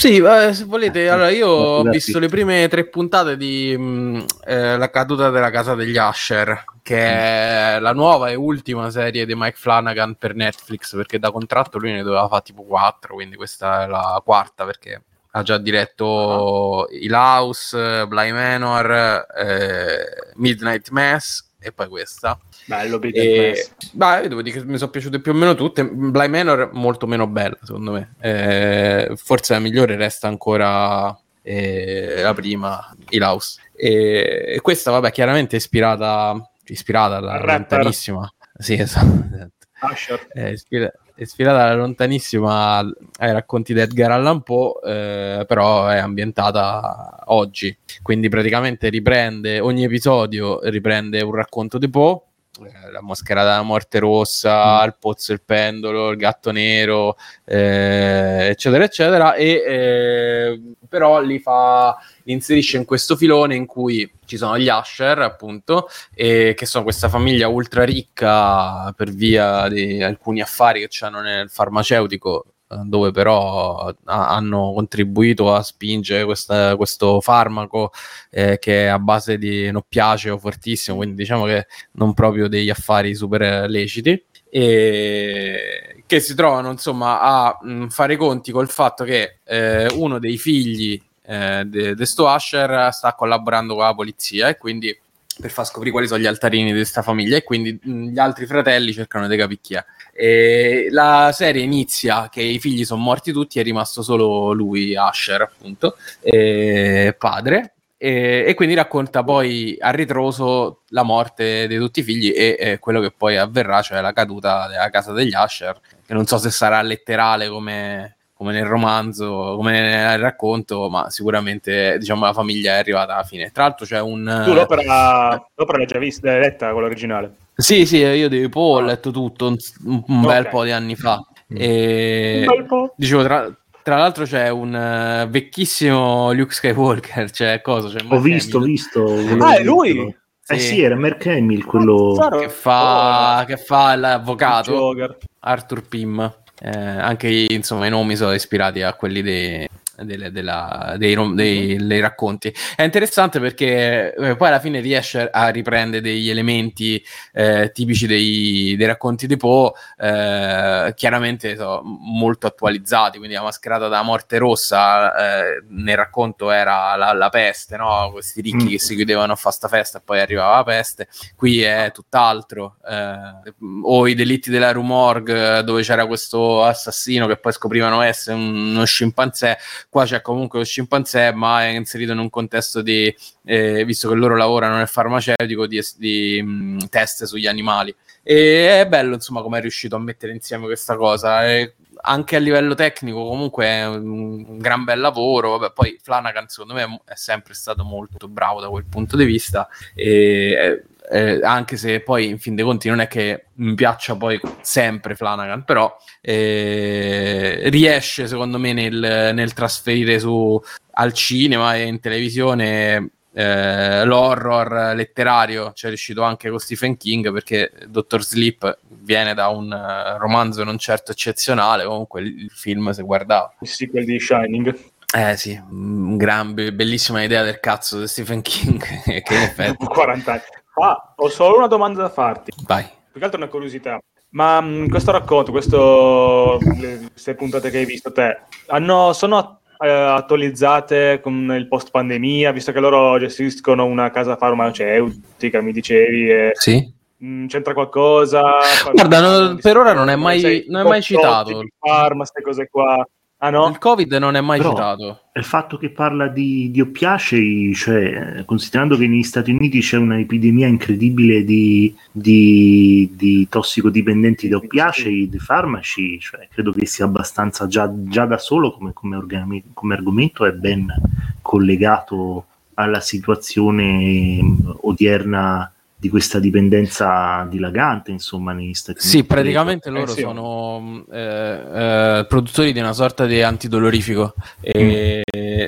Speaker 6: Sì, eh, se volete, allora io ho
Speaker 3: Guarda,
Speaker 6: visto le prime tre puntate di mh, eh, La caduta della casa degli Asher, che è la nuova e ultima serie di Mike Flanagan per Netflix, perché da contratto lui ne doveva fare tipo quattro, quindi questa è la quarta perché ha già diretto Il House, Bly Manor, eh, Midnight Mass e poi questa.
Speaker 4: Bello,
Speaker 6: E, beh, devo dire che mi sono piaciute più o meno tutte. Bly Manor molto meno bella, secondo me. Eh, forse la migliore resta ancora eh, la prima, Il House. E, e questa, vabbè, chiaramente ispirata, ispirata da
Speaker 4: Al rapper.
Speaker 6: lontanissima. Sì, esatto.
Speaker 4: Usher.
Speaker 6: È ispira- è ispirata da lontanissima ai racconti di Edgar Allan Poe, eh, però è ambientata oggi. Quindi praticamente riprende ogni episodio riprende un racconto di Poe. Eh, La maschera della morte rossa, il pozzo il pendolo, il gatto nero, eh, eccetera, eccetera. E eh, però li fa, li inserisce in questo filone in cui ci sono gli Asher, appunto, e che sono questa famiglia ultra ricca per via di alcuni affari che hanno nel farmaceutico dove però ha- hanno contribuito a spingere questa- questo farmaco eh, che è a base di noppiaceo fortissimo, quindi diciamo che non proprio degli affari super leciti e che si trovano insomma a mh, fare i conti col fatto che eh, uno dei figli eh, di questo Asher sta collaborando con la polizia e quindi per far scoprire quali sono gli altarini di questa famiglia e quindi mh, gli altri fratelli cercano di capire chi è. E la serie inizia che i figli sono morti tutti, è rimasto solo lui, Asher, appunto, eh, padre, e, e quindi racconta poi a ritroso la morte di tutti i figli e, e quello che poi avverrà, cioè la caduta della casa degli Asher, che non so se sarà letterale come, come nel romanzo, come nel racconto, ma sicuramente diciamo la famiglia è arrivata alla fine. Tra l'altro c'è un...
Speaker 4: Tu l'opera, l'opera l'hai già vista, l'hai letta quella originale?
Speaker 6: Sì, sì, io di Poe ho letto tutto un, un- un bel po' di anni fa. E...
Speaker 4: Un bel po'.
Speaker 6: Dicevo, tra, tra l'altro c'è un eh, vecchissimo Luke Skywalker, c'è cosa? C'è
Speaker 3: Ho visto,
Speaker 6: Hamill,
Speaker 3: visto.
Speaker 4: Ah, è lui?
Speaker 3: Eh
Speaker 6: Sì.
Speaker 3: sì, era Mark Hamill, quello...
Speaker 4: Zaro.
Speaker 6: che fa,
Speaker 4: Oh,
Speaker 6: che fa l'avvocato. Arthur Pym. Eh, anche insomma, i nomi sono ispirati a quelli dei, delle- della- dei, dei- dei racconti. È interessante perché eh, poi alla fine riesce a riprendere degli elementi eh, tipici dei, dei racconti di Poe, eh, chiaramente sono molto attualizzati. Quindi la mascherata della morte rossa eh, nel racconto era la, la peste, no? questi ricchi
Speaker 3: Mm.
Speaker 6: che si chiudevano a fare sta festa e poi arrivava la peste qui è tutt'altro. eh, o i delitti della Rue Morgue, eh, dove c'era questo assassino che poi scoprivano essere un- uno scimpanzé. Qua c'è comunque lo scimpanzé, ma è inserito in un contesto di, eh, visto che loro lavorano nel farmaceutico, di, di, mh, test sugli animali. E è bello, insomma, come è riuscito a mettere insieme questa cosa. E anche a livello tecnico, comunque, è un, gran bel lavoro. Vabbè, poi Flanagan, secondo me, è sempre stato molto bravo da quel punto di vista. E, eh, anche se poi, in fin dei conti, non è che mi piaccia poi sempre Flanagan, però eh, riesce, secondo me, nel, nel trasferire su al cinema e in televisione eh, l'horror letterario ci è riuscito anche con Stephen King perché Dottor Sleep viene da un eh, romanzo non certo eccezionale comunque il, il film si guardava
Speaker 4: Il sequel di Shining.
Speaker 6: eh sì un gran be- bellissima idea del cazzo di Stephen King che in effetti
Speaker 4: 40 anni. Ah, ho solo una domanda da farti.
Speaker 6: vai
Speaker 4: Più che altro una curiosità. Ma mh, questo racconto, questo, le, queste puntate che hai visto te, hanno, sono eh, attualizzate con il post pandemia, visto che loro gestiscono una casa farmaceutica, mi dicevi, e,
Speaker 6: sì
Speaker 4: mh, c'entra qualcosa?
Speaker 6: Guarda, no, per ora non è mai- non è mai citato.
Speaker 4: di Pharma, queste cose qua. Ah no?
Speaker 6: Il Covid non è mai
Speaker 3: Però-
Speaker 6: citato.
Speaker 3: Il fatto che parla di, di oppiacei, cioè, considerando che negli Stati Uniti c'è un'epidemia incredibile di, di, di tossicodipendenti da oppiacei, di farmaci, cioè, credo che sia abbastanza già, già da solo come, come, organi- come argomento è ben collegato alla situazione odierna di questa dipendenza dilagante, insomma, negli Stati Uniti.
Speaker 6: Sì, praticamente
Speaker 4: Eh,
Speaker 6: loro
Speaker 4: sì.
Speaker 6: sono eh, eh, produttori di una sorta di antidolorifico e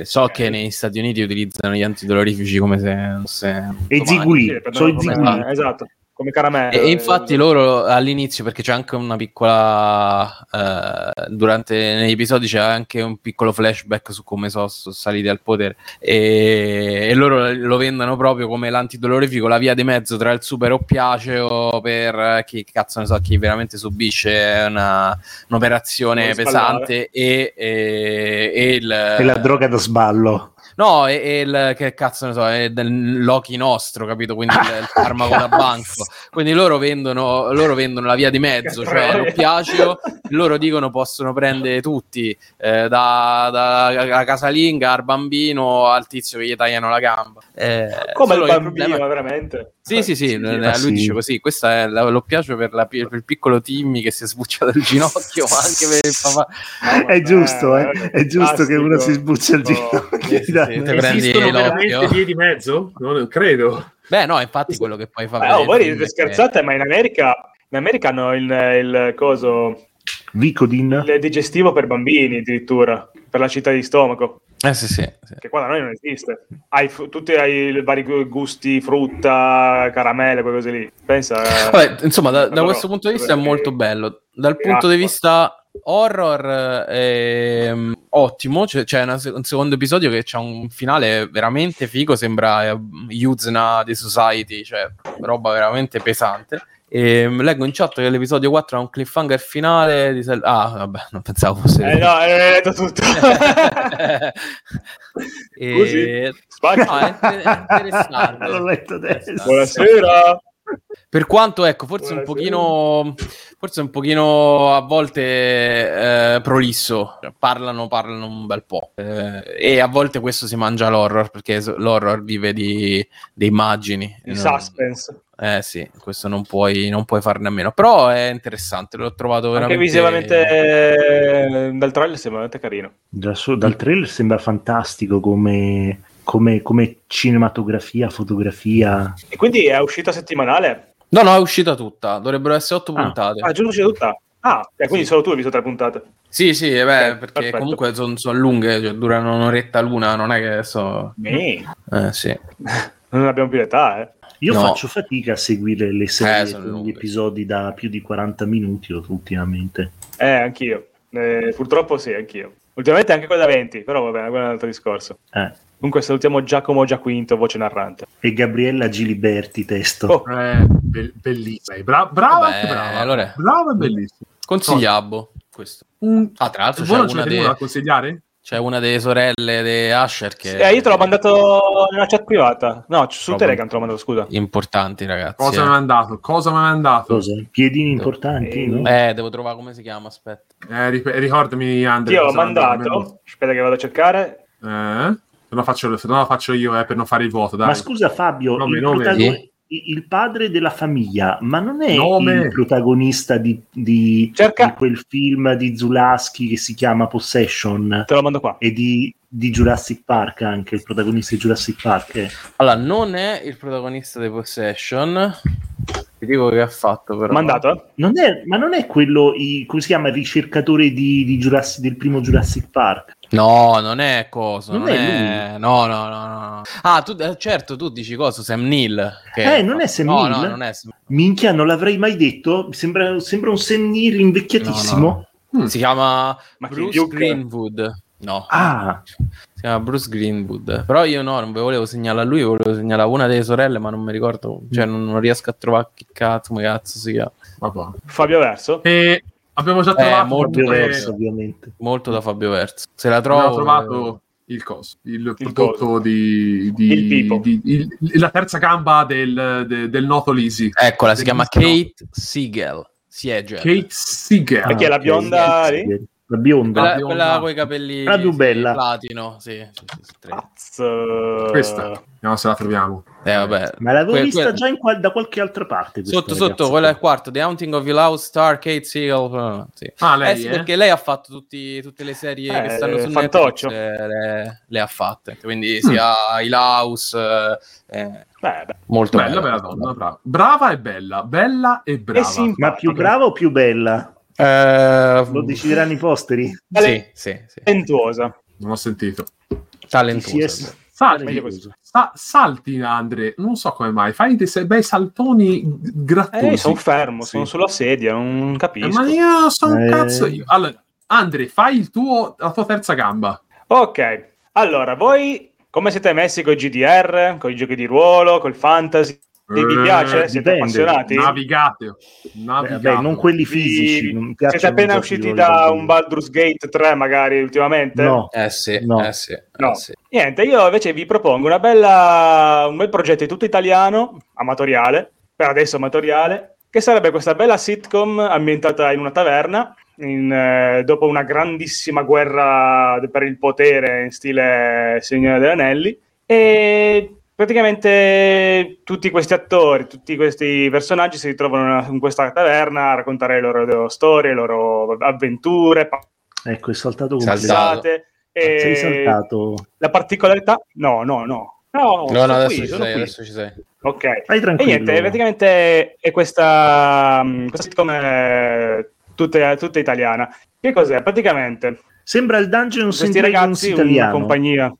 Speaker 6: so che negli Stati Uniti utilizzano gli antidolorifici come se... se
Speaker 3: E
Speaker 6: domani.
Speaker 3: Ziguli,
Speaker 4: Sì, per
Speaker 3: so i
Speaker 4: eh, Esatto, come caramelle.
Speaker 6: E, e infatti loro all'inizio, perché c'è anche una piccola... eh, durante negli episodi c'è anche un piccolo flashback su come sono sono saliti al potere e, e loro lo vendono proprio come l'antidolorifico, la via di mezzo tra il super oppiaceo per eh, chi cazzo ne so, chi veramente subisce una- un'operazione pesante e, e- e il...
Speaker 3: La droga da sballo.
Speaker 6: No, è, è il che cazzo ne so, è del Loki nostro, capito? Quindi il, il farmaco da banco. Quindi loro vendono, loro vendono la via di mezzo, cioè l'oppiaceo, loro dicono possono prendere tutti, eh, da, da- casalinga al bambino al tizio che gli tagliano la gamba. Eh,
Speaker 4: Come il bambino,
Speaker 6: problema-
Speaker 4: veramente.
Speaker 6: Sì, sì, sì,
Speaker 3: Sì,
Speaker 6: lui
Speaker 3: sì.
Speaker 6: dice così, questo è l'oppiaceo per, la- per il piccolo Timmy che si è sbucciato il ginocchio, ma anche per il papà.
Speaker 4: No,
Speaker 3: È giusto, eh?
Speaker 4: vabbè,
Speaker 3: è giusto che uno si sbuccia il
Speaker 4: Oh,
Speaker 3: ginocchio.
Speaker 6: Te prendi
Speaker 2: Esistono veramente
Speaker 6: l'occhio.
Speaker 2: vie di mezzo? Non credo.
Speaker 6: Beh, no, infatti quello che poi fa
Speaker 4: Eh, oh,
Speaker 6: vedere
Speaker 4: voi
Speaker 6: che-
Speaker 4: scherzate, ma in America, in America hanno il, il coso,
Speaker 3: Vicodin?
Speaker 4: il digestivo per bambini addirittura, per la città di stomaco,
Speaker 6: Eh sì, sì. sì.
Speaker 4: che qua da noi non esiste. Hai fu- tutti hai i vari gu- gusti, frutta, caramelle, quelle cose lì. Pensa... eh,
Speaker 6: Vabbè, insomma, da, da
Speaker 4: Però,
Speaker 6: questo punto di vista è molto bello. Dal punto di
Speaker 4: acqua.
Speaker 6: vista horror, ehm, ottimo. C'è, c'è una un secondo episodio che c'ha un finale veramente figo. Sembra eh, Yuzna The Society, cioè roba veramente pesante. E leggo in chat che l'episodio 4 ha un cliffhanger finale. Di sel- ah, vabbè, non pensavo fosse.
Speaker 4: Eh no, hai detto tutto.
Speaker 6: E-?
Speaker 4: Spacca.
Speaker 6: No, è, inter- è interessante.
Speaker 3: L'ho letto adesso.
Speaker 4: Buonasera.
Speaker 6: Per quanto, ecco, forse un
Speaker 4: Buonasera.
Speaker 6: pochino, forse un pochino a volte eh, prolisso, Cioè, parlano, parlano un bel po'. Eh, e a volte questo si mangia l'horror, perché l'horror vive di, di immagini. Non-
Speaker 4: suspense.
Speaker 6: Eh sì, questo non puoi, non puoi farne a meno. Però è interessante, l'ho trovato
Speaker 4: Anche
Speaker 6: veramente...
Speaker 4: visivamente eh, dal trailer sembra veramente carino.
Speaker 3: Da so- dal trailer sembra fantastico come, come- come cinematografia, fotografia.
Speaker 4: E quindi è uscita settimanale?
Speaker 6: No, no, è uscita tutta, dovrebbero essere otto
Speaker 3: Ah.
Speaker 6: puntate.
Speaker 4: Ah, giusto uscita tutta? Ah, e quindi
Speaker 6: Sì.
Speaker 4: solo tu hai visto tre puntate.
Speaker 6: Sì, sì, eh beh,
Speaker 4: Ok,
Speaker 6: perché
Speaker 4: perfetto.
Speaker 6: comunque sono lunghe, cioè, durano un'oretta l'una, non è che so...
Speaker 4: Mi.
Speaker 6: Eh sì.
Speaker 4: Non abbiamo più l'età, eh.
Speaker 3: Io
Speaker 6: No.
Speaker 3: faccio fatica a seguire le serie
Speaker 6: Eh, sono
Speaker 3: con gli episodi da più di 40 minuti ultimamente.
Speaker 4: Eh, anch'io. Eh, purtroppo sì, anch'io. Ultimamente anche quella da 20, però vabbè, quello è un altro discorso.
Speaker 3: Eh.
Speaker 4: Comunque salutiamo Giacomo Giaquinto, voce narrante.
Speaker 3: E Gabriella Giliberti, testo.
Speaker 4: Oh,
Speaker 2: Eh, be- bellissima. Bra- brava,
Speaker 6: Vabbè,
Speaker 2: brava.
Speaker 6: allora-
Speaker 2: Brava e bellissima.
Speaker 6: Consigliabo questo.
Speaker 2: Un...
Speaker 6: Ah, tra l'altro c'è una, de-
Speaker 2: da consigliare?
Speaker 6: c'è una delle sorelle di Asher che
Speaker 4: eh, io te l'ho mandato nella chat privata. No, su
Speaker 6: Proprio-
Speaker 4: Telegram te l'ho mandato, scusa.
Speaker 6: importanti, ragazzi.
Speaker 2: Cosa
Speaker 6: eh.
Speaker 2: mi ha mandato? Cosa mi ha mandato?
Speaker 3: Cosa? Piedini importanti,
Speaker 4: Eh,
Speaker 3: no?
Speaker 6: Eh, devo trovare come si chiama, aspetta.
Speaker 2: Eh, ricordami, Andre.
Speaker 4: Io l'ho
Speaker 2: mandato.
Speaker 4: mandato. Aspetta che vado a cercare.
Speaker 2: Eh? Se no faccio, se no lo faccio io eh, per non fare il voto, dai.
Speaker 3: Ma scusa Fabio,
Speaker 2: Nome,
Speaker 3: il,
Speaker 2: nome.
Speaker 3: protago-
Speaker 6: Sì.
Speaker 3: i- il padre della famiglia, ma non è
Speaker 2: Nome.
Speaker 3: il protagonista di, di-
Speaker 4: Cerca-
Speaker 3: di quel film di Zulaski che si chiama Possession
Speaker 4: Te lo mando qua.
Speaker 3: e di, di Jurassic Park anche, il protagonista di Jurassic Park. eh.
Speaker 6: Allora, non è il protagonista di Possession. Ti dico che ha fatto, però.
Speaker 4: Mandato, eh?
Speaker 3: Non è- ma non è quello, i- come si chiama, il ricercatore di, di Jurassic- del primo Jurassic Park?
Speaker 6: No, non è cosa.
Speaker 3: Non
Speaker 6: Non,
Speaker 3: è
Speaker 6: è, No, no, no, no. Ah, tu, eh, certo, tu dici cosa? Sam Neill. che-
Speaker 3: Eh, non è Sam
Speaker 6: no,
Speaker 3: Neill?
Speaker 6: No, non è Sam-
Speaker 3: Minchia, non l'avrei mai detto. Sembra, sembra un Sam Neill invecchiatissimo.
Speaker 6: No, Si chiama
Speaker 4: Ma chi,
Speaker 6: Bruce? Greenwood. No,
Speaker 3: Ah,
Speaker 6: si chiama Bruce Greenwood. Però io no, non ve volevo segnalare a lui, volevo segnalare a una delle sorelle, ma non mi ricordo. Cioè, non, non riesco a trovare che cazzo, come cazzo si chiama.
Speaker 2: Vabbè.
Speaker 4: Fabio Verso.
Speaker 2: E abbiamo già
Speaker 6: Eh,
Speaker 2: trovato,
Speaker 6: molto
Speaker 3: Fabio
Speaker 2: eh,
Speaker 3: Verso, ovviamente.
Speaker 6: Molto da Fabio Verso. Se la trovo.
Speaker 2: abbiamo trovato il coso, il,
Speaker 4: Il
Speaker 2: prodotto
Speaker 4: coso.
Speaker 2: di, di-
Speaker 4: Il pipo.
Speaker 2: di- il- la terza gamba del, de- del noto Lisi.
Speaker 6: Eccola, si chiama. Kate Siegel. Siegel.
Speaker 2: Kate Seeger.
Speaker 4: Perché la
Speaker 3: ok.
Speaker 4: bionda lì?
Speaker 3: Sì. La bionda.
Speaker 6: Quella,
Speaker 2: bionda.
Speaker 6: quella con i capelli
Speaker 3: La più
Speaker 6: sì,
Speaker 3: bella.
Speaker 6: platino, sì, sì, sì, sì.
Speaker 4: Cazzo.
Speaker 2: Questa. Vediamo se la troviamo.
Speaker 6: Eh, vabbè.
Speaker 3: Ma l'avevo
Speaker 6: Que-
Speaker 3: vista
Speaker 6: que-
Speaker 3: già in qual- da qualche altra parte. questa
Speaker 6: Sotto, sotto,
Speaker 3: ragazza.
Speaker 6: quello è il quarto. The Haunting of Hill House, Star, Kate Seagal. uh, sì.
Speaker 2: Ah,
Speaker 6: Eh
Speaker 2: lei,
Speaker 6: sì,
Speaker 2: eh?
Speaker 6: perché lei ha fatto tutti- tutte le serie
Speaker 4: Eh,
Speaker 6: che stanno su
Speaker 4: fantoccio.
Speaker 6: Netflix, eh, le, le ha fatte. Quindi
Speaker 2: Mm.
Speaker 6: sia Hill House, eh, eh,
Speaker 4: Beh, beh.
Speaker 6: molto
Speaker 2: Bella, bella donna, brava. Brava e bella, bella e brava.
Speaker 3: Ma più brava o più bella?
Speaker 6: Eh,
Speaker 3: Lo decideranno i posteri.
Speaker 6: sì, sì, sì.
Speaker 4: Talentuosa.
Speaker 2: Non ho sentito.
Speaker 6: Talentuosa.
Speaker 2: Salti, sa- salti Andre, non so come mai, fai dei se- bei saltoni grattosi.
Speaker 4: Eh, sono fermo,
Speaker 2: Sì.
Speaker 4: sono sulla sedia, non
Speaker 2: Eh,
Speaker 4: capisco.
Speaker 2: ma io sono un
Speaker 3: Eh.
Speaker 2: cazzo io. Allora, Andre, fai il tuo, la tua terza gamba.
Speaker 4: Ok, allora, voi come siete messi con i GDR, con i giochi di ruolo, col fantasy? Vi vi
Speaker 2: Eh,
Speaker 4: piace? Siete
Speaker 3: dipende.
Speaker 4: appassionati?
Speaker 2: Navigate.
Speaker 3: Beh,
Speaker 2: Navigate.
Speaker 3: vabbè, non quelli
Speaker 4: Vi-
Speaker 3: fisici. non
Speaker 4: Siete appena usciti da un Baldur's Gate 3 magari ultimamente?
Speaker 3: No,
Speaker 6: Eh sì,
Speaker 3: No.
Speaker 6: eh sì, eh
Speaker 4: No.
Speaker 6: sì.
Speaker 4: Niente, io invece vi propongo una bella, un bel progetto tutto italiano, amatoriale, per adesso amatoriale, che sarebbe questa bella sitcom ambientata in una taverna, in, eh, dopo una grandissima guerra per il potere in stile Signore degli Anelli, e praticamente tutti questi attori, tutti questi personaggi si ritrovano in questa taverna a raccontare le loro storie, le loro avventure,
Speaker 3: ecco, è saltato completamente. Sei
Speaker 4: E
Speaker 3: saltato.
Speaker 4: la particolarità? No, no, no. No,
Speaker 6: No,
Speaker 4: sono
Speaker 6: no, adesso
Speaker 4: qui,
Speaker 6: ci
Speaker 4: sono
Speaker 6: sei,
Speaker 4: qui.
Speaker 6: adesso ci sei.
Speaker 4: Ok.
Speaker 3: Vai
Speaker 4: E
Speaker 3: tranquillo.
Speaker 4: niente, praticamente è questa, mm, questa sitcom eh, tutta, tutta italiana. Che cos'è? Praticamente
Speaker 3: Sembra il Dungeons and
Speaker 4: questi
Speaker 3: Dragons
Speaker 4: ragazzi, una
Speaker 3: italiano.
Speaker 4: compagnia.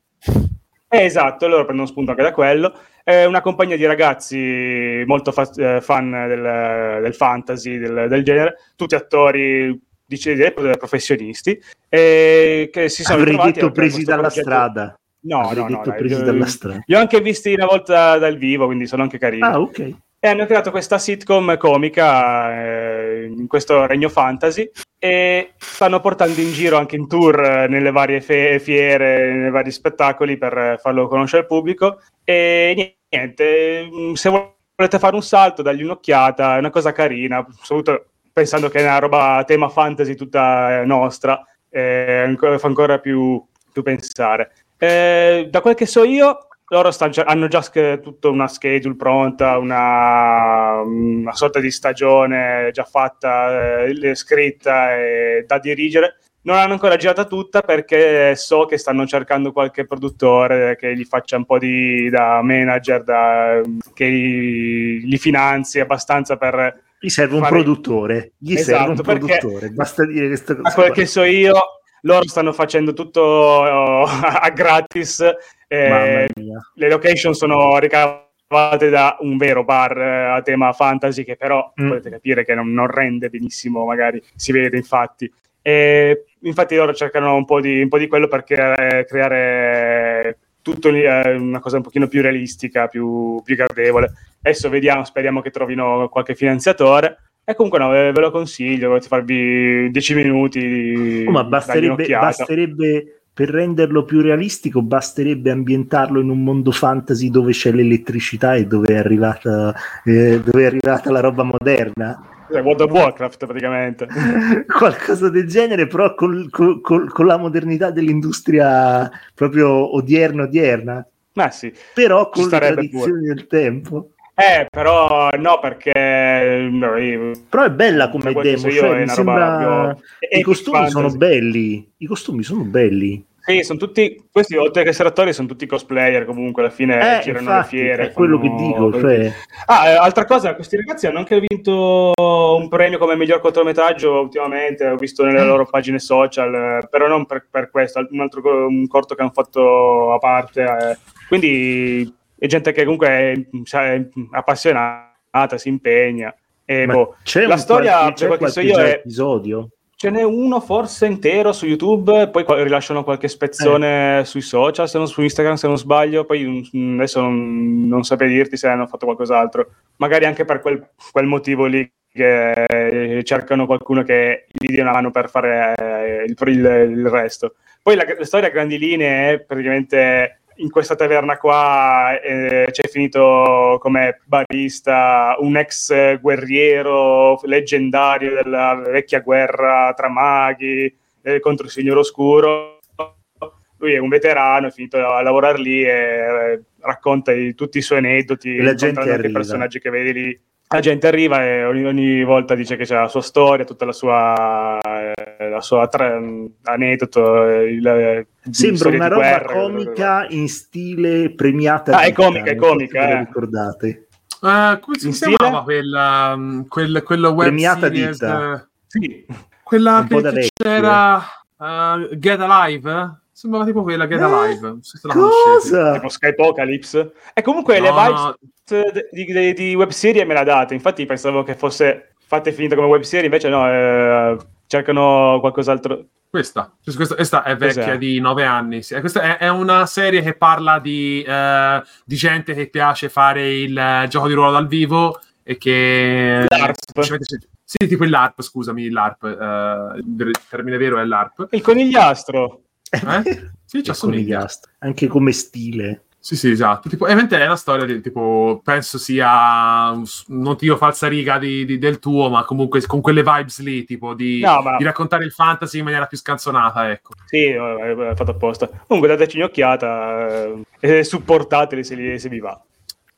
Speaker 4: Eh, esatto, loro prendono spunto anche da quello. È una compagnia di ragazzi molto fa- eh, fan del, del fantasy, del, del genere, tutti attori, direi professionisti, e che si sono
Speaker 3: Avrei detto presi dalla
Speaker 4: progetto-
Speaker 3: strada.
Speaker 4: No,
Speaker 3: Avrei
Speaker 4: no, no,
Speaker 3: detto
Speaker 4: dai,
Speaker 3: presi
Speaker 4: io-
Speaker 3: dalla strada.
Speaker 4: Li ho anche visti una volta dal vivo, quindi sono anche carini.
Speaker 3: Ah, ok.
Speaker 4: E hanno creato questa sitcom comica eh, in questo regno fantasy e stanno portando in giro anche in tour eh, nelle varie fe- fiere, nei vari spettacoli per eh, farlo conoscere al pubblico. E niente, mh, se volete fare un salto, dargli un'occhiata, è una cosa carina, soprattutto pensando che è una roba tema fantasy tutta eh, nostra, eh, fa ancora più, più pensare. Eh, da quel che so io, loro già- hanno già sch- tutta una schedule pronta, una, una sorta di stagione già fatta, eh, scritta e da dirigere. Non l'hanno ancora girata tutta perché so che stanno cercando qualche produttore che gli faccia un po' di da manager, da- che gli, li finanzi abbastanza per
Speaker 3: Gli serve un
Speaker 4: Fare-
Speaker 3: produttore. Gli
Speaker 4: Esatto,
Speaker 3: serve un produttore. Basta dire questa cosa.
Speaker 4: a quel che so io, loro stanno facendo tutto oh, a gratis. eh, le location sono ricavate da un vero bar eh, a tema fantasy che però
Speaker 3: Mm.
Speaker 4: potete capire che non, non rende benissimo, magari si vede infatti. E infatti loro cercano un po' di, un po' di quello per creare, creare tutto eh, una cosa un pochino più realistica, più, più gradevole. Adesso vediamo, speriamo che trovino qualche finanziatore. E comunque no, ve, lo consiglio, volete farvi 10 minuti di
Speaker 3: Oh, ma basterebbe, basterebbe per renderlo più realistico, basterebbe ambientarlo in un mondo fantasy dove c'è l'elettricità e dove è arrivata, eh, dove è arrivata la roba moderna.
Speaker 4: Cos'è, World of Warcraft praticamente.
Speaker 3: Qualcosa del genere, però col- col- col- con la modernità dell'industria proprio odierna-odierna,
Speaker 4: Ma sì.
Speaker 3: però con le tradizioni del tempo.
Speaker 4: Eh, però no, perché
Speaker 3: Però è bella come
Speaker 4: che
Speaker 3: demo,
Speaker 4: so io
Speaker 3: cioè,
Speaker 4: è
Speaker 3: mi sembra...
Speaker 4: più-
Speaker 3: I costumi
Speaker 4: fantasy.
Speaker 3: sono belli, i costumi sono belli.
Speaker 4: Sì, sono tutti questi oltre che essere attori sono tutti cosplayer comunque alla fine
Speaker 3: Eh,
Speaker 4: girano
Speaker 3: infatti,
Speaker 4: le fiere.
Speaker 3: è quello che
Speaker 4: fanno-
Speaker 3: dico, cioè...
Speaker 4: Ah, eh, altra cosa, questi ragazzi hanno anche vinto un premio come miglior cortometraggio ultimamente, ho visto nelle loro pagine social, eh, però non per, per questo, un altro un corto che hanno fatto a parte. eh. Quindi è gente che comunque è, è appassionata, si impegna. E, boh,
Speaker 3: c'è
Speaker 4: la storia,
Speaker 3: qualche,
Speaker 4: per
Speaker 3: c'è
Speaker 4: quel che so io, è-
Speaker 3: episodio?
Speaker 4: Ce n'è uno forse intero su YouTube, poi rilasciano qualche spezzone
Speaker 3: Eh.
Speaker 4: sui social, se non su Instagram se non sbaglio, poi mm, adesso non, non saprei dirti se hanno fatto qualcos'altro, magari anche per quel, quel motivo lì che eh, cercano qualcuno che gli dia una mano per fare eh, il, il- il resto. Poi la, la storia a grandi linee è praticamente in questa taverna qua eh, c'è finito come barista un ex guerriero leggendario della vecchia guerra tra maghi eh, contro il signor oscuro. Lui è un veterano, è finito a lavorare lì e eh, racconta i- tutti i suoi aneddoti, i personaggi che vedi lì. La gente arriva e ogni, ogni volta dice che c'è la sua storia, tutta la sua, eh, la sua tra- aneddoto. eh, Il, eh,
Speaker 3: Sembra una
Speaker 4: di
Speaker 3: roba
Speaker 4: guerra,
Speaker 3: comica in stile premiata.
Speaker 4: Ah, è comica, è comica, eh.
Speaker 3: ricordate?
Speaker 2: Eh, come si
Speaker 4: In
Speaker 2: chiamava
Speaker 4: stile?
Speaker 2: quella, um, quel, quello web
Speaker 3: Premiata
Speaker 2: series,
Speaker 3: ditta.
Speaker 2: eh,
Speaker 4: Sì.
Speaker 2: quella che, che c'era uh, Get Alive? Eh? Sembrava tipo quella Get
Speaker 3: Eh?
Speaker 2: Alive. Non so se la.
Speaker 3: Cosa?
Speaker 4: tipo Skypocalypse. E comunque le
Speaker 2: No,
Speaker 4: vibes
Speaker 2: no,
Speaker 4: di, di, di web serie me l'ha date. Infatti pensavo che fosse fatta e finita come web serie, invece no, eh, cercano qualcos'altro.
Speaker 2: Questa, Questa- questa, è vecchia
Speaker 4: Cos'è?
Speaker 2: di nove anni. Sì, Questa è, è una serie che parla di, eh, di gente che piace fare il eh, gioco di ruolo dal vivo e che
Speaker 4: L'ARP.
Speaker 2: Sì, tipo il LARP, scusami, l'ARP. eh, il termine vero è l'ARP.
Speaker 4: Il conigliastro.
Speaker 2: Eh? Sì, ci
Speaker 3: Il
Speaker 2: assomiglia.
Speaker 3: Anche come stile.
Speaker 2: Sì, sì, esatto. Tipo, ovviamente è una storia di tipo, penso sia, non ti dico falsa riga di, di- del tuo, ma comunque con quelle vibes lì, tipo di,
Speaker 4: No, ma-
Speaker 2: di raccontare il fantasy in maniera più scanzonata, ecco.
Speaker 4: Sì, eh, è fatto apposta. Comunque dateci un'occhiata eh, e supportateli se, li- se vi va.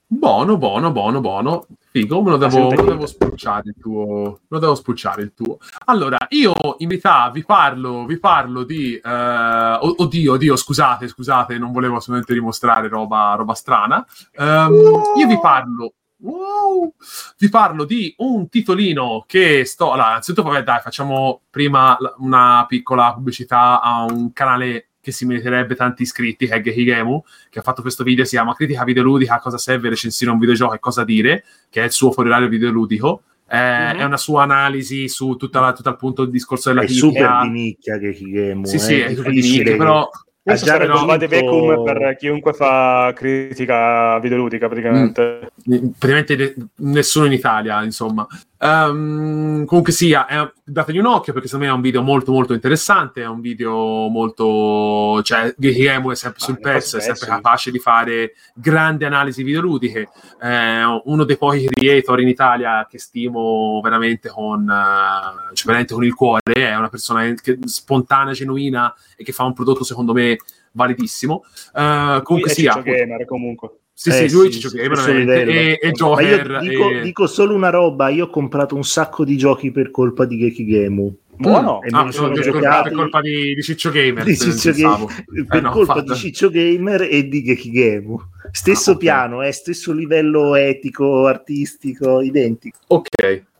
Speaker 2: Buono, buono, buono, buono. Figo, me lo devo, me lo devo spulciare il tuo. Lo devo spulciare il tuo. Allora, io in verità vi parlo, vi parlo di. eh, oddio, oddio, scusate, scusate, non volevo assolutamente dimostrare roba, roba strana. Ehm, Io vi parlo. wow, vi parlo di un titolino che sto. Allora, innanzitutto, vabbè, dai, facciamo prima una piccola pubblicità a un canale che si meriterebbe tanti iscritti, che è Gekigemu che ha fatto questo video, si chiama Critica videoludica, cosa serve recensire un videogioco e cosa dire, che è il suo fuoriorario videoludico. Eh,
Speaker 4: Mhm.
Speaker 2: È una sua analisi su tutta la- tutto il punto il discorso della
Speaker 3: È
Speaker 2: critica.
Speaker 3: super di nicchia che Higemu.
Speaker 2: Sì, sì, è super di nicchia, però
Speaker 4: Questo
Speaker 3: già
Speaker 4: sarebbe un vadevecum per chiunque fa critica videoludica, praticamente.
Speaker 2: praticamente ne- nessuno in Italia, insomma. Ehm, comunque sia, è- dategli un occhio perché secondo me è un video molto molto interessante, è un video molto... cioè Gekigemu è sempre
Speaker 4: Ah,
Speaker 2: sul
Speaker 4: fa
Speaker 2: pezzo, è sempre capace di fare grandi analisi videoludiche, è uno dei pochi creator in Italia che stimo veramente con, eh, cioè veramente con il cuore, è una persona che- spontanea, genuina e che fa un prodotto secondo me validissimo. Eh, comunque sia...
Speaker 4: Gamer, comunque.
Speaker 2: Sì,
Speaker 3: Eh,
Speaker 2: sì, lui
Speaker 3: sì,
Speaker 2: ci
Speaker 3: sì,
Speaker 2: gioca
Speaker 3: livello.
Speaker 2: E, e Joker.
Speaker 3: io dico,
Speaker 2: e-
Speaker 3: dico solo una roba, io ho comprato un sacco di giochi per colpa di Gekigemu.
Speaker 4: Buono.
Speaker 3: E me
Speaker 2: Ah, sono
Speaker 3: sono
Speaker 2: per,
Speaker 3: giocati-
Speaker 2: per colpa di, di Ciccio Gamer.
Speaker 3: di
Speaker 2: se-
Speaker 3: Ciccio
Speaker 2: pensavo.
Speaker 3: Gamer, per
Speaker 2: no,
Speaker 3: colpa
Speaker 2: fatto.
Speaker 3: di Ciccio Gamer e di Gekigemu. Stesso
Speaker 2: Ah, ok.
Speaker 3: piano, eh, stesso livello etico, artistico, identico.
Speaker 2: Ok.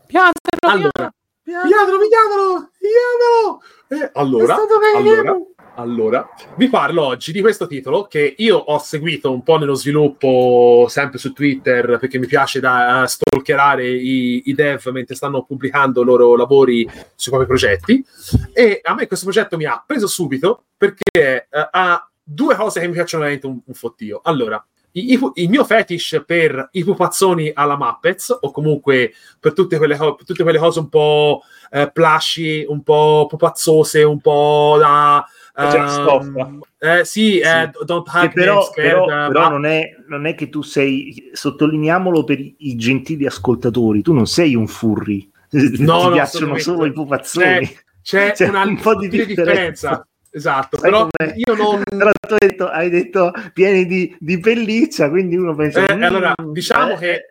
Speaker 6: Piantalo,
Speaker 2: Allora, pigliatelo, pigliatelo, pigliatelo. Eh, allora, allora, allora, vi parlo oggi di questo titolo che io ho seguito un po' nello sviluppo sempre su Twitter perché mi piace da stalkerare i, i dev mentre stanno pubblicando i loro lavori sui propri progetti e a me questo progetto mi ha preso subito perché eh, ha due cose che mi piacciono veramente un, un fottio. Allora, i- i il mio fetish per i pupazzoni alla Muppets o comunque per tutte quelle, per tutte quelle cose un po' eh, plushy, un po' pupazzose, un po' da...
Speaker 4: C'è stoffa.
Speaker 2: eh, sì, eh,
Speaker 3: Sì.
Speaker 2: don't
Speaker 3: Che
Speaker 2: hug
Speaker 3: però, però-
Speaker 2: eh,
Speaker 3: però non, è, non è che tu sei, sottolineiamolo per i, gentili ascoltatori, tu non sei un furry. Ti
Speaker 2: no,
Speaker 3: piacciono solo i pupazzoni.
Speaker 2: c'è,
Speaker 3: C'è
Speaker 2: una
Speaker 3: un po' di
Speaker 2: sottile
Speaker 3: differenza.
Speaker 2: Esatto,
Speaker 3: Sai
Speaker 2: però
Speaker 3: com'è?
Speaker 2: io non...
Speaker 3: Però tu hai detto, hai detto pieni di, di pelliccia, quindi uno pensa...
Speaker 2: Eh,
Speaker 3: "Mm,
Speaker 2: allora, diciamo
Speaker 3: eh,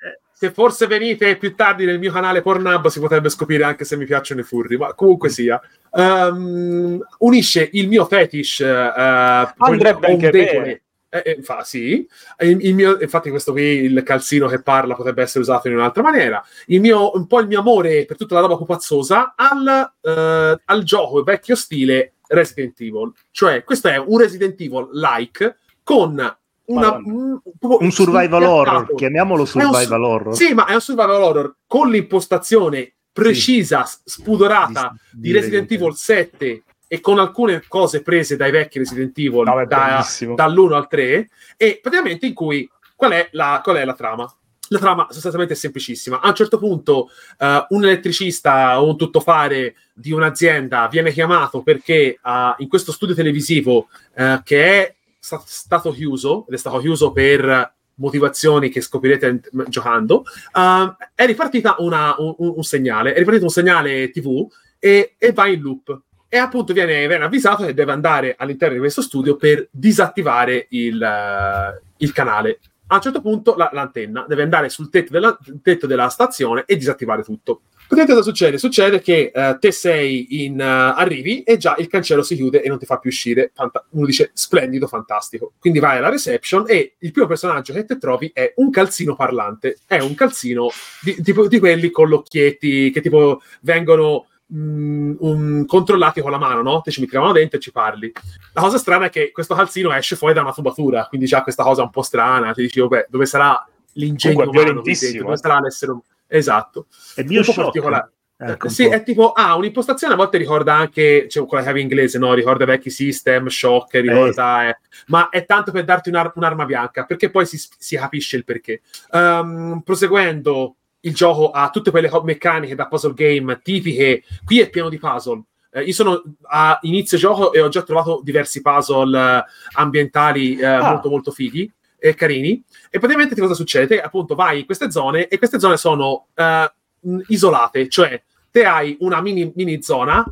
Speaker 2: che- Se forse venite più tardi nel mio canale Pornhub si potrebbe scoprire anche se mi piacciono i furri, ma comunque sia. Ehm, unisce il mio fetish eh,
Speaker 4: Andrebbe anche bene.
Speaker 2: Eh, eh, fa, sì. Il, il mio, infatti, questo qui, il calzino che parla, potrebbe essere usato in un'altra maniera. Il mio, un po' il mio amore per tutta la roba pupazzosa al, eh, al gioco vecchio stile Resident Evil. Cioè, questo è un Resident Evil like con una, un,
Speaker 3: un survival horror, chiamiamolo
Speaker 2: un
Speaker 3: survival horror.
Speaker 2: Sì, ma è un survival horror con l'impostazione precisa, s- spudorata di, Resident Evil 7 e con alcune cose prese dai vecchi Resident Evil
Speaker 4: No,
Speaker 2: da-
Speaker 4: bellissimo.
Speaker 2: dall'1 al 3 e praticamente in cui qual è la, qual è la trama? La trama sostanzialmente è semplicissima. A un certo punto eh, un elettricista o un tuttofare di un'azienda viene chiamato perché eh, in questo studio televisivo eh, che è sta- stato chiuso, ed è stato chiuso per motivazioni che scoprirete giocando, eh, è ripartita una- un, un- segnale, è ripartito un segnale TV e, e va in loop. e appunto viene, viene avvisato che deve andare all'interno di questo studio per disattivare il, eh, il canale. A un certo punto la- l'antenna deve andare sul tetto della, tetto della stazione e disattivare tutto. Praticamente cosa succede? Succede che eh, te sei in... eh, arrivi e già il cancello si chiude e non ti fa più uscire. Fanta- uno dice splendido, fantastico. Quindi vai alla reception e il primo personaggio che te trovi è un calzino parlante. È un calzino di, tipo, di quelli con gli occhietti che tipo vengono mh, un- controllati con la mano, no? Te ci metti la mano dentro e ci parli. La cosa strana è che questo calzino esce fuori da una tubatura, quindi c'ha questa cosa un po' strana. Ti dici, vabbè, dove sarà l'ingegno
Speaker 4: Comunque
Speaker 2: umano? Dove
Speaker 4: eh.
Speaker 2: sarà l'essere umano? Esatto.
Speaker 3: È Bioshock.
Speaker 2: particolare.
Speaker 3: Ecco,
Speaker 2: sì, è tipo, ah, un'impostazione a volte ricorda anche, cioè, quella chiave inglese, no? Ricorda vecchi system, shock, ricorda, eh, ma è tanto per darti un'ar- un'arma bianca, perché poi si, si capisce il perché. Ehm, proseguendo, il gioco ha tutte quelle meccaniche da puzzle game tipiche, qui è pieno di puzzle. Eh, io sono a inizio gioco e ho già trovato diversi puzzle eh, ambientali eh,
Speaker 4: Ah.
Speaker 2: molto molto fighi e carini. E praticamente cosa succede? Appunto, vai in queste zone e queste zone sono eh, mh, isolate, cioè te hai una mini, mini zona,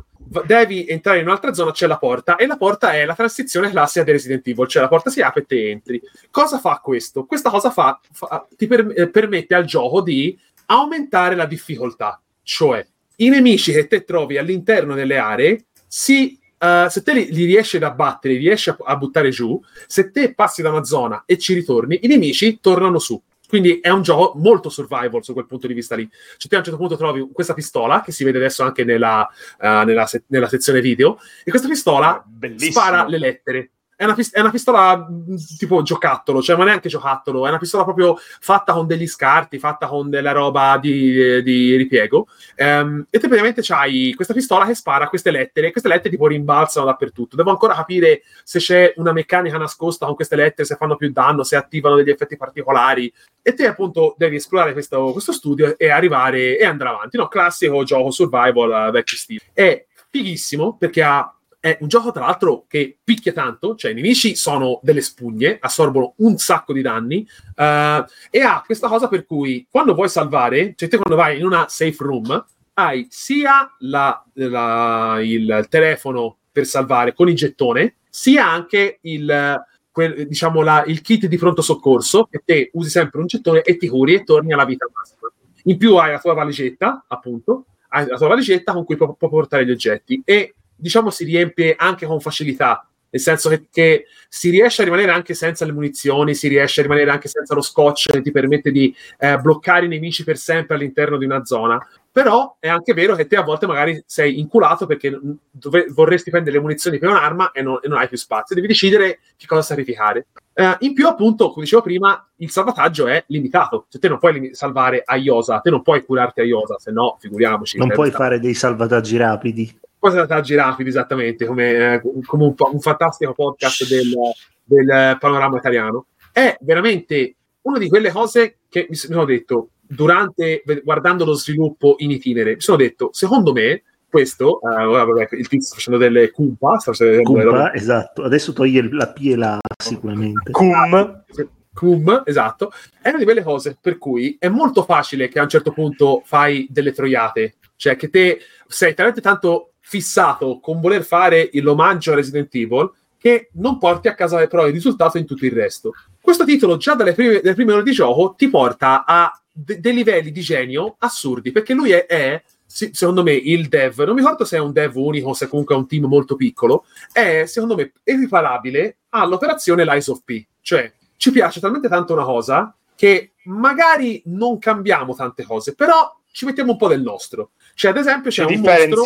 Speaker 2: devi entrare in un'altra zona, c'è la porta, e la porta è la transizione classica di Resident Evil, cioè la porta si apre e te entri. Cosa fa questo? Questa cosa fa, fa- ti per- eh, permette al gioco di aumentare la difficoltà, cioè i nemici che te trovi all'interno delle aree si eh, se te li, li riesci ad abbattere, li riesci a, a buttare giù, se te passi da una zona e ci ritorni, i nemici tornano su. Quindi è un gioco molto survival su quel punto di vista lì. Cioè, te a un certo punto trovi questa pistola, che si vede adesso anche nella, eh, nella, se- nella sezione video, e questa pistola
Speaker 4: Bellissimo.
Speaker 2: spara le lettere. È una, pis- è una pistola mh, tipo giocattolo, cioè non è neanche giocattolo, è una pistola proprio fatta con degli scarti, fatta con della roba di, di ripiego. Ehm, e te praticamente c'hai questa pistola che spara queste lettere, queste lettere tipo rimbalzano dappertutto. Devo ancora capire se c'è una meccanica nascosta con queste lettere, se fanno più danno, se attivano degli effetti particolari. E te appunto devi esplorare questo, questo studio e arrivare e andare avanti. No, classico gioco survival eh, vecchio stile. È fighissimo perché ha è un gioco, tra l'altro, che picchia tanto, cioè i nemici sono delle spugne, assorbono un sacco di danni, eh, e ha questa cosa per cui quando vuoi salvare, cioè te quando vai in una safe room, hai sia la- la- il telefono per salvare con il gettone, sia anche il, quel- diciamo la- il kit di pronto soccorso, che te usi sempre un gettone e ti curi e torni alla vita massima. In più hai la tua valigetta, appunto, hai la tua valigetta con cui puoi, puoi portare gli oggetti e diciamo si riempie anche con facilità, nel senso che, che si riesce a rimanere anche senza le munizioni, si riesce a rimanere anche senza lo scotch che ti permette di eh, bloccare i nemici per sempre all'interno di una zona. Però è anche vero che te a volte magari sei inculato perché dove- vorresti prendere le munizioni per un'arma e non, e non hai più spazio, devi decidere che cosa sacrificare. Eh, in più, appunto, come dicevo prima, il salvataggio è limitato. Cioè, te non puoi lim- salvare a Iosa, te non puoi curarti a Iosa, se no, figuriamoci.
Speaker 3: Non puoi
Speaker 2: sta-
Speaker 3: fare dei salvataggi rapidi.
Speaker 2: Poi salvataggi rapidi, esattamente, come, eh, come un, un fantastico podcast del, del panorama italiano. È veramente una di quelle cose che mi sono detto durante, guardando lo sviluppo in itinere, mi sono detto, secondo me, questo, eh, vabbè, il tizio sta facendo delle cumpa, sta facendo delle robe-
Speaker 3: Cumpa, esatto. Adesso toglie la P e la sicuramente.
Speaker 4: Cum.
Speaker 2: Cum, esatto, è una di quelle cose per cui è molto facile che a un certo punto fai delle troiate, cioè che te sei talmente tanto fissato con voler fare l'omaggio a Resident Evil che non porti a casa però il risultato in tutto il resto. Questo titolo già dalle prime, dalle prime ore di gioco ti porta a de- dei livelli di genio assurdi, perché lui è, è, secondo me, il dev, non mi ricordo se è un dev unico o se comunque è un team molto piccolo, è secondo me equiparabile all'operazione Lies of P, cioè ci piace talmente tanto una cosa che magari non cambiamo tante cose, però ci mettiamo un po' del nostro. Cioè, ad esempio, c'è
Speaker 4: Si
Speaker 2: un mostro...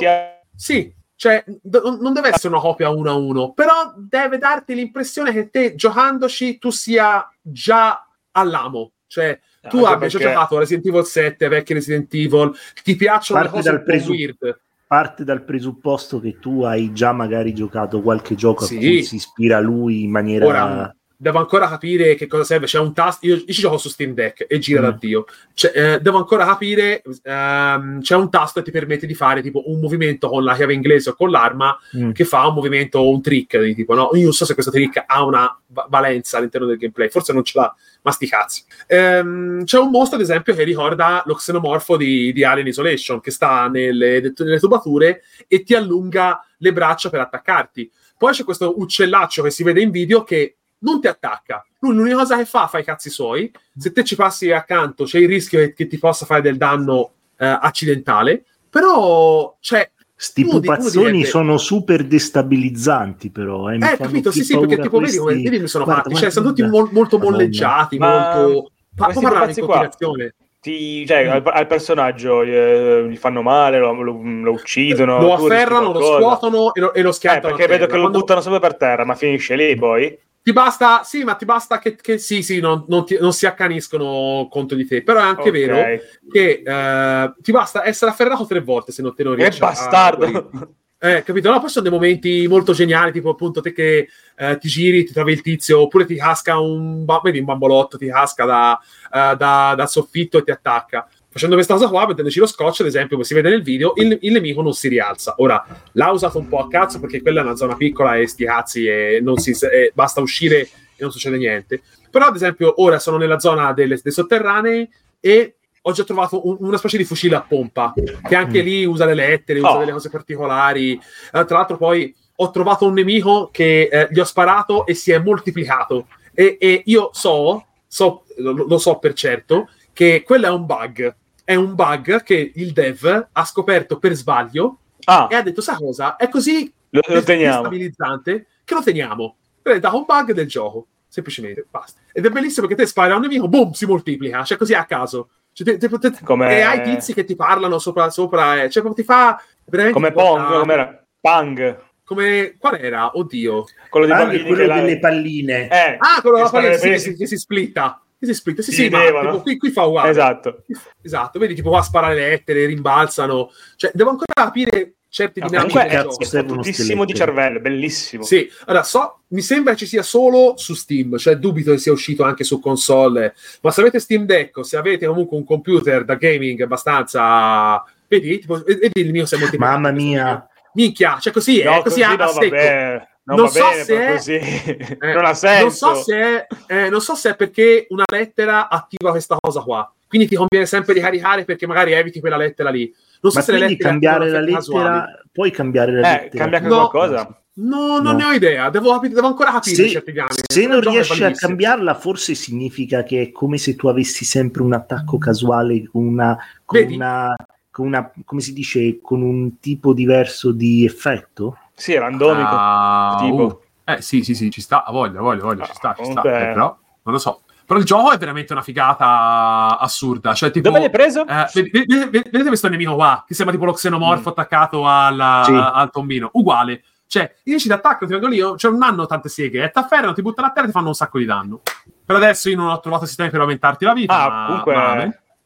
Speaker 2: Sì, cioè, d- non deve essere una copia uno a uno, però deve darti l'impressione che te, giocandoci, tu sia già all'amo. Cioè, tu
Speaker 4: Anche
Speaker 2: abbia già
Speaker 4: perché-
Speaker 2: giocato a Resident Evil 7, vecchi Resident Evil, ti piacciono
Speaker 3: Parte
Speaker 2: le cose
Speaker 3: dal presu-
Speaker 2: weird.
Speaker 3: Parte dal presupposto che tu hai già magari giocato qualche gioco
Speaker 2: Sì.
Speaker 3: a cui si ispira lui in maniera
Speaker 2: Ora, devo ancora capire che cosa serve. C'è un tasto. Io, io ci gioco su Steam Deck e gira
Speaker 3: Mm.
Speaker 2: da Dio. C'è, eh, devo ancora capire. ehm, c'è un tasto che ti permette di fare tipo un movimento con la chiave inglese o con l'arma
Speaker 3: Mm.
Speaker 2: che fa un movimento o un trick. Di tipo, no, io non so se questo trick ha una va- valenza all'interno del gameplay. Forse non ce l'ha, ma sti cazzi. Ehm, c'è un mostro, ad esempio, che ricorda lo xenomorfo di, di Alien Isolation, che sta nelle, nelle tubature e ti allunga le braccia per attaccarti. Poi c'è questo uccellaccio che si vede in video che non ti attacca. Lui l'unica cosa che fa, fa i cazzi suoi. Se te ci passi accanto, c'è il rischio che, che ti possa fare del danno eh, accidentale. Però, cioè,
Speaker 3: Sti
Speaker 2: Uno
Speaker 3: pupazzoni
Speaker 2: direbbe-
Speaker 3: sono super destabilizzanti, però. Eh, mi
Speaker 2: eh, capito? Sì, sì, perché tipo,
Speaker 3: questi-
Speaker 2: vedi come sono
Speaker 3: Guarda,
Speaker 2: fatti.
Speaker 3: guarda,
Speaker 2: Cioè, sono tutti mol- molto
Speaker 3: Madonna.
Speaker 2: molleggiati,
Speaker 4: Ma
Speaker 2: molto... Pa-
Speaker 4: questi
Speaker 2: può parlare in continuazione.
Speaker 4: Ti, cioè, al, al personaggio eh, gli fanno male, lo, lo- lo uccidono.
Speaker 2: lo afferrano, lo scuotono e lo, e lo
Speaker 4: Eh, perché vedo che lo
Speaker 2: Quando-
Speaker 4: buttano solo per terra, ma finisce lì poi.
Speaker 2: Ti basta, sì, ma ti basta che, che sì, sì, non, non ti- non si accaniscono contro di te. Però è anche
Speaker 4: Ok.
Speaker 2: vero che eh, ti basta essere afferrato tre volte se non te lo riesci a- a-
Speaker 4: bastardo!
Speaker 2: Eh, capito? No, poi sono dei momenti molto geniali, tipo appunto te che eh, ti giri, ti trovi il tizio, oppure ti casca un, vedi, un bambolotto, ti casca da, eh, da- dal soffitto e ti attacca. Facendo questa cosa qua, mettendoci lo scotch, ad esempio, come si vede nel video, il, il nemico non si rialza. Ora, l'ha usato un po' a cazzo perché quella è una zona piccola e sti cazzi e non si, e basta uscire e non succede niente. Però, ad esempio, ora sono nella zona delle, dei sotterranei e ho già trovato un- una specie di fucile a pompa che anche lì usa le lettere, usa
Speaker 4: Oh.
Speaker 2: delle cose particolari. Eh, tra l'altro, poi ho trovato un nemico che eh, gli ho sparato e si è moltiplicato. E, e io so, so lo, lo so per certo, che quello è un bug. È un bug che il dev ha scoperto per sbaglio
Speaker 4: Ah,
Speaker 2: e ha detto: Sa cosa? È così
Speaker 4: lo, lo teniamo.
Speaker 2: destabilizzante che lo teniamo. È dato un bug del gioco, semplicemente, basta. Ed è bellissimo perché te spari a un nemico, boom, si moltiplica, cioè così a caso. Cioè, te- te- te-
Speaker 4: Come-
Speaker 2: E hai tizi che ti parlano sopra, sopra eh, cioè proprio ti fa veramente...
Speaker 4: Come Pong, com'era? Pang.
Speaker 2: Come, qual era? Oddio.
Speaker 4: Quello di
Speaker 3: quello delle palline.
Speaker 4: Eh,
Speaker 2: Ah, quello
Speaker 4: spara le
Speaker 2: si,
Speaker 4: prese.
Speaker 2: che, che si splitta. Si splitta. Sì,
Speaker 4: Si
Speaker 2: sì, ma tipo, qui, qui fa uguale.
Speaker 4: Esatto.
Speaker 2: Esatto, vedi tipo qua spara le lettere, rimbalzano. Cioè, devo ancora capire certe
Speaker 4: No,
Speaker 2: dinamiche
Speaker 4: comunque
Speaker 3: cazzo,
Speaker 4: è fottutissimo di cervello, bellissimo.
Speaker 2: Sì, allora so, mi sembra ci sia solo su Steam, cioè dubito che sia uscito anche su console, ma se avete Steam Deck o se avete comunque un computer da gaming abbastanza... Vedi, tipo, vedi il mio se è molto
Speaker 3: Mamma mia.
Speaker 2: Minchia, cioè così è,
Speaker 4: No,
Speaker 2: così,
Speaker 4: così
Speaker 2: a,
Speaker 4: no,
Speaker 2: a secco.
Speaker 4: Non,
Speaker 2: Non
Speaker 4: va
Speaker 2: so
Speaker 4: bene,
Speaker 2: se è-
Speaker 4: così.
Speaker 2: Eh,
Speaker 4: non ha senso.
Speaker 2: Non so, se è, eh, non so se è perché una lettera attiva questa cosa qua. Quindi ti conviene sempre di caricare perché magari eviti quella lettera lì. Non so
Speaker 3: Ma
Speaker 2: se le lettere
Speaker 3: cambiare la lettera,
Speaker 2: casuali.
Speaker 3: puoi cambiare la
Speaker 4: Eh,
Speaker 3: lettera.
Speaker 4: cambia anche
Speaker 2: No.
Speaker 4: qualcosa.
Speaker 2: No, non
Speaker 3: No.
Speaker 2: ne ho idea. Devo, capi- devo ancora capire
Speaker 3: Se,
Speaker 2: certi dinamiche.
Speaker 3: se non riesci a cambiarla, forse significa che è come se tu avessi sempre un attacco casuale con una, con una, con una come si dice, con un tipo diverso di effetto.
Speaker 4: Sì, è randomico.
Speaker 2: Ah,
Speaker 4: tipo.
Speaker 2: uh. Eh sì, sì, sì, ci sta, a voglia, voglia, voglia, ci sta, ci sta.
Speaker 4: comunque-
Speaker 2: Eh, però, non lo so. Però il gioco è veramente una figata assurda. Cioè, tipo,
Speaker 4: Dove l'hai preso?
Speaker 2: Eh, ved- ved- ved- vedete questo nemico qua che sembra tipo lo xenomorfo attaccato alla-
Speaker 3: Sì.
Speaker 2: al tombino uguale cioè i nemici d'attacco ti vengono lì cioè non hanno tante seghe e ti afferrano ti buttano a terra e ti fanno un sacco di danno per adesso io non ho trovato sistemi per aumentarti la vita
Speaker 4: Ah,
Speaker 2: ma-
Speaker 4: comunque
Speaker 2: ma-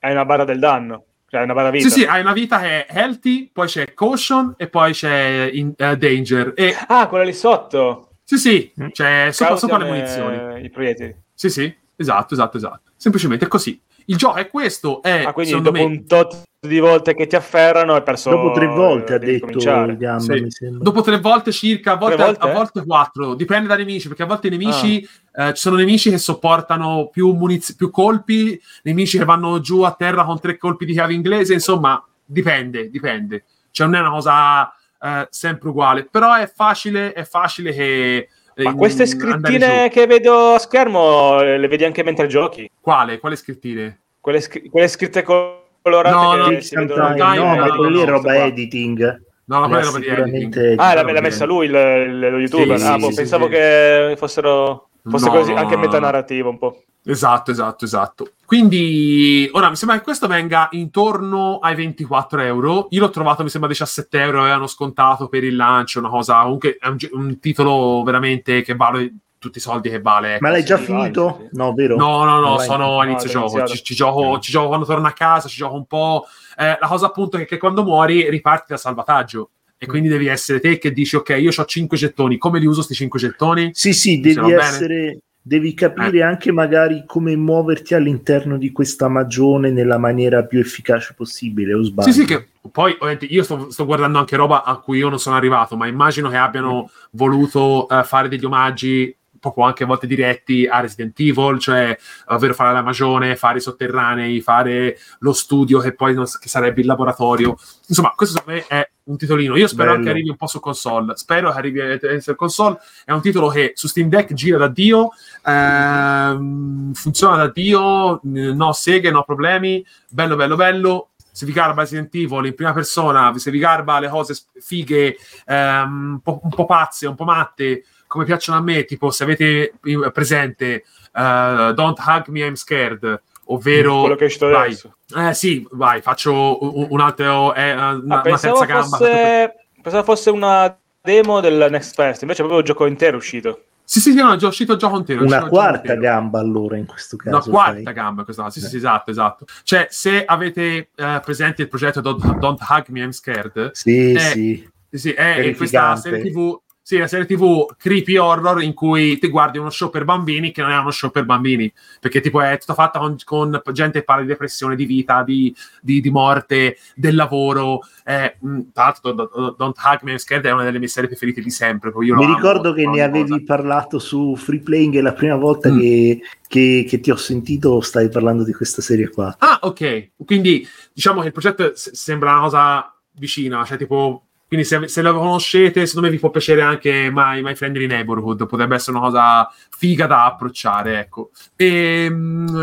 Speaker 4: hai una barra del danno. Cioè, una barra vita.
Speaker 2: sì sì hai una vita che è healthy poi c'è caution e poi c'è in- eh, danger e
Speaker 4: Ah, quella lì sotto.
Speaker 2: sì sì c'è sopra, sopra le munizioni
Speaker 4: I proiettili.
Speaker 2: sì sì esatto esatto esatto semplicemente è così il gioco è questo è
Speaker 4: Ah, quindi dopo
Speaker 2: me
Speaker 4: un tot di volte che ti afferrano hai perso...
Speaker 3: Dopo tre volte ha detto. Gamba,
Speaker 2: Sì.
Speaker 3: mi sembra.
Speaker 2: Dopo tre volte circa, a volte,
Speaker 4: volte?
Speaker 2: a volte quattro, dipende dai nemici, perché a volte i nemici,
Speaker 4: Ah.
Speaker 2: eh, ci sono nemici che sopportano più, muniz- più colpi, nemici che vanno giù a terra con tre colpi di chiave inglese, insomma, dipende, dipende. Cioè non è una cosa eh, sempre uguale, però è facile, è facile che...
Speaker 4: Ma queste
Speaker 2: andare
Speaker 4: scrittine che vedo a schermo eh, le vedi anche mentre giochi?
Speaker 2: Quale? Quale scrittine?
Speaker 4: Quelle, scri- quelle scritte colorate
Speaker 2: No,
Speaker 4: che
Speaker 2: no,
Speaker 4: si vedono
Speaker 3: Time,
Speaker 2: Dai,
Speaker 3: no,
Speaker 2: no,
Speaker 3: ma
Speaker 2: no,
Speaker 3: quello lì
Speaker 2: no,
Speaker 3: è roba
Speaker 4: queste
Speaker 3: editing.
Speaker 2: No, ma
Speaker 3: ha
Speaker 2: è roba di editing.
Speaker 4: Ah,
Speaker 2: di
Speaker 4: messa lui il- lo youtuber.
Speaker 2: Sì,
Speaker 4: ah,
Speaker 2: sì,
Speaker 4: boh,
Speaker 2: sì,
Speaker 4: pensavo che fossero fosse
Speaker 2: No,
Speaker 4: così,
Speaker 2: no,
Speaker 4: anche
Speaker 2: no, no.
Speaker 4: metanarrativo un po'.
Speaker 2: Esatto, esatto, esatto. Quindi ora mi sembra che questo venga intorno ai 24 euro. Io l'ho trovato, mi sembra 17 euro, avevano scontato per il lancio, una cosa. Comunque è un, un titolo veramente che vale tutti i soldi che vale. ecco.
Speaker 3: Ma l'hai già
Speaker 4: sì,
Speaker 3: finito?
Speaker 4: vai, sì.
Speaker 3: No, vero?
Speaker 2: No, no, no, sono a inizio
Speaker 4: l'ho
Speaker 2: gioco. Ci, ci gioco. ci gioco quando torno a casa, ci gioco un po'. Eh, la cosa appunto è che quando muori riparti dal salvataggio. E quindi devi essere te che dici, ok, io ho 5 gettoni, come li uso sti 5 gettoni?
Speaker 3: Sì, sì, devi essere, devi capire anche magari come muoverti all'interno di questa magione nella maniera più efficace possibile, o sbaglio?
Speaker 2: Sì, sì, che poi ovviamente io sto, sto guardando anche roba a cui io non sono arrivato, ma immagino che abbiano voluto eh, fare degli omaggi proprio anche a volte diretti a Resident Evil, cioè ovvero fare la magione, fare i sotterranei, fare lo studio che poi non, che sarebbe il laboratorio. Insomma, questo secondo me è un titolino. Io spero
Speaker 3: Bello.
Speaker 2: che arrivi un po' su console. Spero che arrivi a su console. È un titolo che su Steam Deck gira da Dio, ehm, funziona da Dio, no seghe, no problemi. Bello, bello, bello se vi garba Resident Evil in prima persona, se vi garba le cose fighe, ehm, un, po', un po' pazze, un po' matte, come piacciono a me, tipo se avete presente uh, Don't Hug Me, I'm Scared, ovvero...
Speaker 4: Quello che è uscito
Speaker 2: vai.
Speaker 4: adesso.
Speaker 2: Eh sì, vai, faccio un, un altro... Eh, una,
Speaker 4: Ah,
Speaker 2: una
Speaker 4: pensavo,
Speaker 2: terza gamba.
Speaker 4: fosse, pensavo fosse una demo del Next Fest, invece è proprio il gioco intero uscito.
Speaker 2: Sì, sì, sì, no, è già uscito il gioco intero. è
Speaker 3: Una quarta
Speaker 2: intero.
Speaker 3: gamba allora in questo caso.
Speaker 2: Una quarta
Speaker 3: fai.
Speaker 2: gamba, caso. Sì, sì, sì, esatto, esatto. Cioè, se avete eh, presente il progetto Don't, Don't Hug Me, I'm Scared,
Speaker 3: Sì,
Speaker 2: Eh,
Speaker 3: sì.
Speaker 2: Sì, è in questa serie TV, sì, la serie TV creepy horror in cui ti guardi uno show per bambini che non è uno show per bambini, perché tipo è tutta fatta con, con gente che parla di depressione, di vita, di, di- di morte, del lavoro. Eh, tra l'altro, Don't, Don't- Hug Me Scared è una delle mie serie preferite di sempre.
Speaker 3: Mi
Speaker 2: amo,
Speaker 3: ricordo che ne avevi
Speaker 2: cosa.
Speaker 3: parlato su Free Playing e la prima volta
Speaker 2: Mm.
Speaker 3: che, che- che ti ho sentito stai parlando di questa serie qua.
Speaker 2: Ah, ok. Quindi diciamo che il progetto s- sembra una cosa vicina, cioè tipo. Quindi se, se lo conoscete, secondo me vi può piacere anche My, My Friendly Neighborhood, potrebbe essere una cosa figa da approcciare, ecco. E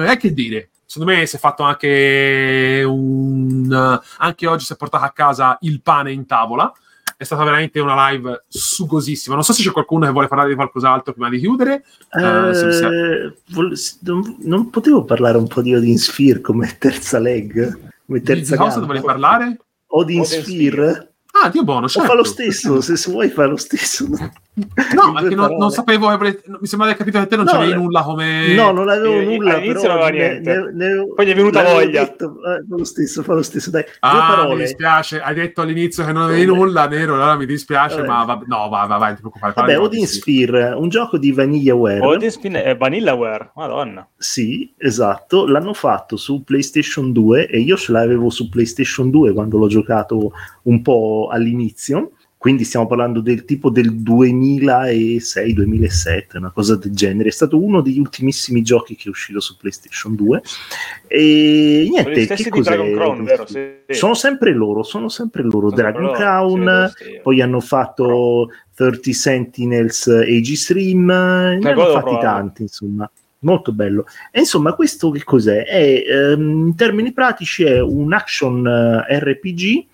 Speaker 2: è che dire, secondo me si è fatto anche un... anche oggi si è portato a casa il pane in tavola, è stata veramente una live sugosissima. Non so se c'è qualcuno che vuole parlare di qualcos'altro prima di chiudere. Eh, se- se-
Speaker 3: Eh, vol- non, non potevo parlare un po' di Odin Sphere come terza leg? Come
Speaker 2: Di,
Speaker 3: terza
Speaker 2: di cosa
Speaker 3: gamba?
Speaker 2: dovrei parlare?
Speaker 3: Odin,
Speaker 4: Odin
Speaker 3: Sphere?
Speaker 2: Ah, Dio buono,
Speaker 3: O
Speaker 2: certo.
Speaker 3: fa lo stesso, se, se vuoi fa lo stesso.
Speaker 2: No, ma che non, non sapevo, che mi sembra di aver capito che te non
Speaker 3: No,
Speaker 2: c'avevi
Speaker 3: eh,
Speaker 2: nulla come...
Speaker 3: No, non avevo
Speaker 4: Eh,
Speaker 3: nulla,
Speaker 4: all'inizio
Speaker 3: però
Speaker 4: non aveva
Speaker 3: ne-
Speaker 4: niente.
Speaker 3: ne- ne-
Speaker 4: Poi gli è venuta voglia.
Speaker 3: detto, eh, fa lo stesso, fa lo stesso, dai. Due
Speaker 2: Ah, mi dispiace, hai detto all'inizio che non avevi
Speaker 3: Vabbè.
Speaker 2: nulla, Nero, allora mi dispiace,
Speaker 3: Vabbè.
Speaker 2: ma va- no, vai, vai, vai, non ti preoccupare.
Speaker 3: Vabbè,
Speaker 2: di
Speaker 3: Odin. Sphere, un gioco di VanillaWare.
Speaker 4: Odin Spin è Vanillaware, madonna.
Speaker 3: Sì, esatto, l'hanno fatto su PlayStation 2 e io ce l'avevo su PlayStation 2 quando l'ho giocato un po' all'inizio, quindi stiamo parlando del tipo del 2006-2007, una cosa del genere. È stato uno degli ultimissimi giochi che è uscito su PlayStation 2 e niente, che
Speaker 4: di
Speaker 3: cos'è?
Speaker 4: Dragon Crown, vero? Sì.
Speaker 3: Sono sempre loro, sono sempre loro,
Speaker 4: Sono
Speaker 3: Dragon
Speaker 4: loro,
Speaker 3: Crown, poi hanno fatto 30 Sentinels Age Stream, ne hanno fatti
Speaker 4: provare.
Speaker 3: tanti, insomma. Molto bello. E insomma, questo che cos'è? È, ehm, in termini pratici è un action eh, RPG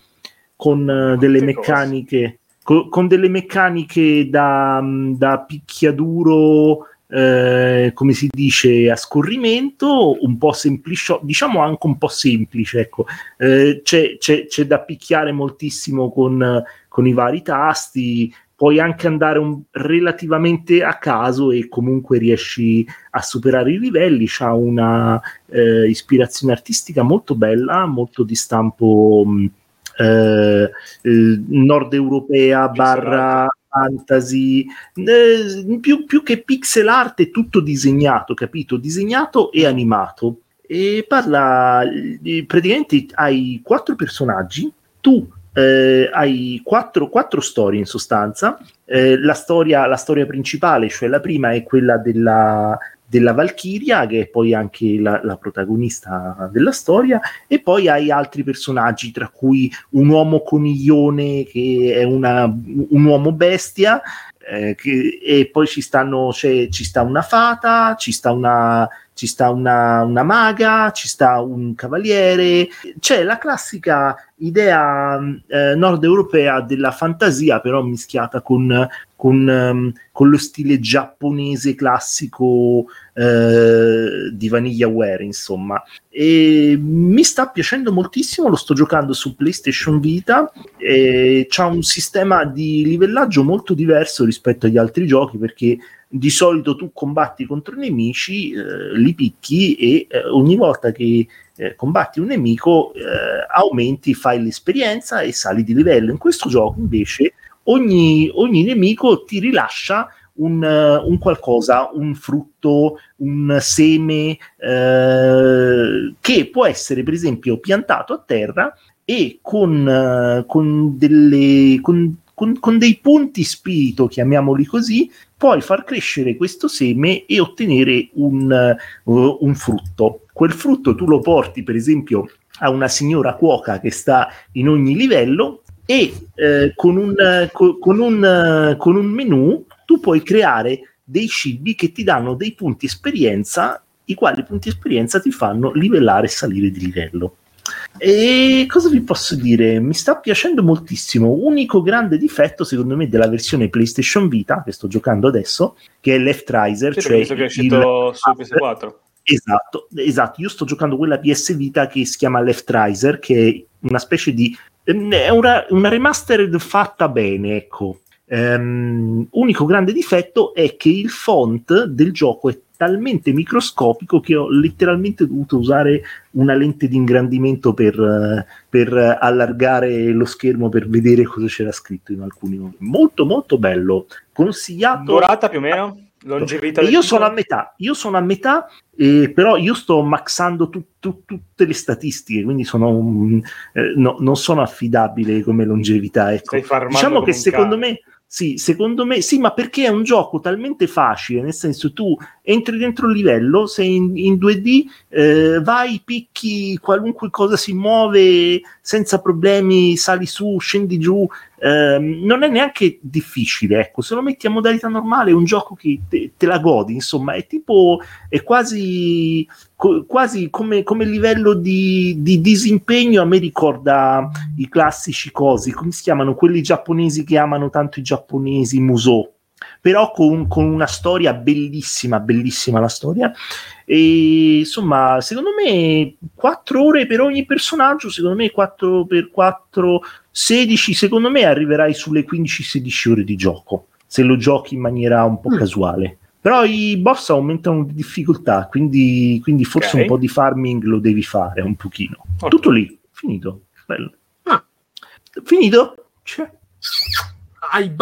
Speaker 3: con eh, delle
Speaker 4: Che cosa?
Speaker 3: meccaniche co- con delle meccaniche da, mm, da picchiaduro eh, come si dice a scorrimento un po' semplice diciamo anche un po' semplice ecco Eh, c'è, c'è- c'è da picchiare moltissimo con, con i vari tasti puoi anche andare un- relativamente a caso e comunque riesci a superare i livelli c'ha una eh, ispirazione artistica molto bella molto di stampo mh, eh, eh, nord europea barra fantasy eh, più, più che pixel art è tutto disegnato capito? Disegnato e animato. E parla eh, praticamente hai quattro personaggi tu eh, hai quattro, quattro storie in sostanza. Eh, la, storia, la storia principale cioè la prima è quella della della Valchiria, che è poi anche la, la protagonista della storia, e poi hai altri personaggi, tra cui un uomo coniglione che è una, un uomo bestia, eh, che- e poi ci, stanno, c'è, ci sta una fata, ci sta una, ci sta una, una maga, ci sta un cavaliere, c'è la classica idea eh, nord europea della fantasia, però mischiata con, con, ehm, con lo stile giapponese classico eh, di VanillaWare, insomma. E mi sta piacendo moltissimo, lo sto giocando su PlayStation Vita e c'ha un sistema di livellaggio molto diverso rispetto agli altri giochi perché di solito tu combatti contro nemici, eh, li picchi e eh, ogni volta che eh, combatti un nemico eh, aumenti, fai l'esperienza e sali di livello. In questo gioco invece ogni, ogni nemico ti rilascia un, eh, un qualcosa, un frutto, un seme eh, che può essere per esempio piantato a terra e con, con, delle, con, con, con dei punti spirito, chiamiamoli così, puoi far crescere questo seme e ottenere un, uh, un frutto. Quel frutto tu lo porti per esempio a una signora cuoca che sta in ogni livello e eh, con, un, co- con, un, con un menu tu puoi creare dei cibi che ti danno dei punti esperienza, i quali punti esperienza ti fanno livellare e salire di livello. E cosa vi posso dire? Mi sta piacendo moltissimo. Unico grande difetto, secondo me, della versione PlayStation Vita che sto giocando adesso, che è Left Riser,
Speaker 4: Sì,
Speaker 3: cioè
Speaker 4: che è uscito
Speaker 3: il-
Speaker 4: su PS4.
Speaker 3: Esatto, esatto. Io sto giocando quella PS Vita che si chiama Left Riser, che è una specie di. è una, una remastered fatta bene, ecco. Ehm, unico grande difetto è che il font del gioco è talmente microscopico che ho letteralmente dovuto usare una lente di ingrandimento per, eh, per allargare lo schermo per vedere cosa c'era scritto in alcuni momenti. Molto, molto bello. Consigliato.
Speaker 4: Durata più o meno? Longevità
Speaker 3: io sono a metà, io sono a metà, eh, però io sto maxando tu- tu- tutte le statistiche, quindi sono un- eh, no, non sono affidabile come longevità. Ecco. Diciamo che secondo
Speaker 4: cane.
Speaker 3: me, sì, secondo me, sì, ma perché è un gioco talmente facile, nel senso tu entri dentro il livello, sei in, in 2D, eh, vai, picchi, qualunque cosa si muove senza problemi, sali su, scendi giù, ehm, non è neanche difficile, ecco, se lo metti a modalità normale è un gioco che te, te la godi, insomma, è tipo, è quasi, co- quasi come, come livello di, di disimpegno, a me ricorda i classici cosi, come si chiamano, quelli giapponesi che amano tanto i giapponesi, Musou, però con, con una storia bellissima, bellissima la storia. E insomma, secondo me 4 ore per ogni personaggio, secondo me 4 per 4, 16, secondo me arriverai sulle 15-16 ore di gioco, se lo giochi in maniera un po'
Speaker 2: Mm.
Speaker 3: casuale. Però i boss aumentano di difficoltà, quindi, quindi forse
Speaker 4: Ok.
Speaker 3: un po' di farming lo devi fare un pochino.
Speaker 4: Ottimo.
Speaker 3: Tutto lì, finito. Bello.
Speaker 2: Ah.
Speaker 3: Finito? Cioè,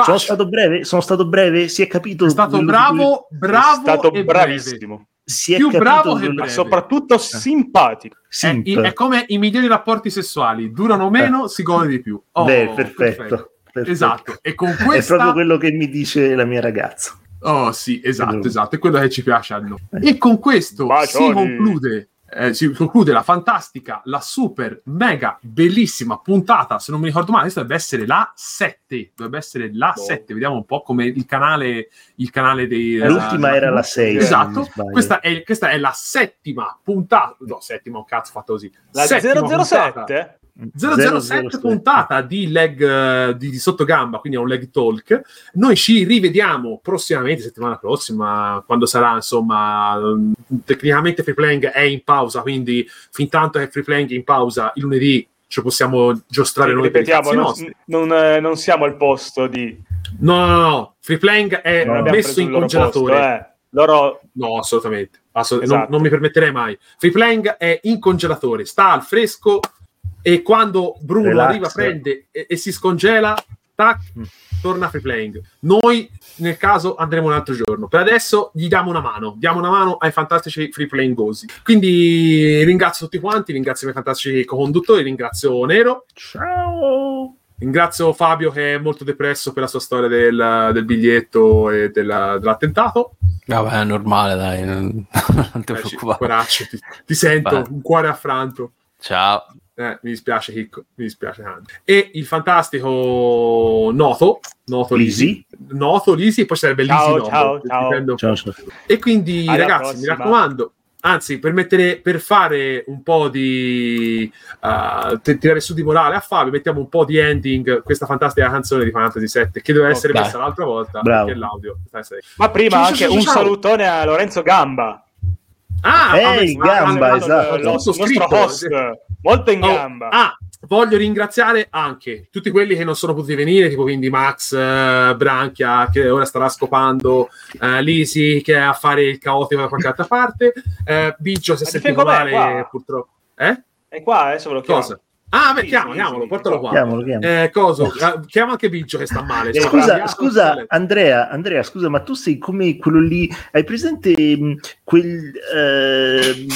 Speaker 3: sono stato breve? Sono stato breve? Si è capito?
Speaker 2: È stato bravo,
Speaker 4: Sei
Speaker 2: bravo
Speaker 4: stato
Speaker 2: e breve.
Speaker 4: bravissimo.
Speaker 3: Si è
Speaker 2: più bravo che breve.
Speaker 4: Soprattutto simpatico.
Speaker 2: È, è come i migliori rapporti sessuali, durano meno, si gode di più. Oh,
Speaker 3: Beh, perfetto. perfetto.
Speaker 2: Esatto, e con
Speaker 3: È
Speaker 2: questa...
Speaker 3: proprio quello che mi dice la mia ragazza.
Speaker 2: Oh sì, esatto, esatto, è quello che ci piace a noi. E con questo
Speaker 4: Bacioni.
Speaker 2: si conclude, eh, si conclude la fantastica, la super, mega, bellissima puntata, se non mi ricordo male, questa dovrebbe essere la 7, dovrebbe essere la
Speaker 4: Boh.
Speaker 2: 7, vediamo un po' come il canale, il canale dei...
Speaker 3: L'ultima
Speaker 2: eh,
Speaker 3: era la 6.
Speaker 2: Esatto, questa è, questa è la settima puntata, no, settima, un cazzo fatto così.
Speaker 4: La
Speaker 2: Settima puntata.
Speaker 4: 007?
Speaker 2: 007 puntata di leg eh, di, di sottogamba, quindi è un leg talk. Noi ci rivediamo prossimamente, settimana prossima, quando sarà insomma. mm, Tecnicamente free playing è in pausa, quindi fin tanto che free playing è in pausa, il lunedì ci possiamo giostrare noi per i
Speaker 4: Ripetiamo, non, non, eh, non siamo al posto di...
Speaker 2: No, no, no, free playing è
Speaker 4: abbiamo
Speaker 2: messo in congelatore.
Speaker 4: posto, eh. Loro
Speaker 2: No, assolutamente. Assolut-
Speaker 4: Esatto.
Speaker 2: non, non mi permetterei mai. Free playing è in congelatore, sta al fresco e quando Bruno
Speaker 3: Relax.
Speaker 2: arriva, prende e, e si scongela, tac,
Speaker 3: Mm.
Speaker 2: torna free playing. Noi, nel caso, andremo un altro giorno. Per adesso gli diamo una mano, diamo una mano ai fantastici free playing gosi. Quindi ringrazio tutti quanti, ringrazio i miei fantastici co-conduttori, ringrazio Nero,
Speaker 3: Ciao.
Speaker 2: ringrazio Fabio che è molto depresso per la sua storia del, del biglietto e della- dell'attentato.
Speaker 6: Vabbè, è normale, dai, non, non ti
Speaker 2: Eh,
Speaker 6: preoccupare.
Speaker 2: Ti, ti sento,
Speaker 6: Vai.
Speaker 2: un cuore affranto.
Speaker 6: Ciao.
Speaker 2: Eh, mi dispiace, Chicco, mi dispiace tanto. E il fantastico Noto, Noto Lisi.
Speaker 3: Lisi.
Speaker 2: Noto Lisi, e poi sarebbe Lisi
Speaker 4: Ciao,
Speaker 2: Noto,
Speaker 4: ciao, ciao.
Speaker 3: Ciao.
Speaker 2: E quindi,
Speaker 4: Alla
Speaker 2: ragazzi, mi
Speaker 4: prossima.
Speaker 2: raccomando, anzi, per, mettere, per fare un po' di uh, tirare su di morale a Fabio, mettiamo un po' di ending, questa fantastica canzone di Fantasy 7, che doveva
Speaker 6: Oh,
Speaker 2: essere
Speaker 6: dai.
Speaker 2: messa l'altra volta,
Speaker 3: Bravo.
Speaker 2: perché l'audio.
Speaker 4: Ma prima
Speaker 2: Ciao,
Speaker 4: anche
Speaker 2: ciao,
Speaker 4: un
Speaker 2: ciao.
Speaker 4: salutone a Lorenzo Gamba,
Speaker 2: Ah,
Speaker 3: Ehi,
Speaker 2: vabbè,
Speaker 3: Gamba,
Speaker 2: ah,
Speaker 3: esatto.
Speaker 4: il
Speaker 2: tutto
Speaker 4: nostro host, molto in
Speaker 2: Oh,
Speaker 4: gamba.
Speaker 2: ah, voglio ringraziare anche tutti quelli che non sono potuti venire, tipo quindi Max, eh, Branchia, che ora starà scopando, eh, Lisi, che è a fare il caotico da qualche altra parte, eh, Biggio, se
Speaker 4: Ma
Speaker 2: è sentito male,
Speaker 4: qua.
Speaker 2: purtroppo. Eh?
Speaker 4: E qua adesso ve lo chiamo.
Speaker 2: Cosa? Ah, beh,
Speaker 4: sì,
Speaker 2: chiamalo, portalo qua.
Speaker 3: Chiamalo, chiamalo.
Speaker 2: Eh, coso, eh, chiama anche Biggio che sta male. sta
Speaker 3: Scusa, scusa. Andrea, Andrea, scusa, ma tu sei come quello lì, hai presente quel ehm,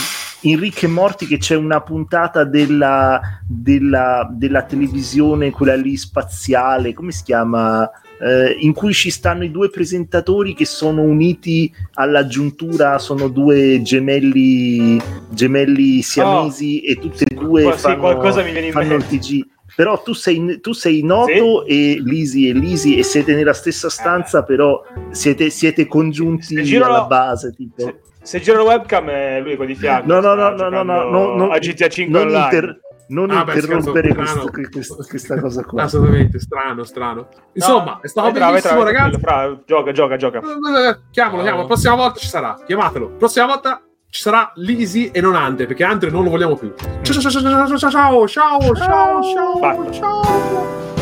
Speaker 3: in Rick e Morty che c'è una puntata della, della, della televisione, quella lì spaziale, come si chiama? Eh, in cui ci stanno i due presentatori che sono uniti alla giuntura, sono due gemelli, gemelli siamesi e tutte e due
Speaker 4: Qua- sì,
Speaker 3: fanno,
Speaker 4: qualcosa mi viene in
Speaker 3: fanno il. TG. Però tu sei, tu sei Noto e Lisi e Lisi e siete nella stessa stanza, però siete, siete congiunti alla base. Tipo.
Speaker 4: Se, se giro la webcam è lui qua di fianco.
Speaker 3: No, no, no, no, no, no, no, no,
Speaker 4: a GTA 5
Speaker 3: non,
Speaker 4: online.
Speaker 3: inter- non
Speaker 2: Ah, beh,
Speaker 3: interrompere
Speaker 2: scherzo,
Speaker 3: questo- questa, questa cosa qua.
Speaker 2: Assolutamente, strano, strano. Insomma, è stato
Speaker 4: vai, vai,
Speaker 2: bellissimo,
Speaker 4: vai,
Speaker 2: ragazzi.
Speaker 4: fra, gioca, gioca, gioca.
Speaker 2: Eh, Chiamalo, chiamalo. La prossima volta ci sarà. Chiamatelo. La prossima volta ci sarà Lisi e non Andre, perché Andre non lo vogliamo più. Ciao, ciao, ciao, ciao, ciao, ciao, ciao, ciao, ciao.
Speaker 4: Ciao.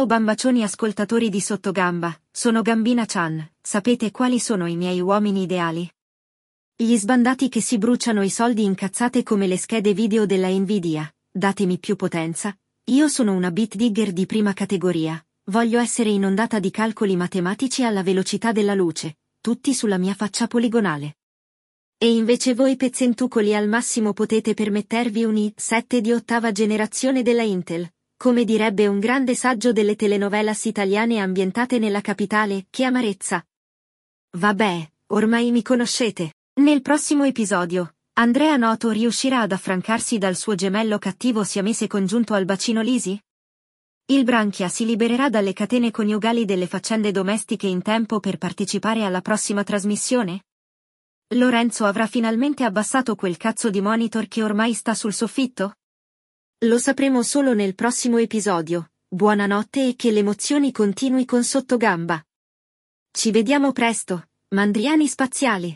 Speaker 7: Ciao bambacioni ascoltatori di Sottogamba, sono Gambina Chan, sapete quali sono i miei uomini ideali? Gli sbandati che si bruciano i soldi incazzate come le schede video della Nvidia, datemi più potenza. Io sono una bit digger di prima categoria, voglio essere inondata di calcoli matematici alla velocità della luce, tutti sulla mia faccia poligonale. E invece voi pezzentucoli al massimo potete permettervi un i7 di ottava generazione della Intel, come direbbe un grande saggio delle telenovelas italiane ambientate nella capitale, che amarezza. Vabbè, ormai mi conoscete. Nel prossimo episodio, Andrea Noto riuscirà ad affrancarsi dal suo gemello cattivo siamese congiunto al bacino Lisi? Il Branchia si libererà dalle catene coniugali delle faccende domestiche in tempo per partecipare alla prossima trasmissione? Lorenzo avrà finalmente abbassato quel cazzo di monitor che ormai sta sul soffitto? Lo sapremo solo nel prossimo episodio. Buonanotte e che le emozioni continui con Sottogamba. Ci vediamo presto, mandriani spaziali.